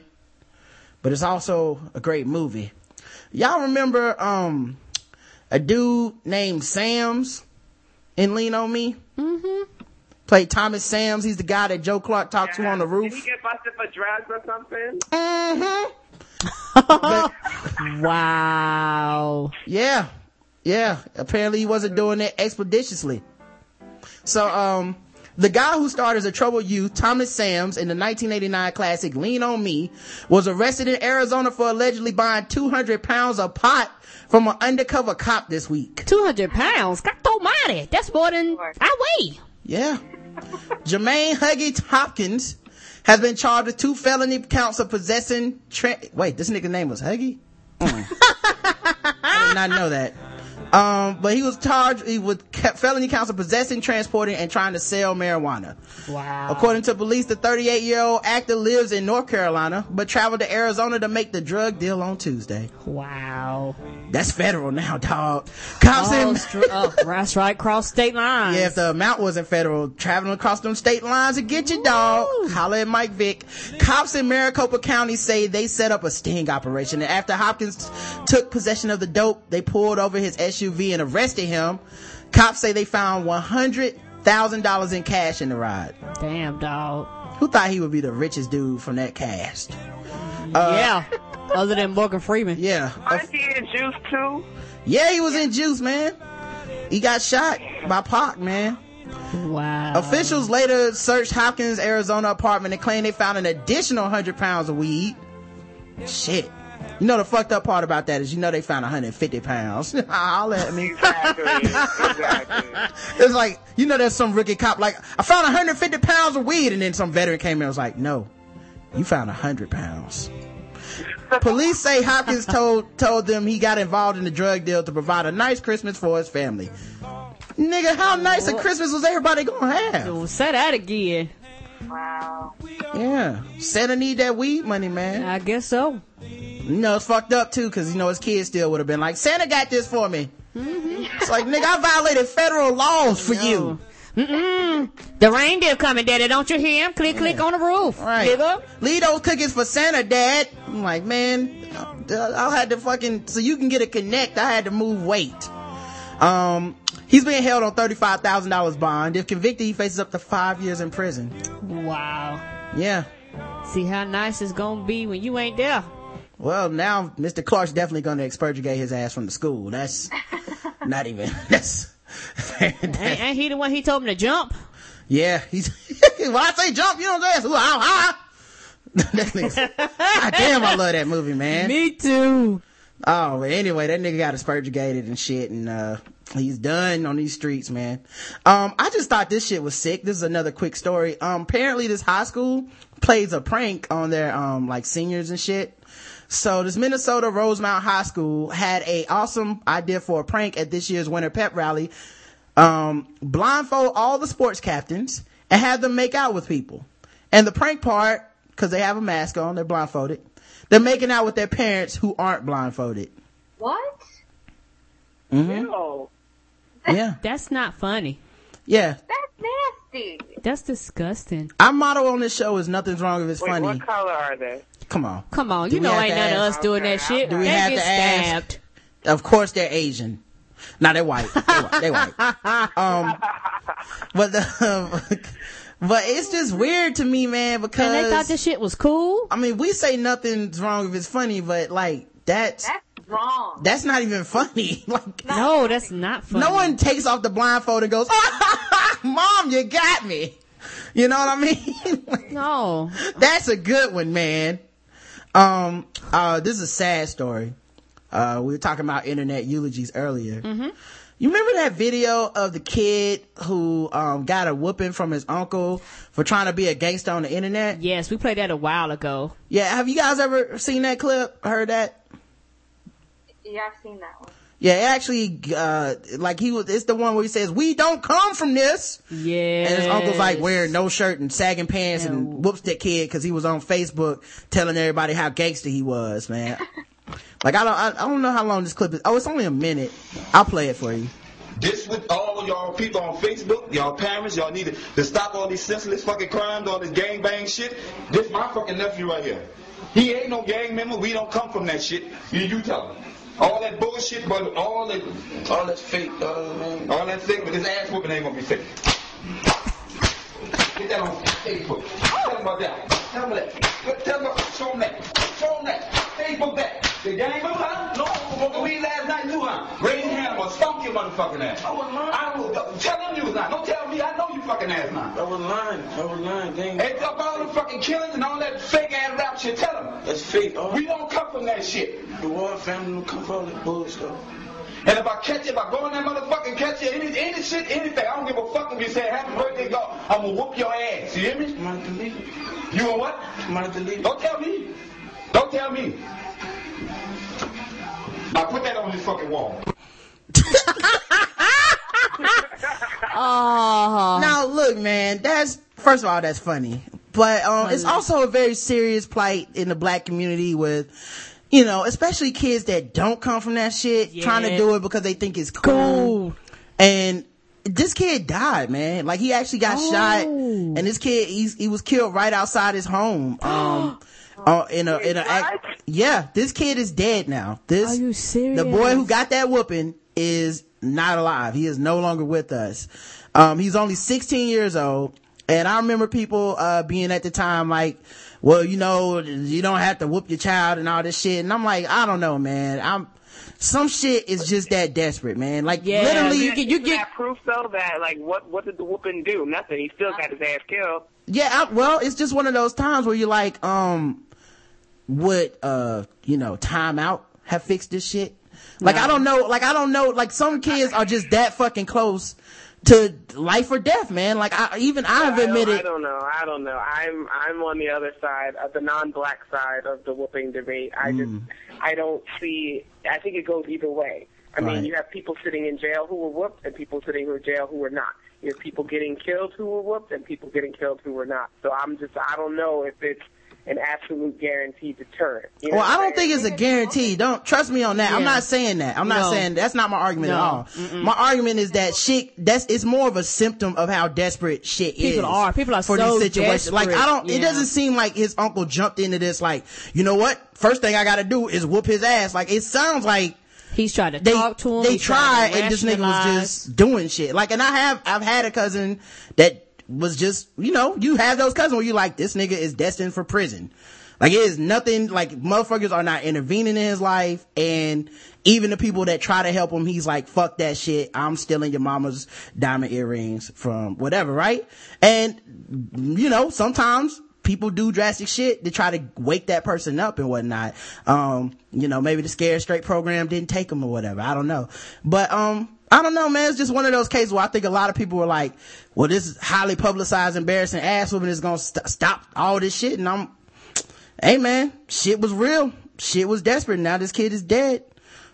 but it's also a great movie. Y'all remember um a dude named Sams in Lean on Me? Mm-hmm. Played Thomas Sams. He's the guy that Joe Clark talked to on the roof. Did roof. he get busted for drugs or something? Mm-hmm. Wow. Yeah. Yeah. Apparently he wasn't doing it expeditiously. So, um, the guy who starred as a troubled youth, Thomas Sams, in the 1989 classic Lean on Me, was arrested in Arizona for allegedly buying 200 pounds of pot from an undercover cop this week. 200 pounds? God almighty. That's more than I weigh. Yeah. Jermaine Huggy Hopkins has been charged with two felony counts of possessing, tra- wait, this nigga's name was Huggy? Mm. I did not know that. Um, but he was charged with felony counts of possessing, transporting, and trying to sell marijuana. Wow. According to police, the 38 year old actor lives in North Carolina, but traveled to Arizona to make the drug deal on Tuesday. Wow. That's federal now, dog. Cops Oh, in, str- oh, that's right, cross state lines. yeah, if the amount wasn't federal, traveling across them state lines to get you, dog. Holla at Mike Vick. Cops in Maricopa County say they set up a sting operation, and after Hopkins took possession of the dope, they pulled over his SUV and arrested him. Cops say they found one hundred thousand dollars in cash in the ride. Damn, dog. Who thought he would be the richest dude from that cast? Uh, yeah. Other than Morgan Freeman. Yeah. Aren't he in Juice too? Yeah, he was in Juice, man. He got shot by Pac, man. Wow. Officials later searched Hopkins' Arizona apartment and claimed they found an additional 100 pounds of weed. Shit. You know the fucked up part about that is you know they found 150 pounds. Holla at me. Exactly. exactly. It's like, you know there's some rookie cop like, I found 150 pounds of weed and then some veteran came in and was like, no, you found 100 pounds. Police say Hopkins told told them he got involved in the drug deal to provide a nice Christmas for his family. Nigga, how nice a Christmas was everybody gonna have? Oh, Say that again. Wow. Yeah. Santa need that weed money, man. I guess so. You know, it's fucked up too, cause you know his kids still would have been like, Santa got this for me. It's like, nigga, I violated federal laws for you. Mm-mm. The reindeer coming, daddy. Don't you hear him? Click, click on the roof. Right. Nigga. Leave those cookies for Santa, dad. I'm like, man, I had to fucking, so you can get a connect, I had to move weight. Um, he's being held on $35,000 bond. If convicted, he faces up to five years in prison. Wow. Yeah. See how nice it's gonna be when you ain't there. Well, now Mr. Clark's definitely going to expurgate his ass from the school. That's not even, that's, Ain't, ain't he the one he told him to jump? yeah, he's, when I say jump, you know what I'm saying? Ooh, how high? God damn, I love that movie, man. Me too. Oh, but anyway, that nigga got expurgated and shit, and uh, he's done on these streets, man. Um, I just thought this shit was sick. This is another quick story. Um, apparently this high school plays a prank on their um like seniors and shit. So this Minnesota Rosemount High School had a awesome idea for a prank at this year's winter pep rally. Um, blindfold all the sports captains and have them make out with people. And the prank part, cause they have a mask on, they're blindfolded. They're making out with their parents who aren't blindfolded. What? Mm-hmm. No. Yeah. That's not funny. Yeah. That's nasty. That's disgusting. Our motto on this show is nothing's wrong if it's Wait, funny. what color are they? Come on. Come on, Do you know ain't none of us doing that shit. Do we they have get to ask? stabbed. Of course they're Asian. Nah, they're white. They white. They white. Um, but the, but it's just weird to me, man, because And they thought this shit was cool. I mean, we say nothing's wrong if it's funny, but like that's That's wrong. that's not even funny. like No, that's not funny. no one takes off the blindfold and goes, "Mom, you got me." You know what I mean? No. That's a good one, man. Um, uh, this is a sad story. Uh, we were talking about internet eulogies earlier. Mm-hmm. You remember that video of the kid who, um, got a whooping from his uncle for trying to be a gangster on the internet? Yes, we played that a while ago. Yeah, have you guys ever seen that clip? Heard that? Yeah, I've seen that one. Yeah, actually, uh, like he was, it's the one where he says, we don't come from this. Yeah. And his uncle's like wearing no shirt and sagging pants and whoops that kid because he was on Facebook telling everybody how gangster he was, man. like I don't, I, I don't know how long this clip is. Oh, it's only a minute. I'll play it for you. This with all y'all people on Facebook, y'all parents, y'all need to, to stop all these senseless fucking crimes, all this gang bang shit. This my fucking nephew right here. He ain't no gang member. We don't come from that shit. You, you tell him. All that bullshit, but all that, all that's fake, uh, man. All that fake, but this ass whooping ain't gonna be fake. Get that on Facebook. Tell him about that. Tell him that. Tell him about, show him that. Show him that. Facebook that. The gang member, huh? No, smoking weed last night too, huh? Your hand, stomp your motherfucking ass. I was lying. I will, tell him you was lying. Don't tell me, I know you fucking ass lying. I was lying. I was lying, gang. Hey, up all the fucking killings and all that fake ass rap shit, tell him. That's fake. We don't come from that shit. The war family don't come from all that bullshit. And if I catch you, if I go in that motherfucking catch you, any, any shit, anything, I don't give a fuck if you say happy birthday, God, I'm gonna whoop your ass. You hear me? You want what? Don't tell me. Don't tell me. I put that on this fucking wall. Oh. Now look, man, that's first of all that's funny, but um, it's also a very serious plight in the black community with. You know, especially kids that don't come from that shit, trying to do it because they think it's cool. And this kid died, man. Like he actually got shot, and this kid he's, he was killed right outside his home. Um, uh, in a in a act, yeah, this kid is dead now. This Are you serious? the boy who got that whooping is not alive. He is no longer with us. Um, he's only 16 years old. And I remember people, uh, being at the time like, well, you know, you don't have to whoop your child and all this shit. And I'm like, I don't know, man. I'm, some shit is just that desperate, man. Like Yeah, literally, you get- you that proof though that like what what did the whooping do? Nothing. He still got his ass killed. Yeah, I, well, it's just one of those times where you're like, um, would, uh, you know, timeout have fixed this shit? Like, I don't know, like, I don't know, like, some kids are just that fucking close to life or death, man. Like, I, even I've I don't, admitted, I don't know. I don't know. I'm I'm on the other side, of the non-black side of the whooping debate. I just mm. I don't see. I think it goes either way. I mean, you have people sitting in jail who were whooped, and people sitting in jail who were not. You have people getting killed who were whooped, and people getting killed who were not. So I'm just I don't know if it's an absolute guaranteed deterrent. You know well, I don't think it's a guarantee. Don't trust me on that. I'm not saying that. I'm not No. saying that's not my argument at No. all. My argument is that shit. That's it's more of a symptom of how desperate shit is. People are. People are for so these situations. Like I don't. It doesn't seem like his uncle jumped into this. Like you know what? First thing I got to do is whoop his ass. Like it sounds like He's trying to they talk to him. they he's tried and this nigga was just doing shit. Like and I have I've had a cousin that was just you know you have those cousins where you like this nigga is destined for prison. Like it is nothing like motherfuckers are not intervening in his life and even the people that try to help him, he's like, fuck that shit. I'm stealing your mama's diamond earrings from whatever, right? And, you know, sometimes people do drastic shit to try to wake that person up and whatnot. Um, you know, maybe the Scare Straight program didn't take him or whatever. I don't know. But, um, I don't know, man. It's just one of those cases where I think a lot of people were like, well, this is highly publicized, embarrassing ass woman is gonna st- stop all this shit. And I'm, hey man, shit was real. Shit was desperate. Now this kid is dead.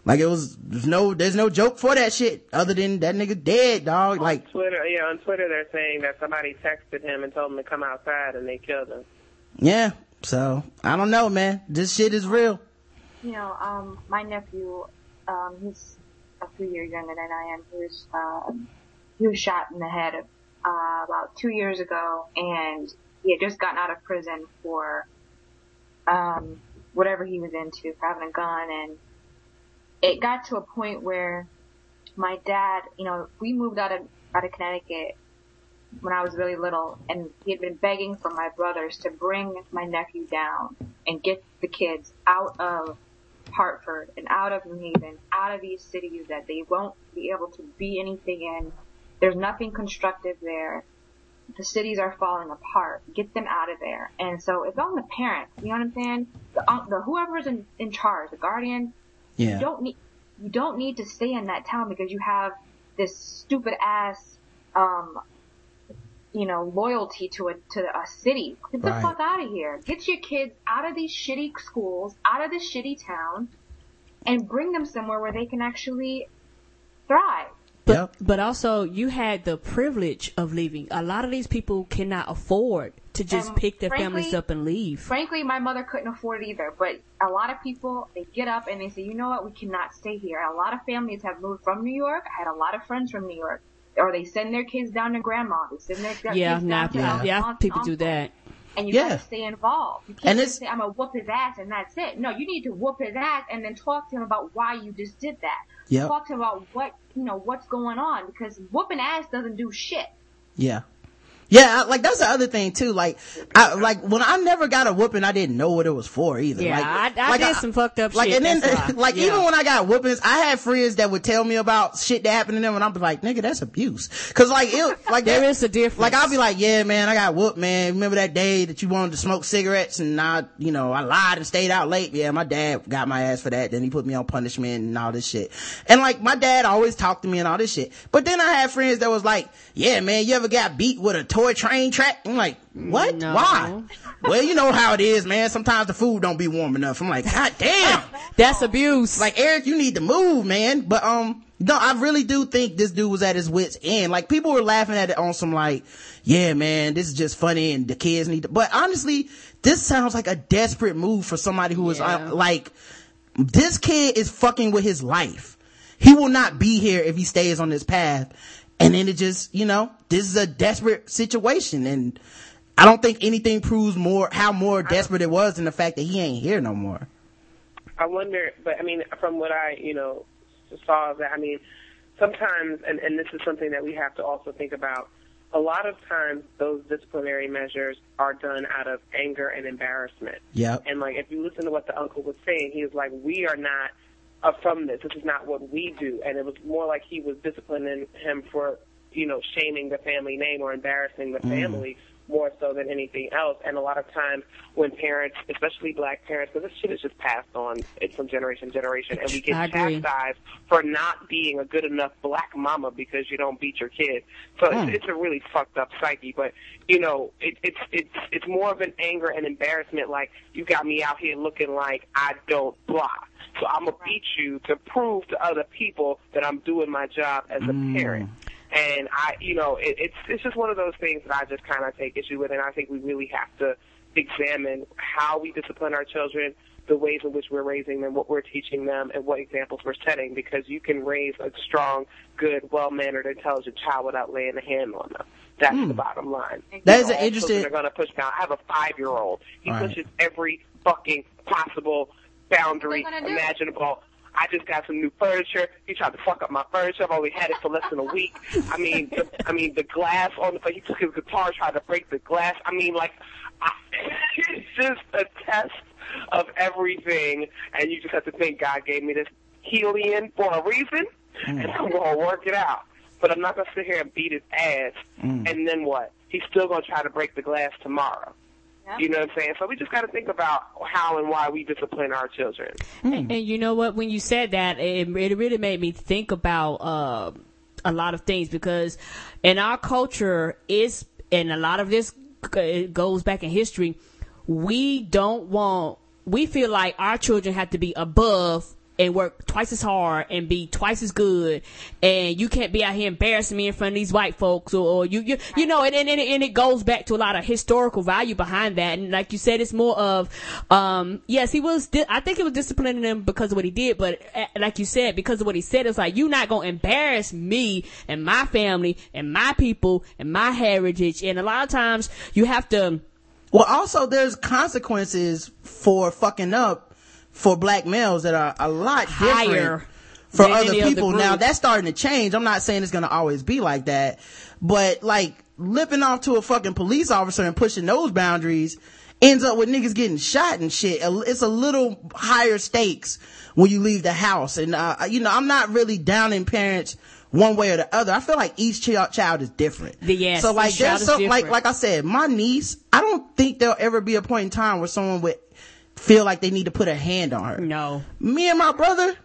Like it was, there's no, there's no joke for that shit other than that nigga dead, dog. Like, Twitter, yeah, on Twitter they're saying that somebody texted him and told him to come outside, and they killed him. yeah. So, I don't know, man. This shit is real. You know, um, my nephew, um, he's a few years younger than I am. Was, uh, he was shot in the head uh, about two years ago, and he had just gotten out of prison for um, whatever he was into, for having a gun, and it got to a point where my dad, you know, we moved out of out of Connecticut when I was really little, and he had been begging for my brothers to bring my nephew down and get the kids out of Hartford and out of New Haven, out of these cities that they won't be able to be anything in. There's nothing constructive there. The cities are falling apart. Get them out of there. And so it's on the parents. You know what I'm saying? The, um, the whoever's in, in charge, the guardian, Yeah. you don't need you don't need to stay in that town because you have this stupid ass um you know loyalty to a to a city. Get the Right. fuck out of here. Get your kids out of these shitty schools, out of this shitty town, and bring them somewhere where they can actually thrive. But, Yep. but also, you had the privilege of leaving. A lot of these people cannot afford to just And pick their frankly- families up and leave. Frankly, my mother couldn't afford it either, but a lot of people, they get up and they say, you know what, we cannot stay here. A lot of families have moved from New York. I had a lot of friends from New York. Or they send their kids down to grandma. They send their kids Yeah, down nah, to yeah, yeah, people do that. And you Yeah. gotta stay involved. You And can't it's- just say, I'm gonna whoop his ass and that's it. No, you need to whoop his ass and then talk to him about why you just did that. Yep. Talk to him about what, you know, what's going on because whooping ass doesn't do shit. Yeah. Yeah, I- like that's the other thing too. Like, I like when I never got a whooping, I didn't know what it was for either. Yeah, like, I, I like did some fucked up like, shit. and then, like, Yeah. even when I got whoopings, I had friends that would tell me about shit that happened to them, and I'm like, nigga, that's abuse. Cause like, it, like, There that- is a difference. Like, I'll be like, yeah, man, I got whooped, man. Remember that day that you wanted to smoke cigarettes, and I, you know, I lied and stayed out late. Yeah, my dad got my ass for that. Then he put me on punishment and all this shit. And like, my dad always talked to me and all this shit. But then I had friends that was like, yeah, man, you ever got beat with a toy train track? I'm like, what? No. Why? well, you know how it is, man. Sometimes the food don't be warm enough. I'm like, god damn. That's abuse. Like Eric, you need to move, man. But um, No, I really do think this dude was at his wits end. Like people were laughing at it on some like, yeah, man, this is just funny and the kids need to, but honestly, this sounds like a desperate move for somebody who is uh, like, this kid is fucking with his life. He will not be here if he stays on this path. And then it just, you know, this is a desperate situation and I don't think anything proves more, how more desperate it was than the fact that he ain't here no more. I wonder, but I mean, from what I, you know, saw that, I mean, sometimes, and, and this is something that we have to also think about, a lot of times those disciplinary measures are done out of anger and embarrassment. Yeah. And like, if you listen to what the uncle was saying, he was like, we are not uh, from this. This is not what we do. And it was more like he was disciplining him for, you know, shaming the family name or embarrassing the Mm. family more so than anything else. And a lot of times when parents, especially black parents, because this shit is just passed on it's from generation to generation, and we get chastised for not being a good enough black mama because you don't beat your kid. So Mm. it's, it's a really fucked up psyche. But you know, it, it's it's it's more of an anger and embarrassment. Like you got me out here looking like I don't blah. So I'm gonna beat you to prove to other people that I'm doing my job as a parent. And I, you know, it, it's it's just one of those things that I just kind of take issue with, and I think we really have to examine how we discipline our children, the ways in which we're raising them, what we're teaching them, and what examples we're setting. Because you can raise a strong, good, well-mannered, intelligent child without laying a hand on them. That's Hmm. the bottom line. That You is know, an interesting- children are going to push down. I have a five-year-old. He Right. pushes every fucking possible boundary What are you gonna do? imaginable. I just got some new furniture. He tried to fuck up my furniture. I've only had it for less than a week. I mean, the, I mean, the glass on the. He took his guitar, tried to break the glass. I mean, like, I, it's just a test of everything, and you just have to think God gave me this helium for a reason, and I'm gonna work it out. But I'm not gonna sit here and beat his ass, Mm. and then what? He's still gonna try to break the glass tomorrow. You know what I'm saying? So we just got to think about how and why we discipline our children. And, and you know what? When you said that, it, it really made me think about uh, a lot of things because in our culture, is and a lot of this goes back in history. We don't want. We feel like our children have to be above and work twice as hard and be twice as good, and you can't be out here embarrassing me in front of these white folks, or, or you, you, you know, and, and, and, it goes back to a lot of historical value behind that. And like you said, it's more of, um, yes, he was, di- I think it was disciplining him because of what he did, but uh, like you said, because of what he said, it's like, you're not gonna embarrass me and my family and my people and my heritage. And a lot of times you have to, Well, also there's consequences for fucking up for black males that are a lot Higher different for other people. Now that's starting to change. I'm not saying it's going to always be like that, but like lipping off to a fucking police officer and pushing those boundaries ends up with niggas getting shot and shit. It's a little higher stakes when you leave the house. And, uh, you know, I'm not really downing parents one way or the other. I feel like each child, child is different. Yes, so like there's some, like, like I said, my niece, I don't think there'll ever be a point in time where someone would feel like they need to put a hand on her. No. Me and my brother,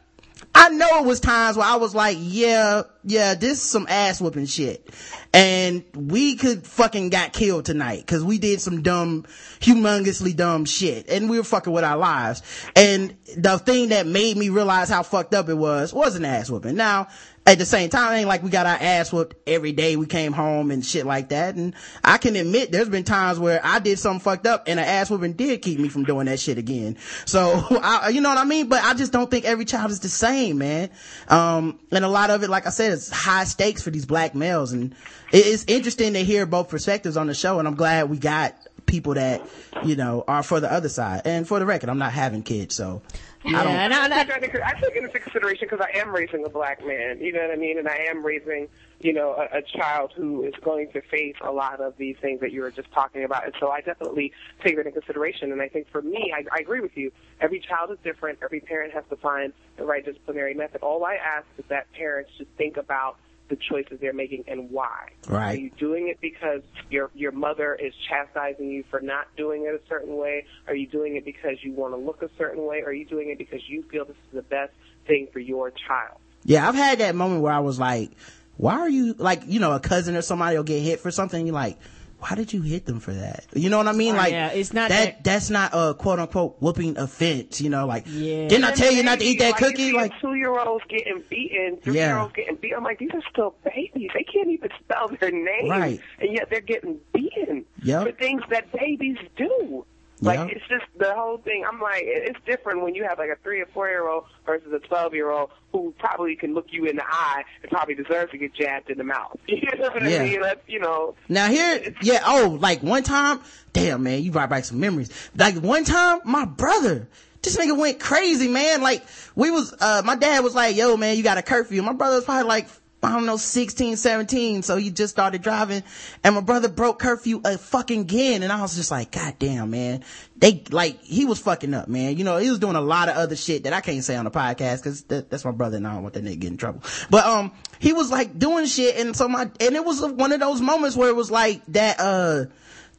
I know it was times where I was like, yeah, yeah, this is some ass whooping shit. And we could fucking got killed tonight cause we did some dumb, humongously dumb shit and we were fucking with our lives. And the thing that made me realize how fucked up it was, was an ass whooping. Now, at the same time, it ain't like we got our ass whooped every day we came home and shit like that. And I can admit there's been times where I did something fucked up and an ass whooping did keep me from doing that shit again. So, I, you know what I mean? But I just don't think every child is the same, man. Um, and a lot of it, like I said, is high stakes for these black males. And it's interesting to hear both perspectives on the show. And I'm glad we got people that, you know, are for the other side. And for the record, I'm not having kids, so I don't. and I, and I- I, take, I take it into consideration because I am raising a black man. You know what I mean? And I am raising, you know, a, a child who is going to face a lot of these things that you were just talking about. And so I definitely take that into consideration. And I think for me, I, I agree with you. Every child is different. Every parent has to find the right disciplinary method. All I ask is that parents just think about the choices they're making and why. Right. Are you doing it because your your mother is chastising you for not doing it a certain way? Are you doing it because you want to look a certain way? Are you doing it because you feel this is the best thing for your child? Yeah, I've had that moment where I was like, why are you, like, you know, a cousin or somebody will get hit for something. You're like, why did you hit them for that? You know what I mean? Oh, Like, yeah, it's not that, that- that's not a quote unquote whooping offense, you know, like, Yeah. didn't I tell you not to eat that like, cookie? Like, two year olds getting beaten, three Yeah. year olds getting beaten. I'm like, these are still babies. They can't even spell their name, Right. and yet they're getting beaten Yep. for things that babies do. Like Yep. it's just the whole thing. I'm like, it's different when you have like a three or four year old versus a twelve year old who probably can look you in the eye and probably deserves to get jabbed in the mouth. You know what Yeah. I mean? That's, you know, Now here, yeah, oh, like one time, damn man, you brought back some memories. Like one time, my brother, this nigga went crazy, man. Like we was, uh, my dad was like, yo man, you got a curfew. My brother was probably like, I don't know, 16, 17. So he just started driving and my brother broke curfew a fucking again. And I was just like, God damn, man. They, like, he was fucking up, man. You know, he was doing a lot of other shit that I can't say on the podcast cause that, that's my brother and I don't want that nigga get in trouble. But, um, he was like doing shit and so my, and it was one of those moments where it was like that, uh,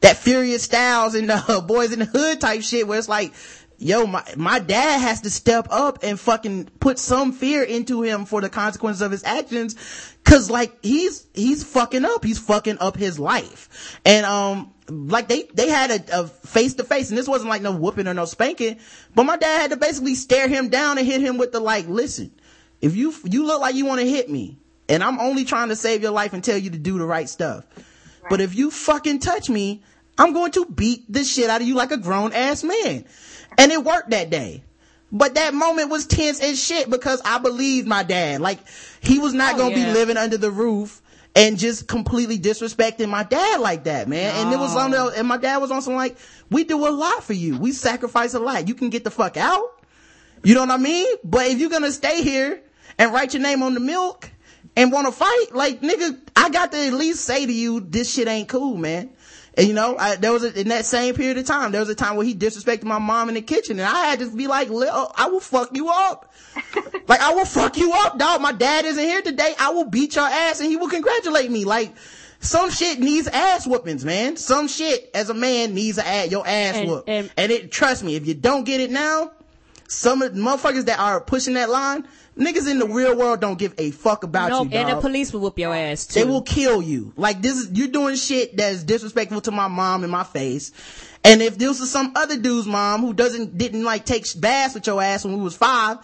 that Furious Styles and uh, Boys in the Hood type shit where it's like, yo, my, my dad has to step up and fucking put some fear into him for the consequences of his actions. Cause like, he's, he's fucking up. He's fucking up his life. And, um, like they, they had a, face to face and this wasn't like no whooping or no spanking, but my dad had to basically stare him down and hit him with the like, listen, if you, you look like you want to hit me and I'm only trying to save your life and tell you to do the right stuff. But if you fucking touch me, I'm going to beat the shit out of you like a grown ass man. And it worked that day. But that moment was tense as shit because I believed my dad. Like, he was not Oh, gonna yeah. be living under the roof and just completely disrespecting my dad like that, man. And it was on the, and my dad was on some like, we do a lot for you. We sacrifice a lot. You can get the fuck out. You know what I mean? But if you're gonna stay here and write your name on the milk and wanna fight, like nigga, I got to at least say to you, this shit ain't cool, man. And you know, I, there was a, in that same period of time, there was a time where he disrespected my mom in the kitchen and I had to be like, "Lil, I will fuck you up. like I will fuck you up, dog. My dad isn't here today. I will beat your ass and he will congratulate me. Like, some shit needs ass whoopings, man. Some shit as a man needs a, ass- your ass And- whooped. and- and it, trust me, if you don't get it now, some of the motherfuckers that are pushing that line, niggas in the real world don't give a fuck about Nope, you, Dog. No, and the police will whoop your ass too. They will kill you. Like this is, you're doing shit that's disrespectful to my mom in my face. And if this was some other dude's mom who doesn't, didn't like take baths with your ass when we was five,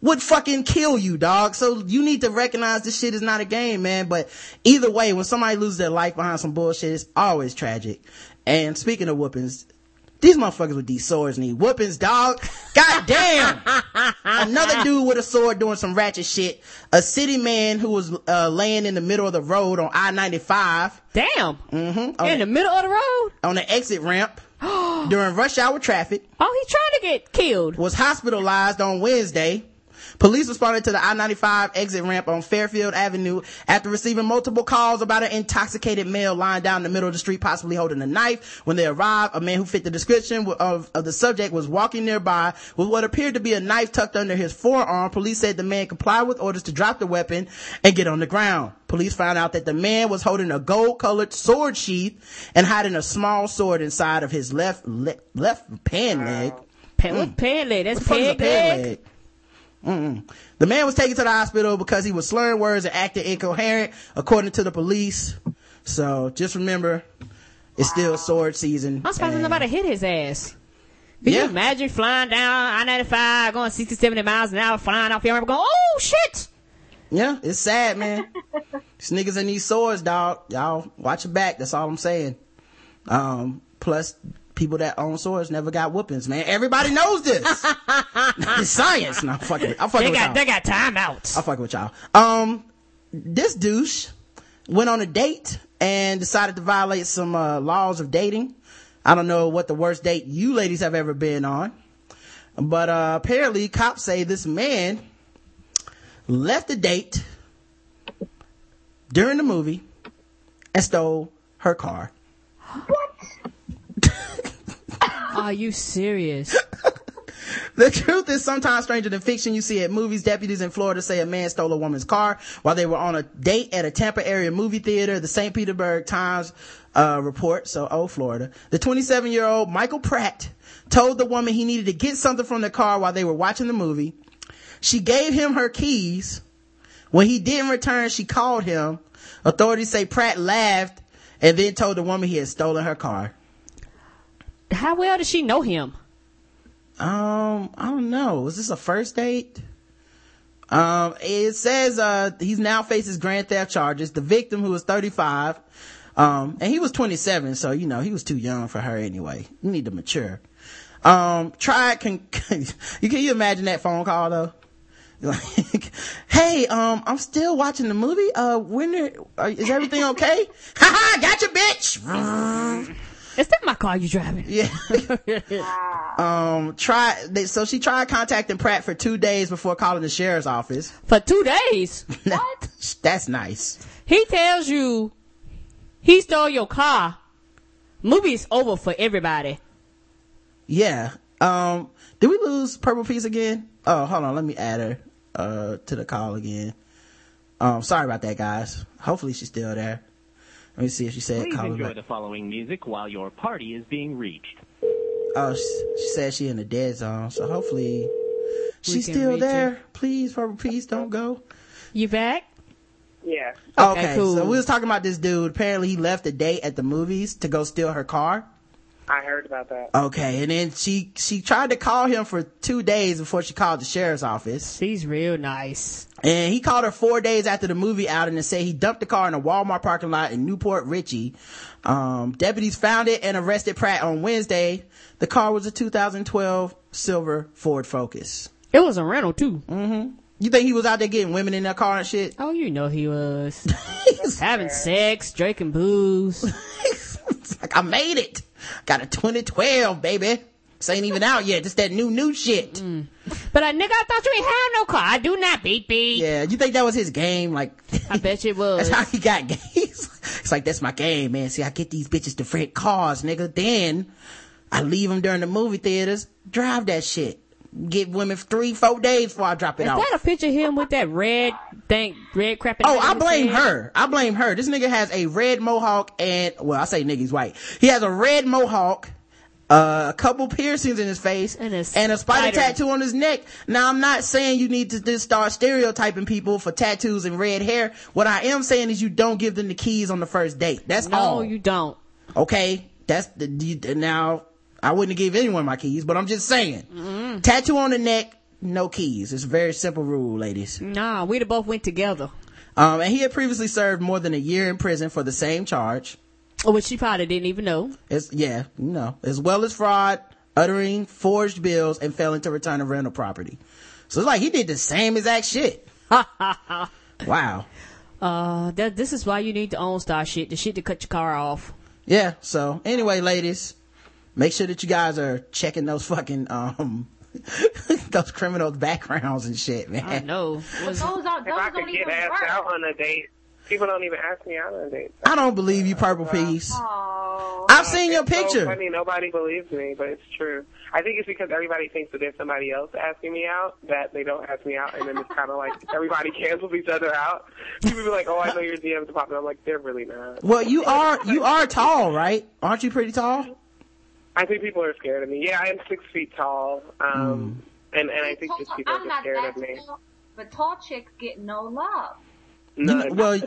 would fucking kill you, dog. So you need to recognize this shit is not a game, man. But either way, when somebody loses their life behind some bullshit, it's always tragic. And speaking of whoopings, these motherfuckers with these swords need whoopings, dog. God damn. Another dude with a sword doing some ratchet shit. A city man who was uh, laying in the middle of the road on I-95 Damn. Mm-hmm. In the middle of the road? on the exit ramp during rush hour traffic Oh, he's trying to get killed. was hospitalized on Wednesday. Police responded to the I-95 exit ramp on Fairfield Avenue after receiving multiple calls about an intoxicated male lying down in the middle of the street, possibly holding a knife. When they arrived, a man who fit the description of, of the subject was walking nearby with what appeared to be a knife tucked under his forearm. Police said the man complied with orders to drop the weapon and get on the ground. Police found out that the man was holding a gold-colored sword sheath and hiding a small sword inside of his left le- left pan leg. Pan, what mm. peg leg? That's What the fuck is a peg peg leg. Mm-mm. The man was taken to the hospital because he was slurring words and acting incoherent, according to the police. So just remember, it's still sword season. I'm surprised and- nobody hit his ass. Can Yeah. you imagine flying down I-95, going 60, 70 miles an hour, flying off your ramp, going, oh shit! Yeah, it's sad, man. These niggas in these swords, dog. Y'all watch your back. That's all I'm saying. Um, plus, people that own swords never got whoopings, man. Everybody knows this. it's science. No, I'm fucking, I'm fucking They with got, y'all. they got timeouts. I'll fuck with y'all. Um, this douche went on a date and decided to violate some uh, laws of dating. I don't know what the worst date you ladies have ever been on, but uh, apparently cops say this man left the date during the movie and stole her car. Are you serious? The truth is sometimes stranger than fiction. You see at movies, deputies in Florida say a man stole a woman's car while they were on a date at a Tampa area movie theater. The St. Petersburg Times, uh, report. So, oh, Florida. The 27 year old Michael Pratt told the woman he needed to get something from the car while they were watching the movie. She gave him her keys. When he didn't return, she called him. Authorities say Pratt laughed and then told the woman he had stolen her car. How well does she know him? Um, I don't know. Was this a first date? Um, it says, uh, he's now faces grand theft charges. The victim, who was 35, um, and he was 27, so, you know, he was too young for her anyway. You need to mature. Um, tried, can, you can you imagine that phone call though? Like, hey, um, I'm still watching the movie. Uh, when are, are, is everything okay? Ha ha, got you, bitch. Is that my car you driving? Yeah. um, try, they, so she tried contacting Pratt for two days before calling the sheriff's office. For two days? what? That's nice. He tells you he stole your car. Movie's over for everybody. Yeah. Um, did we lose Purple Peace again? Oh, hold on. Let me add her, uh, to the call again. Um, sorry about that, guys. Hopefully she's still there. Let me see if she said Please call her enjoy back. the following music while your party is being reached. Oh, she, she said she in the dead zone, so hopefully she's still there. her. Please, Purple Peace, don't go. You back? Yeah. Okay, cool. so we was talking about this dude. Apparently he left a date at the movies to go steal her car. I heard about that. Okay, and then she, she tried to call him for two days before she called the sheriff's office. She's real nice. And he called her four days after the movie outing and said he dumped the car in a Walmart parking lot in New Port Richey. Um, deputies found it and arrested Pratt on Wednesday. The car was a 2012 silver Ford Focus. It was a rental too. Mm-hmm. You think he was out there getting women in their car and shit? Oh, you know he was. Having sex, drinking booze. Like, I made it. Got a 2012, baby. This ain't even out yet. Just that new, new shit. But uh, nigga, I thought you ain't had no car. I do not beat beat. Yeah, you think that was his game? Like, I bet you it was. That's how he got games. It's like, that's my game, man. See, I get these bitches to rent cars, nigga. Then I leave them during the movie theaters, drive that shit. Get women three, four days before I drop it Is off. Is that a picture of him with that red thing, red crap? Oh, I blame her. I blame her. This nigga has a red mohawk and, well, I say nigga's white. He has a red mohawk, uh, a couple piercings in his face, And a spider, spider. tattoo on his neck. Now, I'm not saying you need to just start stereotyping people for tattoos and red hair. What I am saying is you don't give them the keys on the first date. That's No, all. you don't. Okay, that's the you, now. I wouldn't give anyone my keys, but I'm just saying. Tattoo on the neck, no keys. It's a very simple rule, ladies. Nah, we'd have both went together. Um, and he had previously served more than a year in prison for the same charge. Oh, which she probably didn't even know. It's yeah, you know, as well as fraud, uttering forged bills, and failing to return a rental property. So it's like he did the same exact shit. wow. Uh, that this is why you need to own star shit, the shit to cut your car off. Yeah. So anyway, ladies, make sure that you guys are checking those fucking um those criminals' backgrounds and shit, man. I know. Was- Those are If those I don't could get even asked work. out on a date, people don't even ask me out on a date. I don't believe you, Purple Peace. Oh. I've seen your It's so picture. funny, nobody believes me, but it's true. I think it's because everybody thinks that there's somebody else asking me out that they don't ask me out, and then it's kind of like everybody cancels each other out. People be like, "Oh, I know your DMs are popping." I'm like, they're really not. Well, you are you are tall, right? Aren't you pretty tall? I think people are scared of me. Yeah, I am six feet tall, um, and and I think just people are I'm just scared of me. tall, but tall chicks get no love. None. well,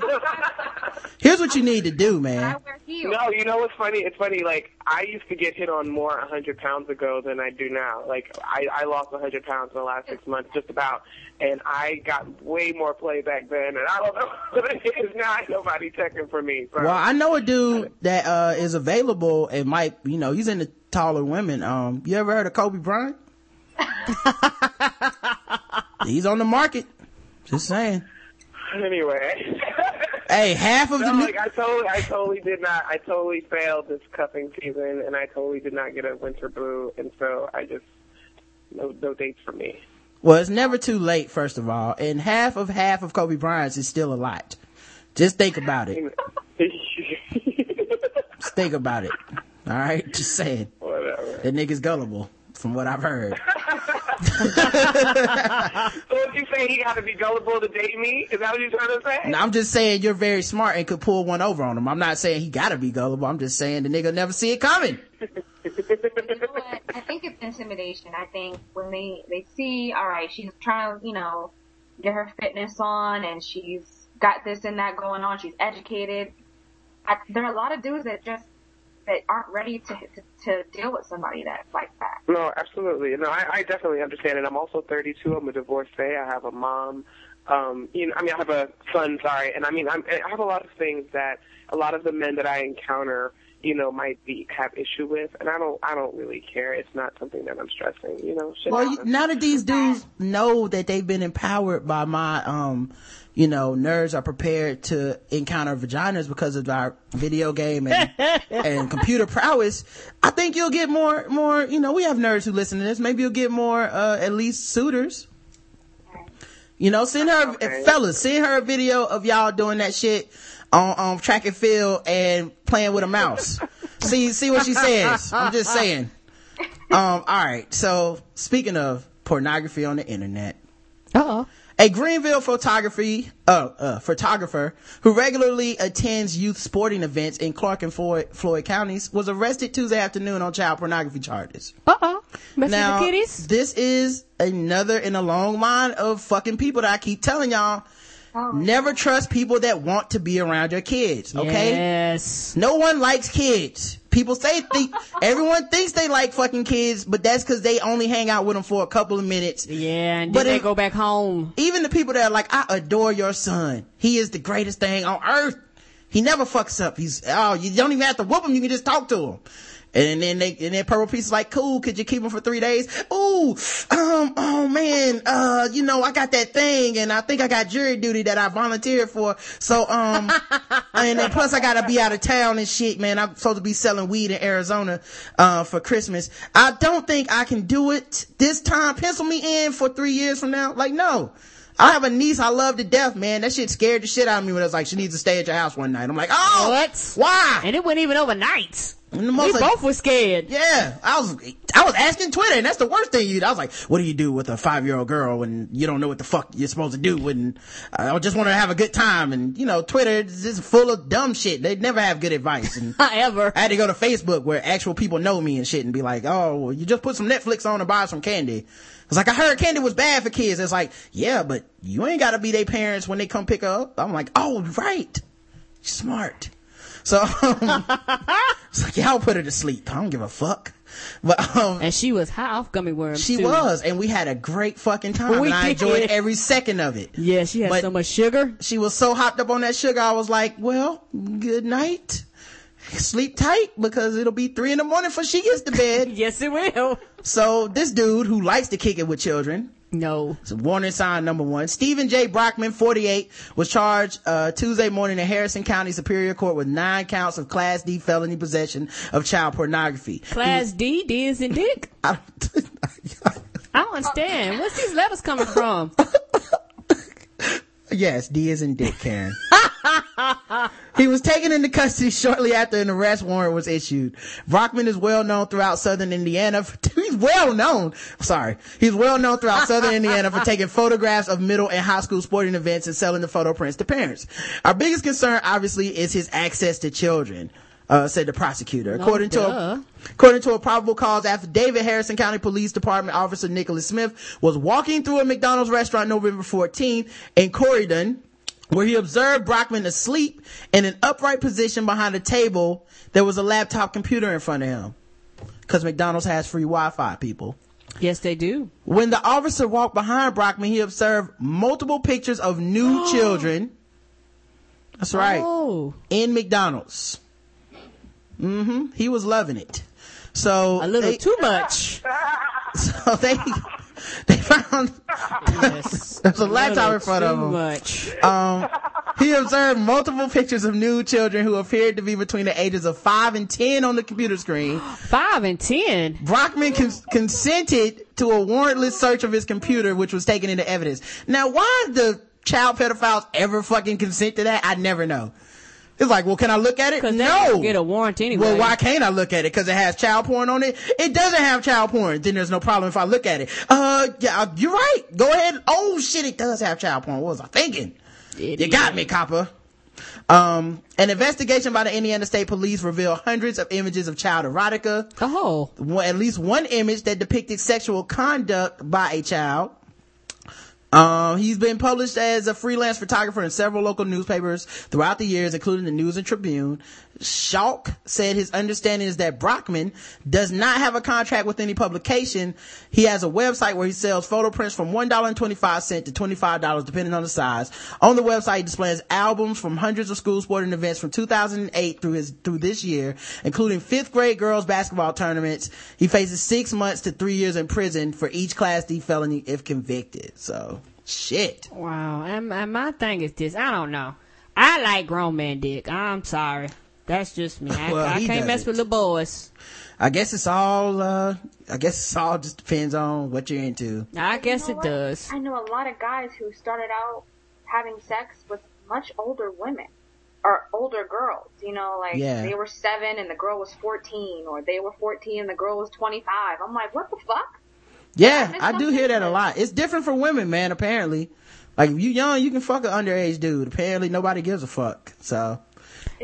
here's what you need to do, man. No, you know what's funny? It's funny. Like I used to get hit on more a hundred pounds ago than I do now. Like I, I lost a hundred pounds in the last six months, just about, and I got way more play back then. And I don't know what it is now. Ain't nobody checking for me. So. Well, I know a dude that uh is available and might, you know, he's into taller women. Um, you ever heard of Kobe Bryant? he's on the market. Just saying. anyway. Hey, half of No, the like I totally, I totally did not. I totally failed this cuffing season, and I totally did not get a winter boo, and so I just no, no dates for me. well, it's never too late, first of all, and half of half of Kobe Bryant's is still a lot. Just think about it. Just think about it. All right, just saying. Whatever. That nigga's gullible, from what I've heard. So what you saying? He got to be gullible to date me? Is that what you're trying to say? And I'm just saying you're very smart and could pull one over on him. I'm not saying he gotta be gullible. I'm just saying the nigga never see it coming. You know what? I think it's intimidation. I think when they they see, all right, she's trying to, you know, get her fitness on, and she's got this and that going on. She's educated. I, there are a lot of dudes that just that aren't ready to, to to deal with somebody that's like that. No, absolutely. No, I, I definitely understand it. I'm also 32. I'm a divorcee. I have a mom. Um, you know, I mean, I have a son. Sorry, and I mean, I'm, I have a lot of things that a lot of the men that I encounter, you know, might be have issue with, and I don't, I don't really care. It's not something that I'm stressing. You know, shit Well, you, happens. now that these dudes know that they've been empowered by my, um, you know, nerds are prepared to encounter vaginas because of our video game and, and computer prowess. I think you'll get more, more, you know, we have nerds who listen to this. Maybe you'll get more, uh, at least suitors. You know, send her, fellas, send her a video of y'all doing that shit on, on track and field and playing with a mouse. see, see what she says. I'm just saying. Um, all right. So speaking of pornography on the internet. Uh-oh. A Greenville photography, uh, uh, photographer who regularly attends youth sporting events in Clark and Floyd, Floyd counties was arrested Tuesday afternoon on child pornography charges. Uh-oh. Messing now, the kitties? this is another in a long line of fucking people that I keep telling y'all. Never trust people that want to be around your kids, okay? Yes. No one likes kids. People say think everyone thinks they like fucking kids, but that's because they only hang out with them for a couple of minutes. Yeah, and But then they it- go back home. Even the people that are like, I adore your son. He is the greatest thing on earth. He never fucks up. He's oh, you don't even have to whoop him. You can just talk to him. And then they, and then Purple Peace is like, cool, could you keep him for three days? Ooh, um, oh man, uh, you know, I got that thing and I think I got jury duty that I volunteered for. So, um, and then plus I gotta be out of town and shit, man. I'm supposed to be selling weed in Arizona, uh, for Christmas. I don't think I can do it this time. Pencil me in for three years from now. Like, no. I have a niece I love to death, man. That shit scared the shit out of me when I was like, she needs to stay at your house one night. I'm like, oh, What? why? And it wasn't even overnight. We like- both were scared. yeah, I was, I was asking Twitter, and that's the worst thing you. I was like, "What do you do with a five year old girl when you don't know what the fuck you're supposed to do?" When I just want to have a good time, and you know, Twitter is just full of dumb shit. They never have good advice. And Ever. I had to go to Facebook where actual people know me and shit, and be like, "Oh, well, you just put some Netflix on and buy some candy." It's like I heard candy was bad for kids. It's like, yeah, but you ain't got to be their parents when they come pick up. I'm like, oh, right, smart. So um, it's like, yeah, I'll put her to sleep. I don't give a fuck. But um, And she was high off gummy worms. she too. was, and we had a great fucking time, We and I enjoyed every second of it. Yeah, she had But- so much sugar. She was so hopped up on that sugar, I was like, well, good night. Sleep tight because it'll be three in the morning before she gets to bed. yes, it will. So this dude who likes to kick it with children, No. it's a warning sign number one. Stephen J. Brockman, 48, was charged uh, Tuesday morning in Harrison County Superior Court with nine counts of Class D felony possession of child pornography. Class D, D is in dick. I don't, I don't understand. Where's these letters coming from? Yes, D is in Dick, Karen. he was taken into custody shortly after an arrest warrant was issued. Brockman is well known throughout southern Indiana. For, he's well known. Sorry. He's well known throughout southern Indiana for taking photographs of middle and high school sporting events and selling the photo prints to parents. Our biggest concern, obviously, is his access to children. Uh, said the prosecutor. According to a, According to a probable cause affidavit, Harrison County Police Department Officer Nicholas Smith was walking through a McDonald's restaurant November 14th in Corydon, where he observed Brockman asleep in an upright position behind a table. There was a laptop computer in front of him. Cause McDonald's has free Wi-Fi, people. Yes, they do. When the officer walked behind Brockman, he observed multiple pictures of new children. That's right. Oh, In McDonald's. Hmm He was loving it. So a little they- too much. So they they found Yes. there's a laptop in front of too him. much. Um, he observed multiple pictures of nude children who appeared to be between the ages of five and ten on the computer screen. Five and ten. Brockman cons- consented to a warrantless search of his computer, which was taken into evidence. Now, why the child pedophiles ever fucking consent to that? I never know. It's like, well, can I look at it? No. get a warrant anyway. Well, why can't I look at it? Because it has child porn on it. It doesn't have child porn. Then there's no problem if I look at it. Uh, yeah, you're right. Go ahead. Oh shit, it does have child porn. What was I thinking? You got me, copper. Um, an investigation by the Indiana State Police revealed hundreds of images of child erotica. Oh. At least one image that depicted sexual conduct by a child. Um, he's been published as a freelance photographer in several local newspapers throughout the years, including the News and Tribune. Schalk said his understanding is that Brockman does not have a contract with any publication. He has a website where he sells photo prints from $1.25 to $25 depending on the size. On the website, he displays albums from hundreds of school sporting events from 2008 through his, through this year, including fifth grade girls basketball tournaments. He faces six months to three years in prison for each class D felony if convicted. So, shit. Wow. And, and my thing is this. I don't know. I like grown man dick. I'm sorry. That's just me. I, Well, I he can't mess doesn't. with little boys. I guess it's all, uh, I guess it's all just depends on what you're into. I guess You know it what? does. I know a lot of guys who started out having sex with much older women or older girls. You know, like Yeah. they were seven and the girl was 14, or they were 14 and the girl was 25. I'm like, what the fuck? Yeah, missed I do hear that a lot. It's different for women, man, apparently. Like, if you young, you can fuck an underage dude. Apparently, nobody gives a fuck. So,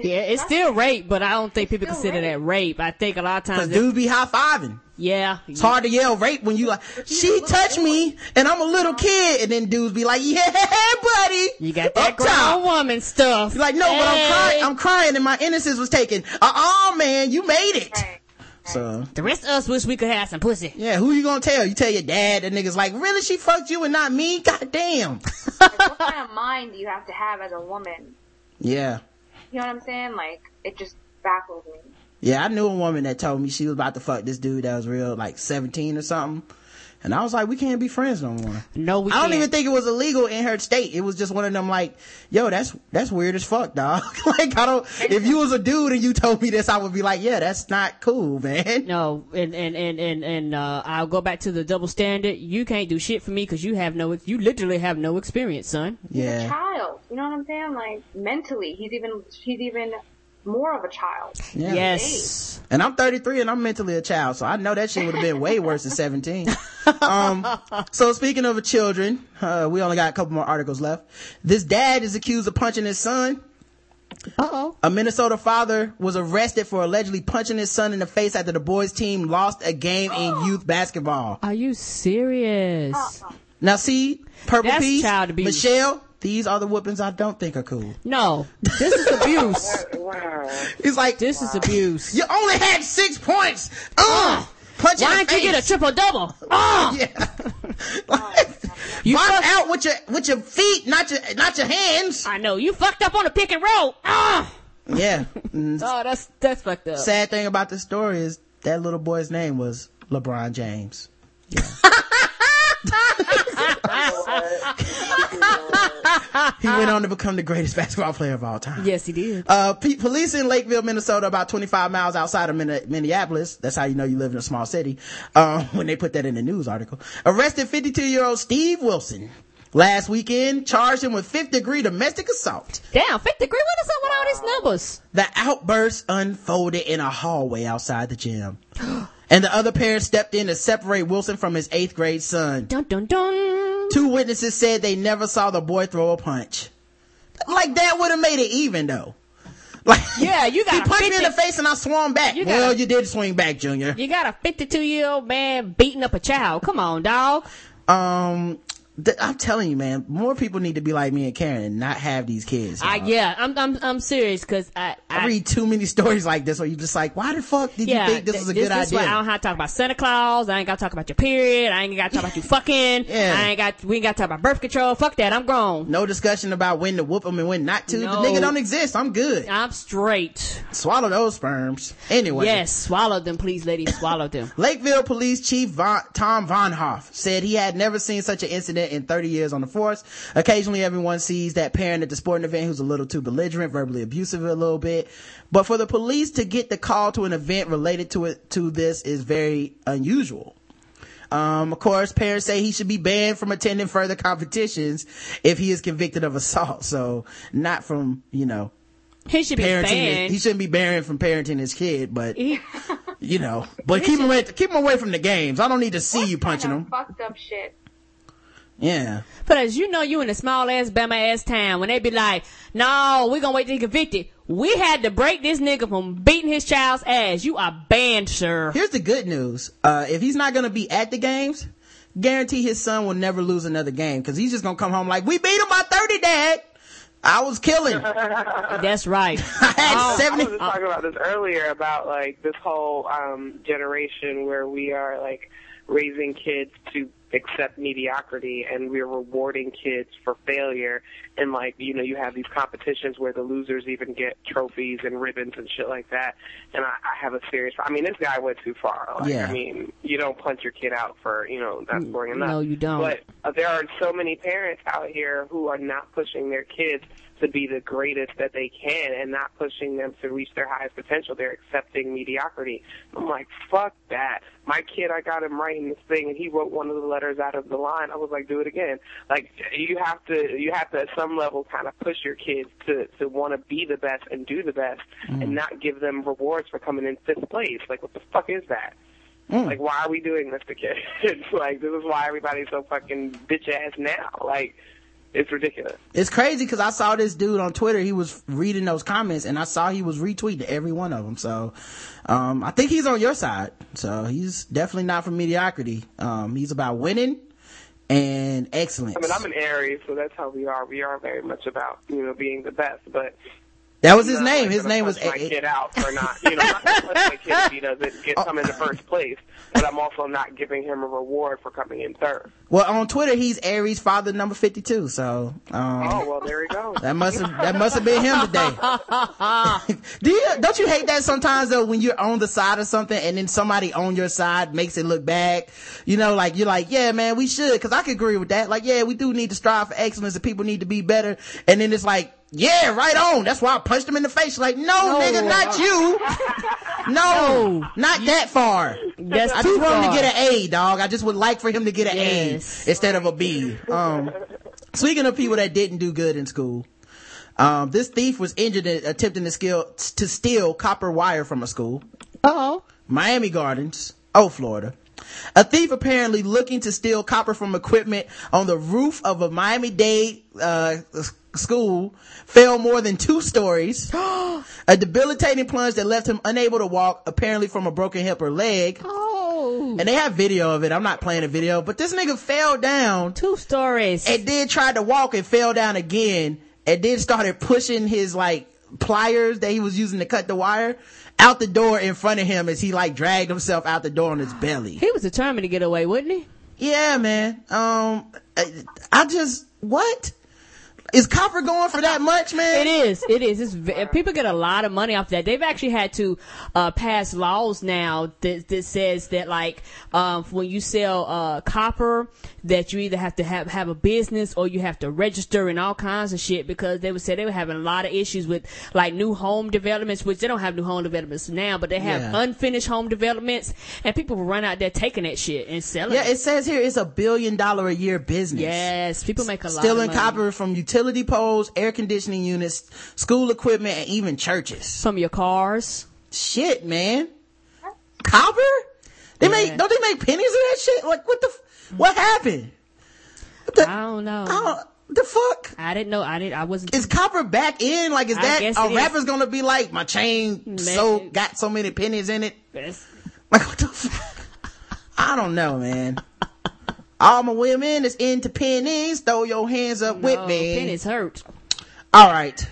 Yeah, it's still rape, but I don't think people still consider that rape. I think a lot of cause times, dudes be high-fiving. yeah, It's hard to yell rape when you like, she touched me, and I'm a little kid, and then dudes be like, yeah, buddy. you got that Up top. grown woman stuff. You're like, no, but I'm crying, I'm crying, and my innocence was taken. Uh-uh, man, you made it. Right. So, The rest of us wish we could have some pussy. yeah, who you gonna tell? You tell your dad, the nigga's like, really, she fucked you and not me? God damn. Like, what kind of mind do you have to have as a woman? yeah. You know what I'm saying? Like, it just baffles me. Yeah, I knew a woman that told me she was about to fuck this dude that was real, like 17 or something. And I was like, we can't be friends no more. No, we I don't can't. even think it was illegal in her state. It was just one of them like, yo, that's, that's weird as fuck, dog. like, I don't, if you was a dude and you told me this, I would be like, yeah, that's not cool, man. No, and and and and and uh, I'll go back to the double standard. You can't do shit for me because you have no, you literally have no experience, son. He's a Yeah. child. You know what I'm saying? Like, mentally, he's even, he's even more of a child. Yeah. Yes. And I'm 33 and I'm mentally a child, so I know that shit would have been way worse than 17. um, so speaking of children, uh, we only got a couple more articles left. This dad is accused of punching his son. Uh oh. A Minnesota father was arrested for allegedly punching his son in the face after the boys' team lost a game in youth basketball. Are you serious? Now, see, Purple That's Peace, child abuse. Michelle, these are the whoopings I don't think are cool. No, this is abuse. Wow. It's like, This is abuse. you only had six points. Uh, punch in Why the didn't you get a triple double? Oh, Yeah. Like, You box fuck- out with your with your feet, not your not your hands. I know you fucked up on the pick and roll. Ah, Yeah. Mm, oh, that's that's fucked up. Sad thing about the story is that little boy's name was LeBron James. He went on to become the greatest basketball player of all time. Yes, he did. Uh, police in Lakeville, Minnesota, about 25 miles outside of Min- Minneapolis. That's how you know you live in a small city. Um, when they put that in the news article, arrested 52 year old Steve Wilson last weekend, charged him with fifth degree domestic assault. Damn, fifth degree. What is up with all these numbers? The outburst unfolded in a hallway outside the gym. And the other parents stepped in to separate Wilson from his eighth grade son. Dun dun dun. Two witnesses said they never saw the boy throw a punch. Like that would have made it even though. Like Yeah, you got he a punched me in the face and I swung back. You well, gotta- you did swing back, Junior. You got a 52 year old man beating up a child. Come on, dog. Um, th- I'm telling you, man, more people need to be like me and Karen and not have these kids. I yeah, I'm I'm I'm serious because I, I I read too many stories like this where you're just like, why the fuck did yeah, you think this th- was a this, good this idea? Why I don't have to talk about Santa Claus. I ain't got to talk about your period. I ain't got to talk about you fucking. Yeah. I ain't got. We ain't got to talk about birth control. Fuck that. I'm grown. no discussion about when to whoop them and when not to. No. The nigga don't exist. I'm good. I'm straight. Swallow those sperms. Anyway. Yes, swallow them, please, ladies. Swallow them. Lakeville Police Chief Von, Tom Vonhof said he had never seen such an incident in 30 years on the force. Occasionally everyone sees that parent at the sporting event who's a little too belligerent, verbally abusive a little bit. But for the police to get the call to an event related to it, to this is very unusual. Um, of course, parents say he should be banned from attending further competitions if he is convicted of assault. So not from, you know, He should be parenting. banned. He shouldn't be banned from parenting his kid, but He- you know, but keep him away, keep him away from the games. I don't need to see you punching him. fucked up shit. Yeah. But as you know, you in a small ass Bama ass town when they be like, "No, we gonna wait till he convicted." We had to break this nigga from beating his child's ass. You are banned, sir. Here's the good news. Uh, if he's not gonna be at the games, guarantee his son will never lose another game because he's just gonna come home like, we beat him by 30, dad. I was killing. That's right. I had I 70. was just talking about this earlier about like this whole um generation where we are like raising kids to accept mediocrity and we're rewarding kids for failure and like you know you have these competitions where the losers even get trophies and ribbons and shit like that and I, I have a serious I mean this guy went too far like Yeah. I mean you don't punch your kid out for you know not scoring enough no, you don't. but uh, there are so many parents out here who are not pushing their kids to be the greatest that they can and not pushing them to reach their highest potential. They're accepting mediocrity. I'm like, fuck that. My kid, I got him writing this thing and he wrote one of the letters out of the line. I was like, do it again. Like, you have to, you have to at some level kind of push your kids to, to want to be the best and do the best and mm. not give them rewards for coming in fifth place. Like, what the fuck is that? Mm. Like, why are we doing this to kids? like, this is why everybody's so fucking bitch ass now. Like, it's ridiculous. It's crazy because I saw this dude on Twitter. He was reading those comments and I saw he was retweeting every one of them. So, um, I think he's on your side. So he's definitely not for mediocrity. Um, he's about winning and excellence. I mean, I'm an Aries, so that's how we are. We are very much about you know being the best. But That was his name. like, His name was my A- kid out for not you know not my kid if he doesn't get come the first place. But I'm also not giving him a reward for coming in third. Well, on Twitter, he's Aries father number 52. So, um, Oh well, there we go. that must have, that must have been him today. Do you, don't you hate that sometimes though when you're on the side of something and then somebody on your side makes it look bad? You know, like you're like, yeah, man, we should, cause I could agree with that. Like, yeah, we do need to strive for excellence and people need to be better. And then it's like, yeah, right on. That's why I punched him in the face. Like, no, No. nigga, not you. No, not that far. That's I just want him to get an A, dog. I just would like for him to get an Yes. A instead of a B. Um, speaking of people that didn't do good in school, um, this thief was injured in attempting to steal, to steal copper wire from a school. Oh. Miami Gardens, oh, Florida. A thief apparently looking to steal copper from equipment on the roof of a Miami-Dade, uh, school fell more than two stories. a debilitating plunge that left him unable to walk, apparently from a broken hip or leg. Oh. And they have video of it. I'm not playing a video, but this nigga fell down. Two stories. And then tried to walk and fell down again. And then started pushing his like pliers that he was using to cut the wire out the door in front of him as he like dragged himself out the door on his belly. He was determined to get away, wasn't he? Yeah, man. Um, I, I just, what? Is copper going for that much, man? It is. It is. It's, people get a lot of money off that. They've actually had to uh, pass laws now that, that says that like um, when you sell uh, copper, that you either have to have have a business or you have to register and all kinds of shit because they would say they were having a lot of issues with like new home developments, which they don't have new home developments now, but they have Yeah. unfinished home developments, and people will run out there taking that shit and selling. Yeah, it. it says here it's a billion dollar a year business. Yes, people make a lot. Stealing of money. copper from utility poles, air conditioning units, school equipment, and even churches. From your cars. Shit, man. Copper? They make, don't they make pennies of that shit? Like, what the, f- what happened? I don't know. I don't, the fuck? I didn't know. I didn't. I wasn't. Is copper back in? Like, is I that, a it is. rapper's gonna be like, my chain so, got so many pennies in it? Like, what the fuck? I don't know, man. All my women is into pennies. Throw your hands up with me. pennies hurt. All right.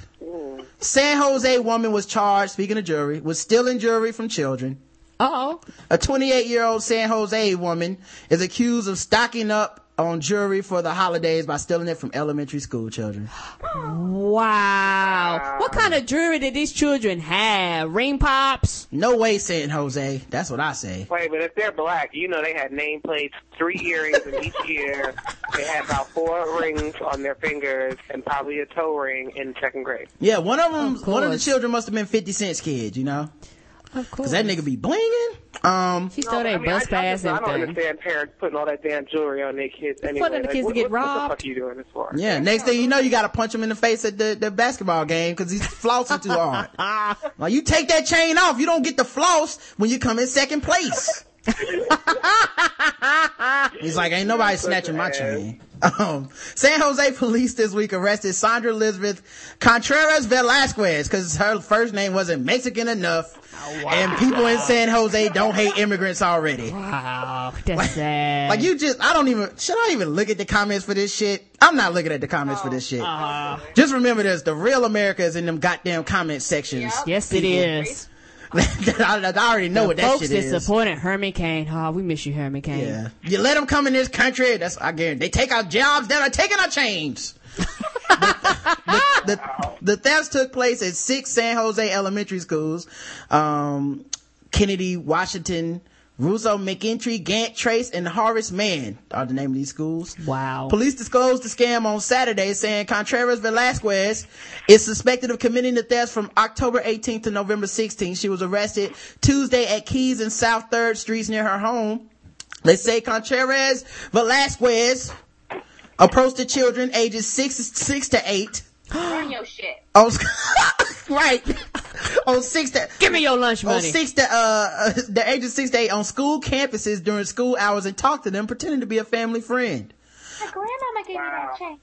San Jose woman was charged, speaking of jury, was stealing jewelry from children. Oh. A 28 year old San Jose woman is accused of stocking up on jewelry for the holidays by stealing it from elementary school children. Wow. What kind of jewelry did these children have? Ring pops? No way, San Jose. That's what I say. Wait, but if they're black, you know they had nameplates, three earrings in each ear. They had about four rings on their fingers and probably a toe ring in second grade. Yeah, one of them, Of one of the children must have been 50 Cent's kid, you know? Of course. Cause that nigga be blinging. Um, She stole I their mean, bus I, pass just, I and don't everything. understand parents putting all that damn jewelry on their kids anyway. them Like, kids to what, get what, What the fuck are you doing this for? yeah, next thing you know, you gotta punch him in the face at the, the basketball game cause he's flossing too hard. like, you take that chain off, you don't get the floss when you come in second place. He's like, ain't nobody snatching my chain. Um, San Jose police this week arrested Sandra Elizabeth Contreras Velasquez because her first name wasn't Mexican enough And people in San Jose don't hate immigrants already. Wow, that's sad. Like you just, I don't even, should I even look at the comments for this shit? I'm not looking at the comments for this shit. Uh, Just remember this, the real America is in them goddamn comment sections. yes, it is. I, I already know The what that folks shit is. supported Herman Cain. Oh, we miss you, Herman Cain. Yeah. You let them come in this country, that's, I guarantee, they take our jobs, then are taking our chains. the, the, the thefts took place at six San Jose elementary schools. Um, Kennedy, Washington, Russo, McEntee, Gant, Trace, and Horace Mann are the name of these schools. Wow. Police disclosed the scam on Saturday saying Contreras Velasquez is suspected of committing the thefts from October 18th to November 16th. She was arrested Tuesday at Keys and South 3rd Streets near her home. They say Contreras Velasquez approached the children ages six, six to eight. Burn your shit. On, right. on six to, Give me your lunch money. on six to, uh, the age of six to eight on school campuses during school hours and talk to them pretending to be a family friend. My grandmama gave me that check.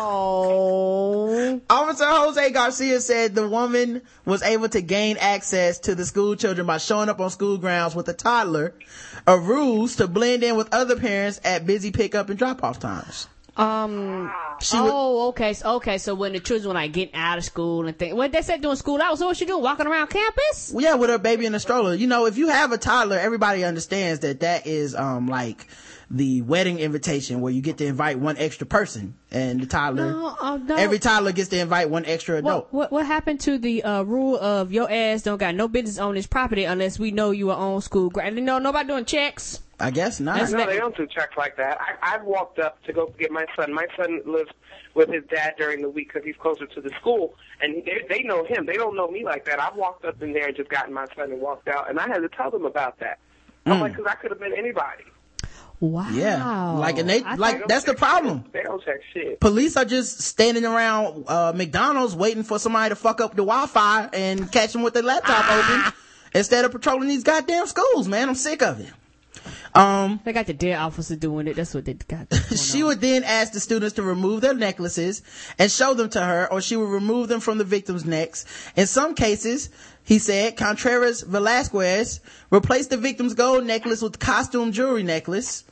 oh. Officer Jose Garcia said the woman was able to gain access to the school children by showing up on school grounds with a toddler, a ruse to blend in with other parents at busy pickup and drop off times. Um. She oh, okay. So, okay. So when the children were like getting out of school and things, what they said doing school hours, so what she doing? Walking around campus? Well, yeah, with her baby in a stroller. You know, if you have a toddler, everybody understands that that is, um, like the wedding invitation where you get to invite one extra person and the toddler, No, oh, no. every toddler gets to invite one extra adult. What, what what happened to the uh, rule of your ass don't got no business on this property unless we know you are on school ground? You know, nobody doing checks. I guess not. That's No, they don't do checks like that. I, I've walked up to go get my son. My son lives with his dad during the week because he's closer to the school, and they, they know him. They don't know me like that. I've walked up in there and just gotten my son and walked out, and I had to tell them about that. I'm Mm. like, because I could have been anybody. Wow. Yeah. Like, and they, I like, don't that's the check problem. They don't check shit. police are just standing around uh, McDonald's waiting for somebody to fuck up the Wi-Fi and catch them with their laptop open instead of patrolling these goddamn schools. Man, I'm sick of it. Um, They got the dead officer doing it. That's what they got. she on. would then ask the students to remove their necklaces and show them to her, or she would remove them from the victims' necks. In some cases, he said, Contreras Velasquez replaced the victim's gold necklace with costume jewelry necklace.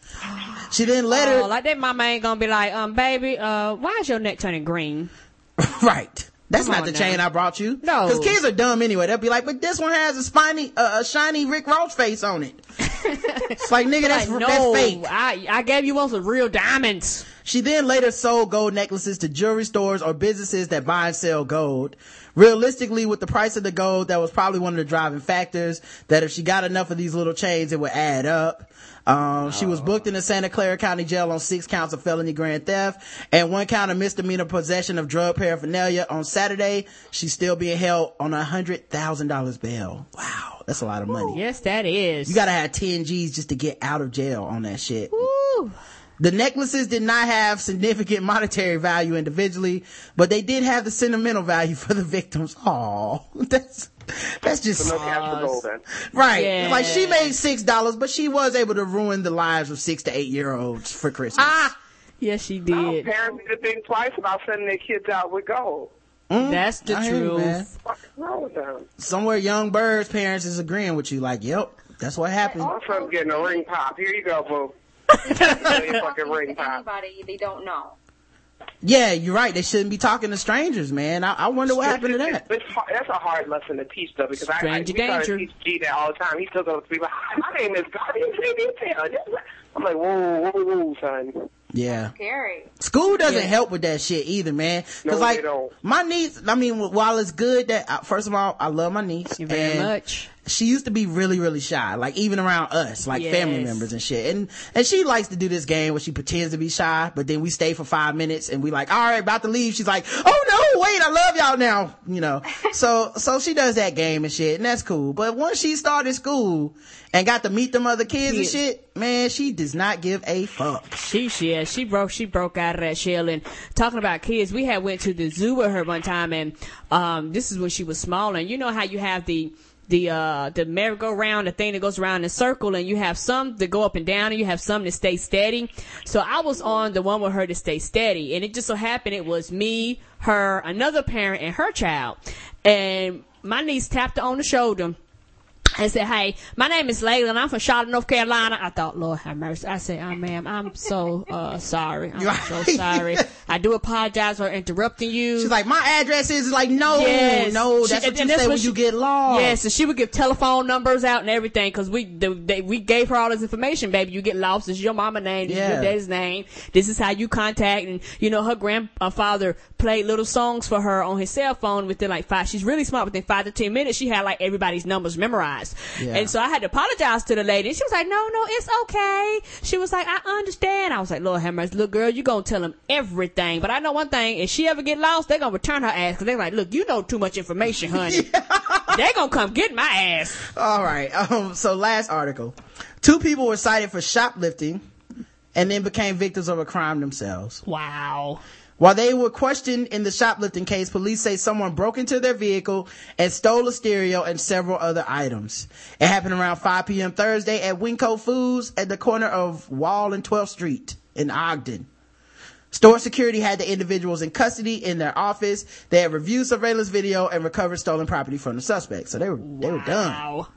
She then let her Oh, like that mama ain't gonna be like, um, baby, uh, why is your neck turning green? Right. That's Come not the now. chain I brought you. No. Because kids are dumb anyway. They'll be like, but this one has a spiny, uh, a shiny Rick Ross face on it. It's like, nigga, that's, Like, that's no, fake. I I gave you one some real diamonds. She then later sold gold necklaces to jewelry stores or businesses that buy and sell gold. Realistically, with the price of the gold, that was probably one of the driving factors that if she got enough of these little chains, it would add up. Um, she was booked in the Santa Clara County Jail on six counts of felony grand theft and one count of misdemeanor possession of drug paraphernalia. On Saturday, she's still being held on a hundred thousand dollars bail. Wow, that's a lot of money. Yes, that is. You gotta have 10 G's just to get out of jail on that shit. Woo. The necklaces did not have significant monetary value individually, but they did have the sentimental value for the victims. Oh, that's, that's just, So no gold right. Yeah. Like she made six dollars, but she was able to ruin the lives of six to eight year olds for Christmas. Ah, yes, she No, did. parents need to think twice about sending their kids out with gold. Mm, That's the I hear you, man. truth. What's wrong with them? Somewhere young birds parents is agreeing with you like, yep, that's what happened. My son's getting a ring pop. Here you go, boo. Your fucking ring pop. Anybody they don't know. Yeah, you're right. They shouldn't be talking to strangers, man. I, I wonder what happened to that. It's hard, that's a hard lesson to teach, though, because I, I we danger. teach G that all the time. He still goes to be "My name is God." He. I'm like, whoa, whoa, whoa, son. Yeah. Scary. School doesn't Yeah. help with that shit either, man. Cause No, they like don't. my niece, I mean, while it's good that uh, first of all, I love my niece. Thank you very and much. She used to be really, really shy, like even around us, like family members and shit. And and she likes to do this game where she pretends to be shy, but then we stay for five minutes and we like, all right, about to leave. She's like, oh no, wait, I love y'all now, you know. so so she does that game and shit, and that's cool. But once she started school and got to meet them other kids and shit, man, she does not give a fuck. She yeah, she broke she broke out of that shell and talking about kids, we had went to the zoo with her one time and um this is when she was small and you know how you have the the uh the merry-go-round, the thing that goes around in a circle and you have some that go up and down and you have some that stay steady. So I was on the one with her to stay steady and it just so happened it was me, her, another parent and her child. And my niece tapped her on the shoulder and said, "Hey, my name is Layla, and I'm from Charlotte, North Carolina." I thought, Lord have mercy. I said, "Oh, ma'am, I'm so uh, sorry. I'm so sorry. I do apologize for interrupting you." She's like, my address is like, no, Yes. no, She- that's what and you say when what you get lost. Yes, and she would give telephone numbers out and everything because we the, they, we gave her all this information, baby. You get lost. This is your mama name. This is your daddy's name. This is how you contact. And you know her grandfather played little songs for her on his cell phone within like five. She's really smart. Within five to ten minutes, she had like everybody's numbers memorized. Yeah. And so I had to apologize to the lady. And she was like, "No, no, it's okay." She was like, "I understand." I was like, "Lord have mercy, little girl, you're gonna tell them everything." But I know one thing: if she ever get lost, they gonna return her ass because they're like, "Look, you know too much information, honey." they gonna come get my ass. All right. Um, so last article. Two people were cited for shoplifting and then became victims of a crime themselves. Wow. While they were questioned in the shoplifting case, police say someone broke into their vehicle and stole a stereo and several other items. It happened around 5 p.m. Thursday at Winco Foods at the corner of Wall and 12th Street in Ogden. Store security had the individuals in custody in their office. They had reviewed surveillance video and recovered stolen property from the suspects. So they were, they were done. Wow.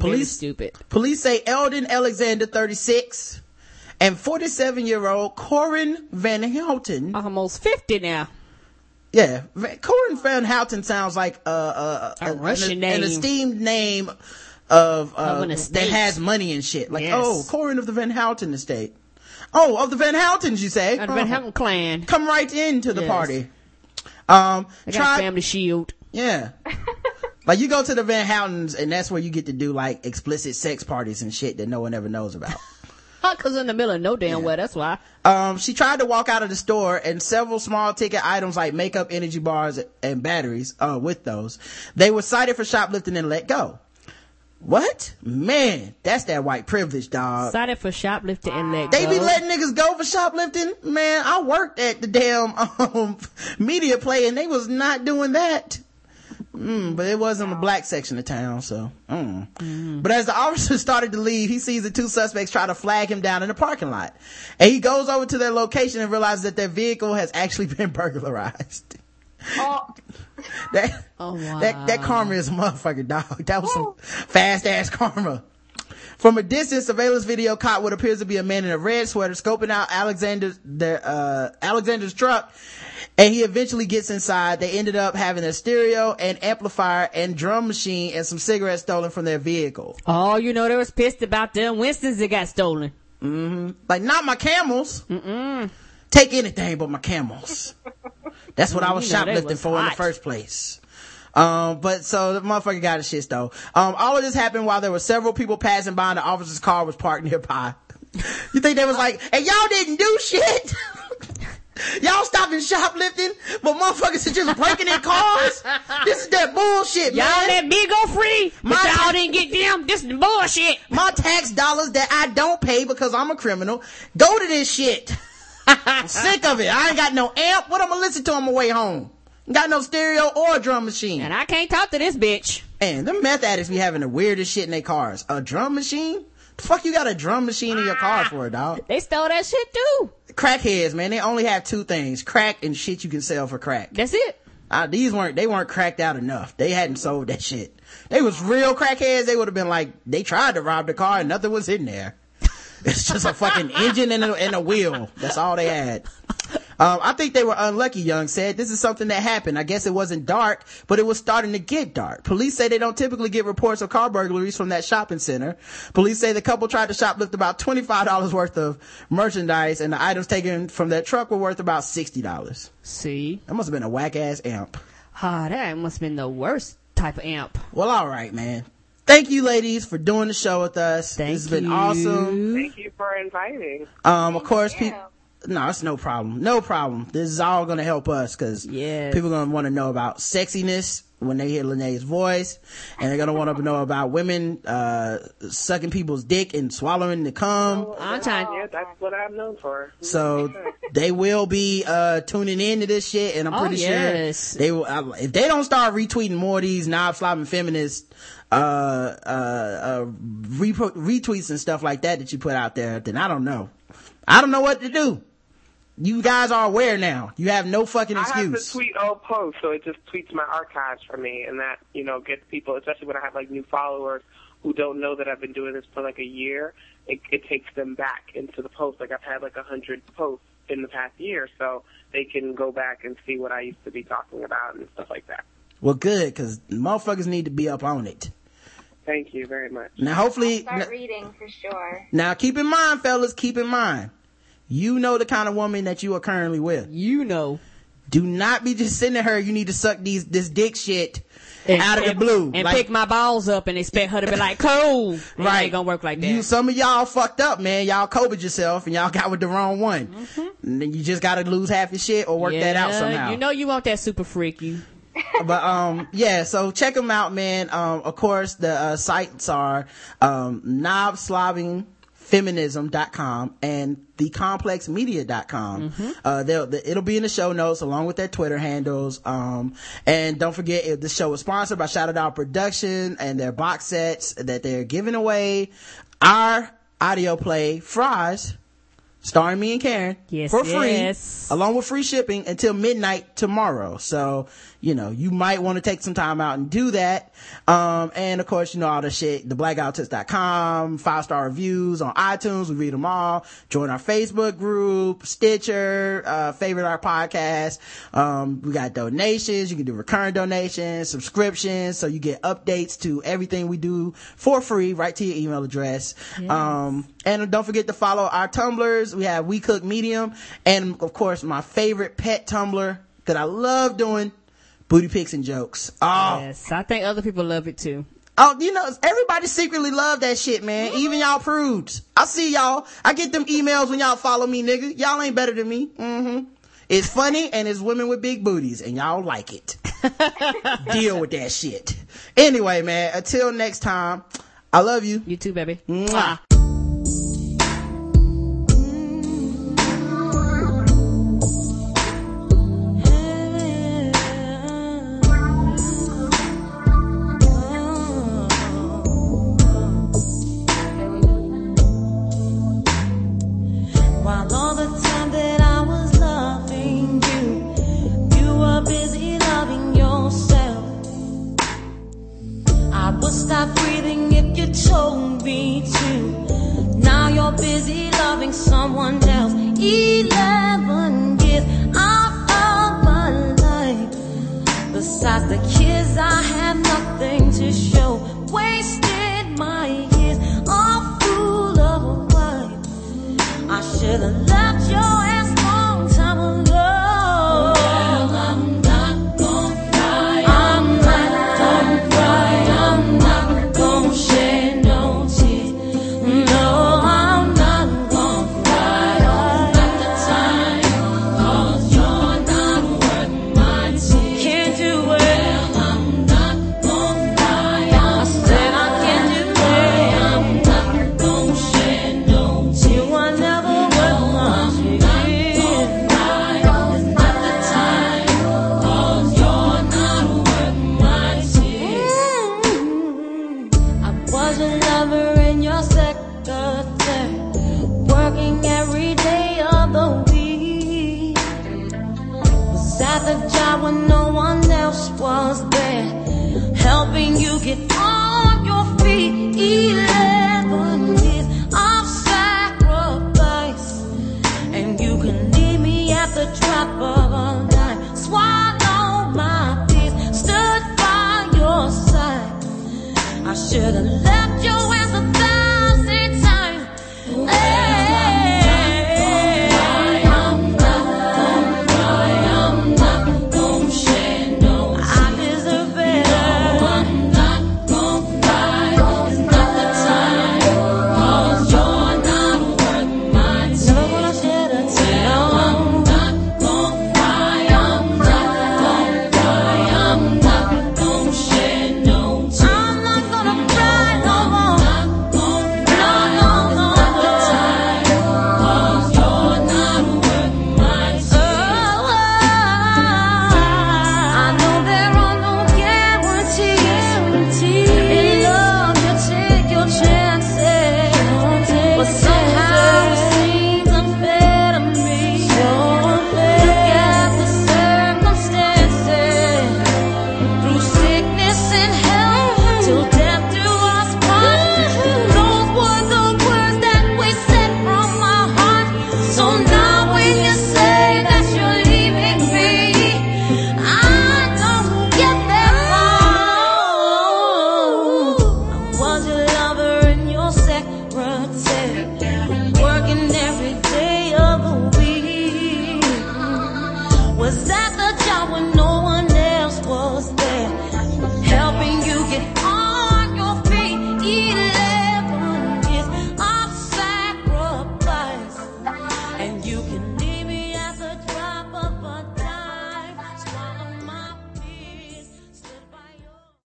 Police- Really stupid. Police say Eldon Alexander, 36, and 47 year old Corin Van Houten. Almost 50 now. Yeah, Va- Corin Van Houten sounds like uh, uh, A Russian an, name. an esteemed name of, uh, that has money and shit. Like, Yes. oh, Corin of the Van Houten estate. Oh, of the Van Houtens, you say? Of the Van. Houten clan. Come right into the Yes. party. Um, They got try- family shield. yeah. like you go to the Van Houtens and that's where you get to do like explicit sex parties and shit that no one ever knows about. Cause in the middle of no damn well, that's why. Um, she tried to walk out of the store and several small ticket items like makeup, energy bars, and batteries, uh, with those. They were cited for shoplifting and let go. What? Man, that's that white privilege, dog. Cited for shoplifting and let They go. be letting niggas go for shoplifting? Man, I worked at the damn, um, media play and they was not doing that. Mm, but it was in the black section of town, so. Mm. But as the officer started to leave, he sees the two suspects try to flag him down in the parking lot. And he goes over to their location and realizes that their vehicle has actually been burglarized. Oh, That, Oh, wow. that, that karma is a motherfucking dog. That was some fast ass karma. From a distance, surveillance video caught what appears to be a man in a red sweater scoping out Alexander's, their, uh, Alexander's truck. And he eventually gets inside. They ended up having a stereo and amplifier and drum machine and some cigarettes stolen from their vehicle. Oh, you know, they was pissed about them Winstons that got stolen. Mm-hmm. Like, not my camels. Mm-mm. Take anything but my camels. That's what I was shoplifting was for in the first place. Um, but so the motherfucker got his shit though. Um, all of this happened while there were several people passing by and the officer's car was parked nearby. you think they was like, hey, y'all didn't do shit? y'all stopping shoplifting, but motherfuckers are just breaking in cars? This is that bullshit, Y'all man. let me go free, but My- y'all didn't get them. This is bullshit. my tax dollars that I don't pay because I'm a criminal go to this shit. I'm sick of it. I ain't got no amp. What I'm gonna listen to on my way home? Got no stereo or drum machine. And I can't talk to this bitch. And them meth addicts be having the weirdest shit in their cars. A drum machine? The fuck you got a drum machine in your car for, dog? They stole that shit too. Crackheads, man, they only have two things: crack and shit you can sell for crack. That's it. Uh, these weren't they weren't cracked out enough. They hadn't sold that shit. They was real crackheads. They would have been like they tried to rob the car and nothing was in there. It's just a fucking engine and a, and a wheel. That's all they had. Um, I think they were unlucky, Young said. This is something that happened. I guess it wasn't dark, but it was starting to get dark. Police say they don't typically get reports of car burglaries from that shopping center. Police say the couple tried to shoplift about $25 worth of merchandise and the items taken from their truck were worth about $60. See? That must have been a whack ass amp. Ah, that must have been the worst type of amp. Well, all right, man. Thank you, ladies, for doing the show with us. Thank this has been awesome. Thank you for inviting. Um, of course, people. No, it's no problem. No problem. This is all gonna help us because Yes. people gonna want to know about sexiness when they hear Lanae's voice, and they're gonna want to know about women uh sucking people's dick and swallowing the cum. I'm trying. Yeah, that's what I'm known for. So they will be uh tuning into this shit, and I'm Oh, pretty yes. sure they will. uh, If they don't start retweeting more of these knob slobbing feminist uh uh uh repro- retweets and stuff like that that you put out there, then I don't know. I don't know what to do. You guys are aware now. You have no fucking excuse. I have to tweet old posts, so it just tweets my archives for me, and that you know gets people, especially when I have like new followers who don't know that I've been doing this for like a year. It, it takes them back into the post. Like I've had like a hundred posts in the past year, so they can go back and see what I used to be talking about and stuff like that. Well, good, cause motherfuckers need to be up on it. Thank you very much. Now, hopefully, Start reading for sure. now keep in mind, fellas, keep in mind, you know the kind of woman that you are currently with. You know. Do not be just sending her, you need to suck these, this dick shit And- out of the blue. And Like- pick my balls up and expect her to be like, cool. Right. ain't gonna work like that. You, some of y'all fucked up, man. Y'all COVID yourself and y'all got with the wrong one. Mm-hmm. And then you just gotta lose half your shit or work that out somehow. You know you want that super freaky. but um yeah so check them out man um of course the uh, sites are um knobslobbingfeminism.com and thecomplexmedia.com Mm-hmm. uh they'll the, it'll be in the show notes along with their twitter handles um and don't forget if the show is sponsored by Shadow Dog production and their box sets that they're giving away our audio play fries starring me and Karen Yes, for free yes. along with free shipping until midnight tomorrow. So, you know, you might want to take some time out and do that. Um, and of course, you know, all the shit, the blackguywhotips.com, five star reviews on iTunes. We read them all. Join our Facebook group, Stitcher, uh, favorite our podcast. Um, we got donations. You can do recurring donations, subscriptions. So you get updates to everything we do for free right to your email address. Um, and don't forget to follow our tumblers. We have We Cook Medium and of course my favorite pet tumbler that I love doing, booty pics and jokes. Oh, Yes, I think other people love it too. oh, you know, everybody secretly love that shit, man. Even y'all prudes. I see y'all. I get them emails when y'all follow me, nigga. Y'all ain't better than me. Mm-hmm. It's funny and it's women with big booties and y'all like it. Deal with that shit. Anyway, man, until next time, I love you. You too, baby. Mwah.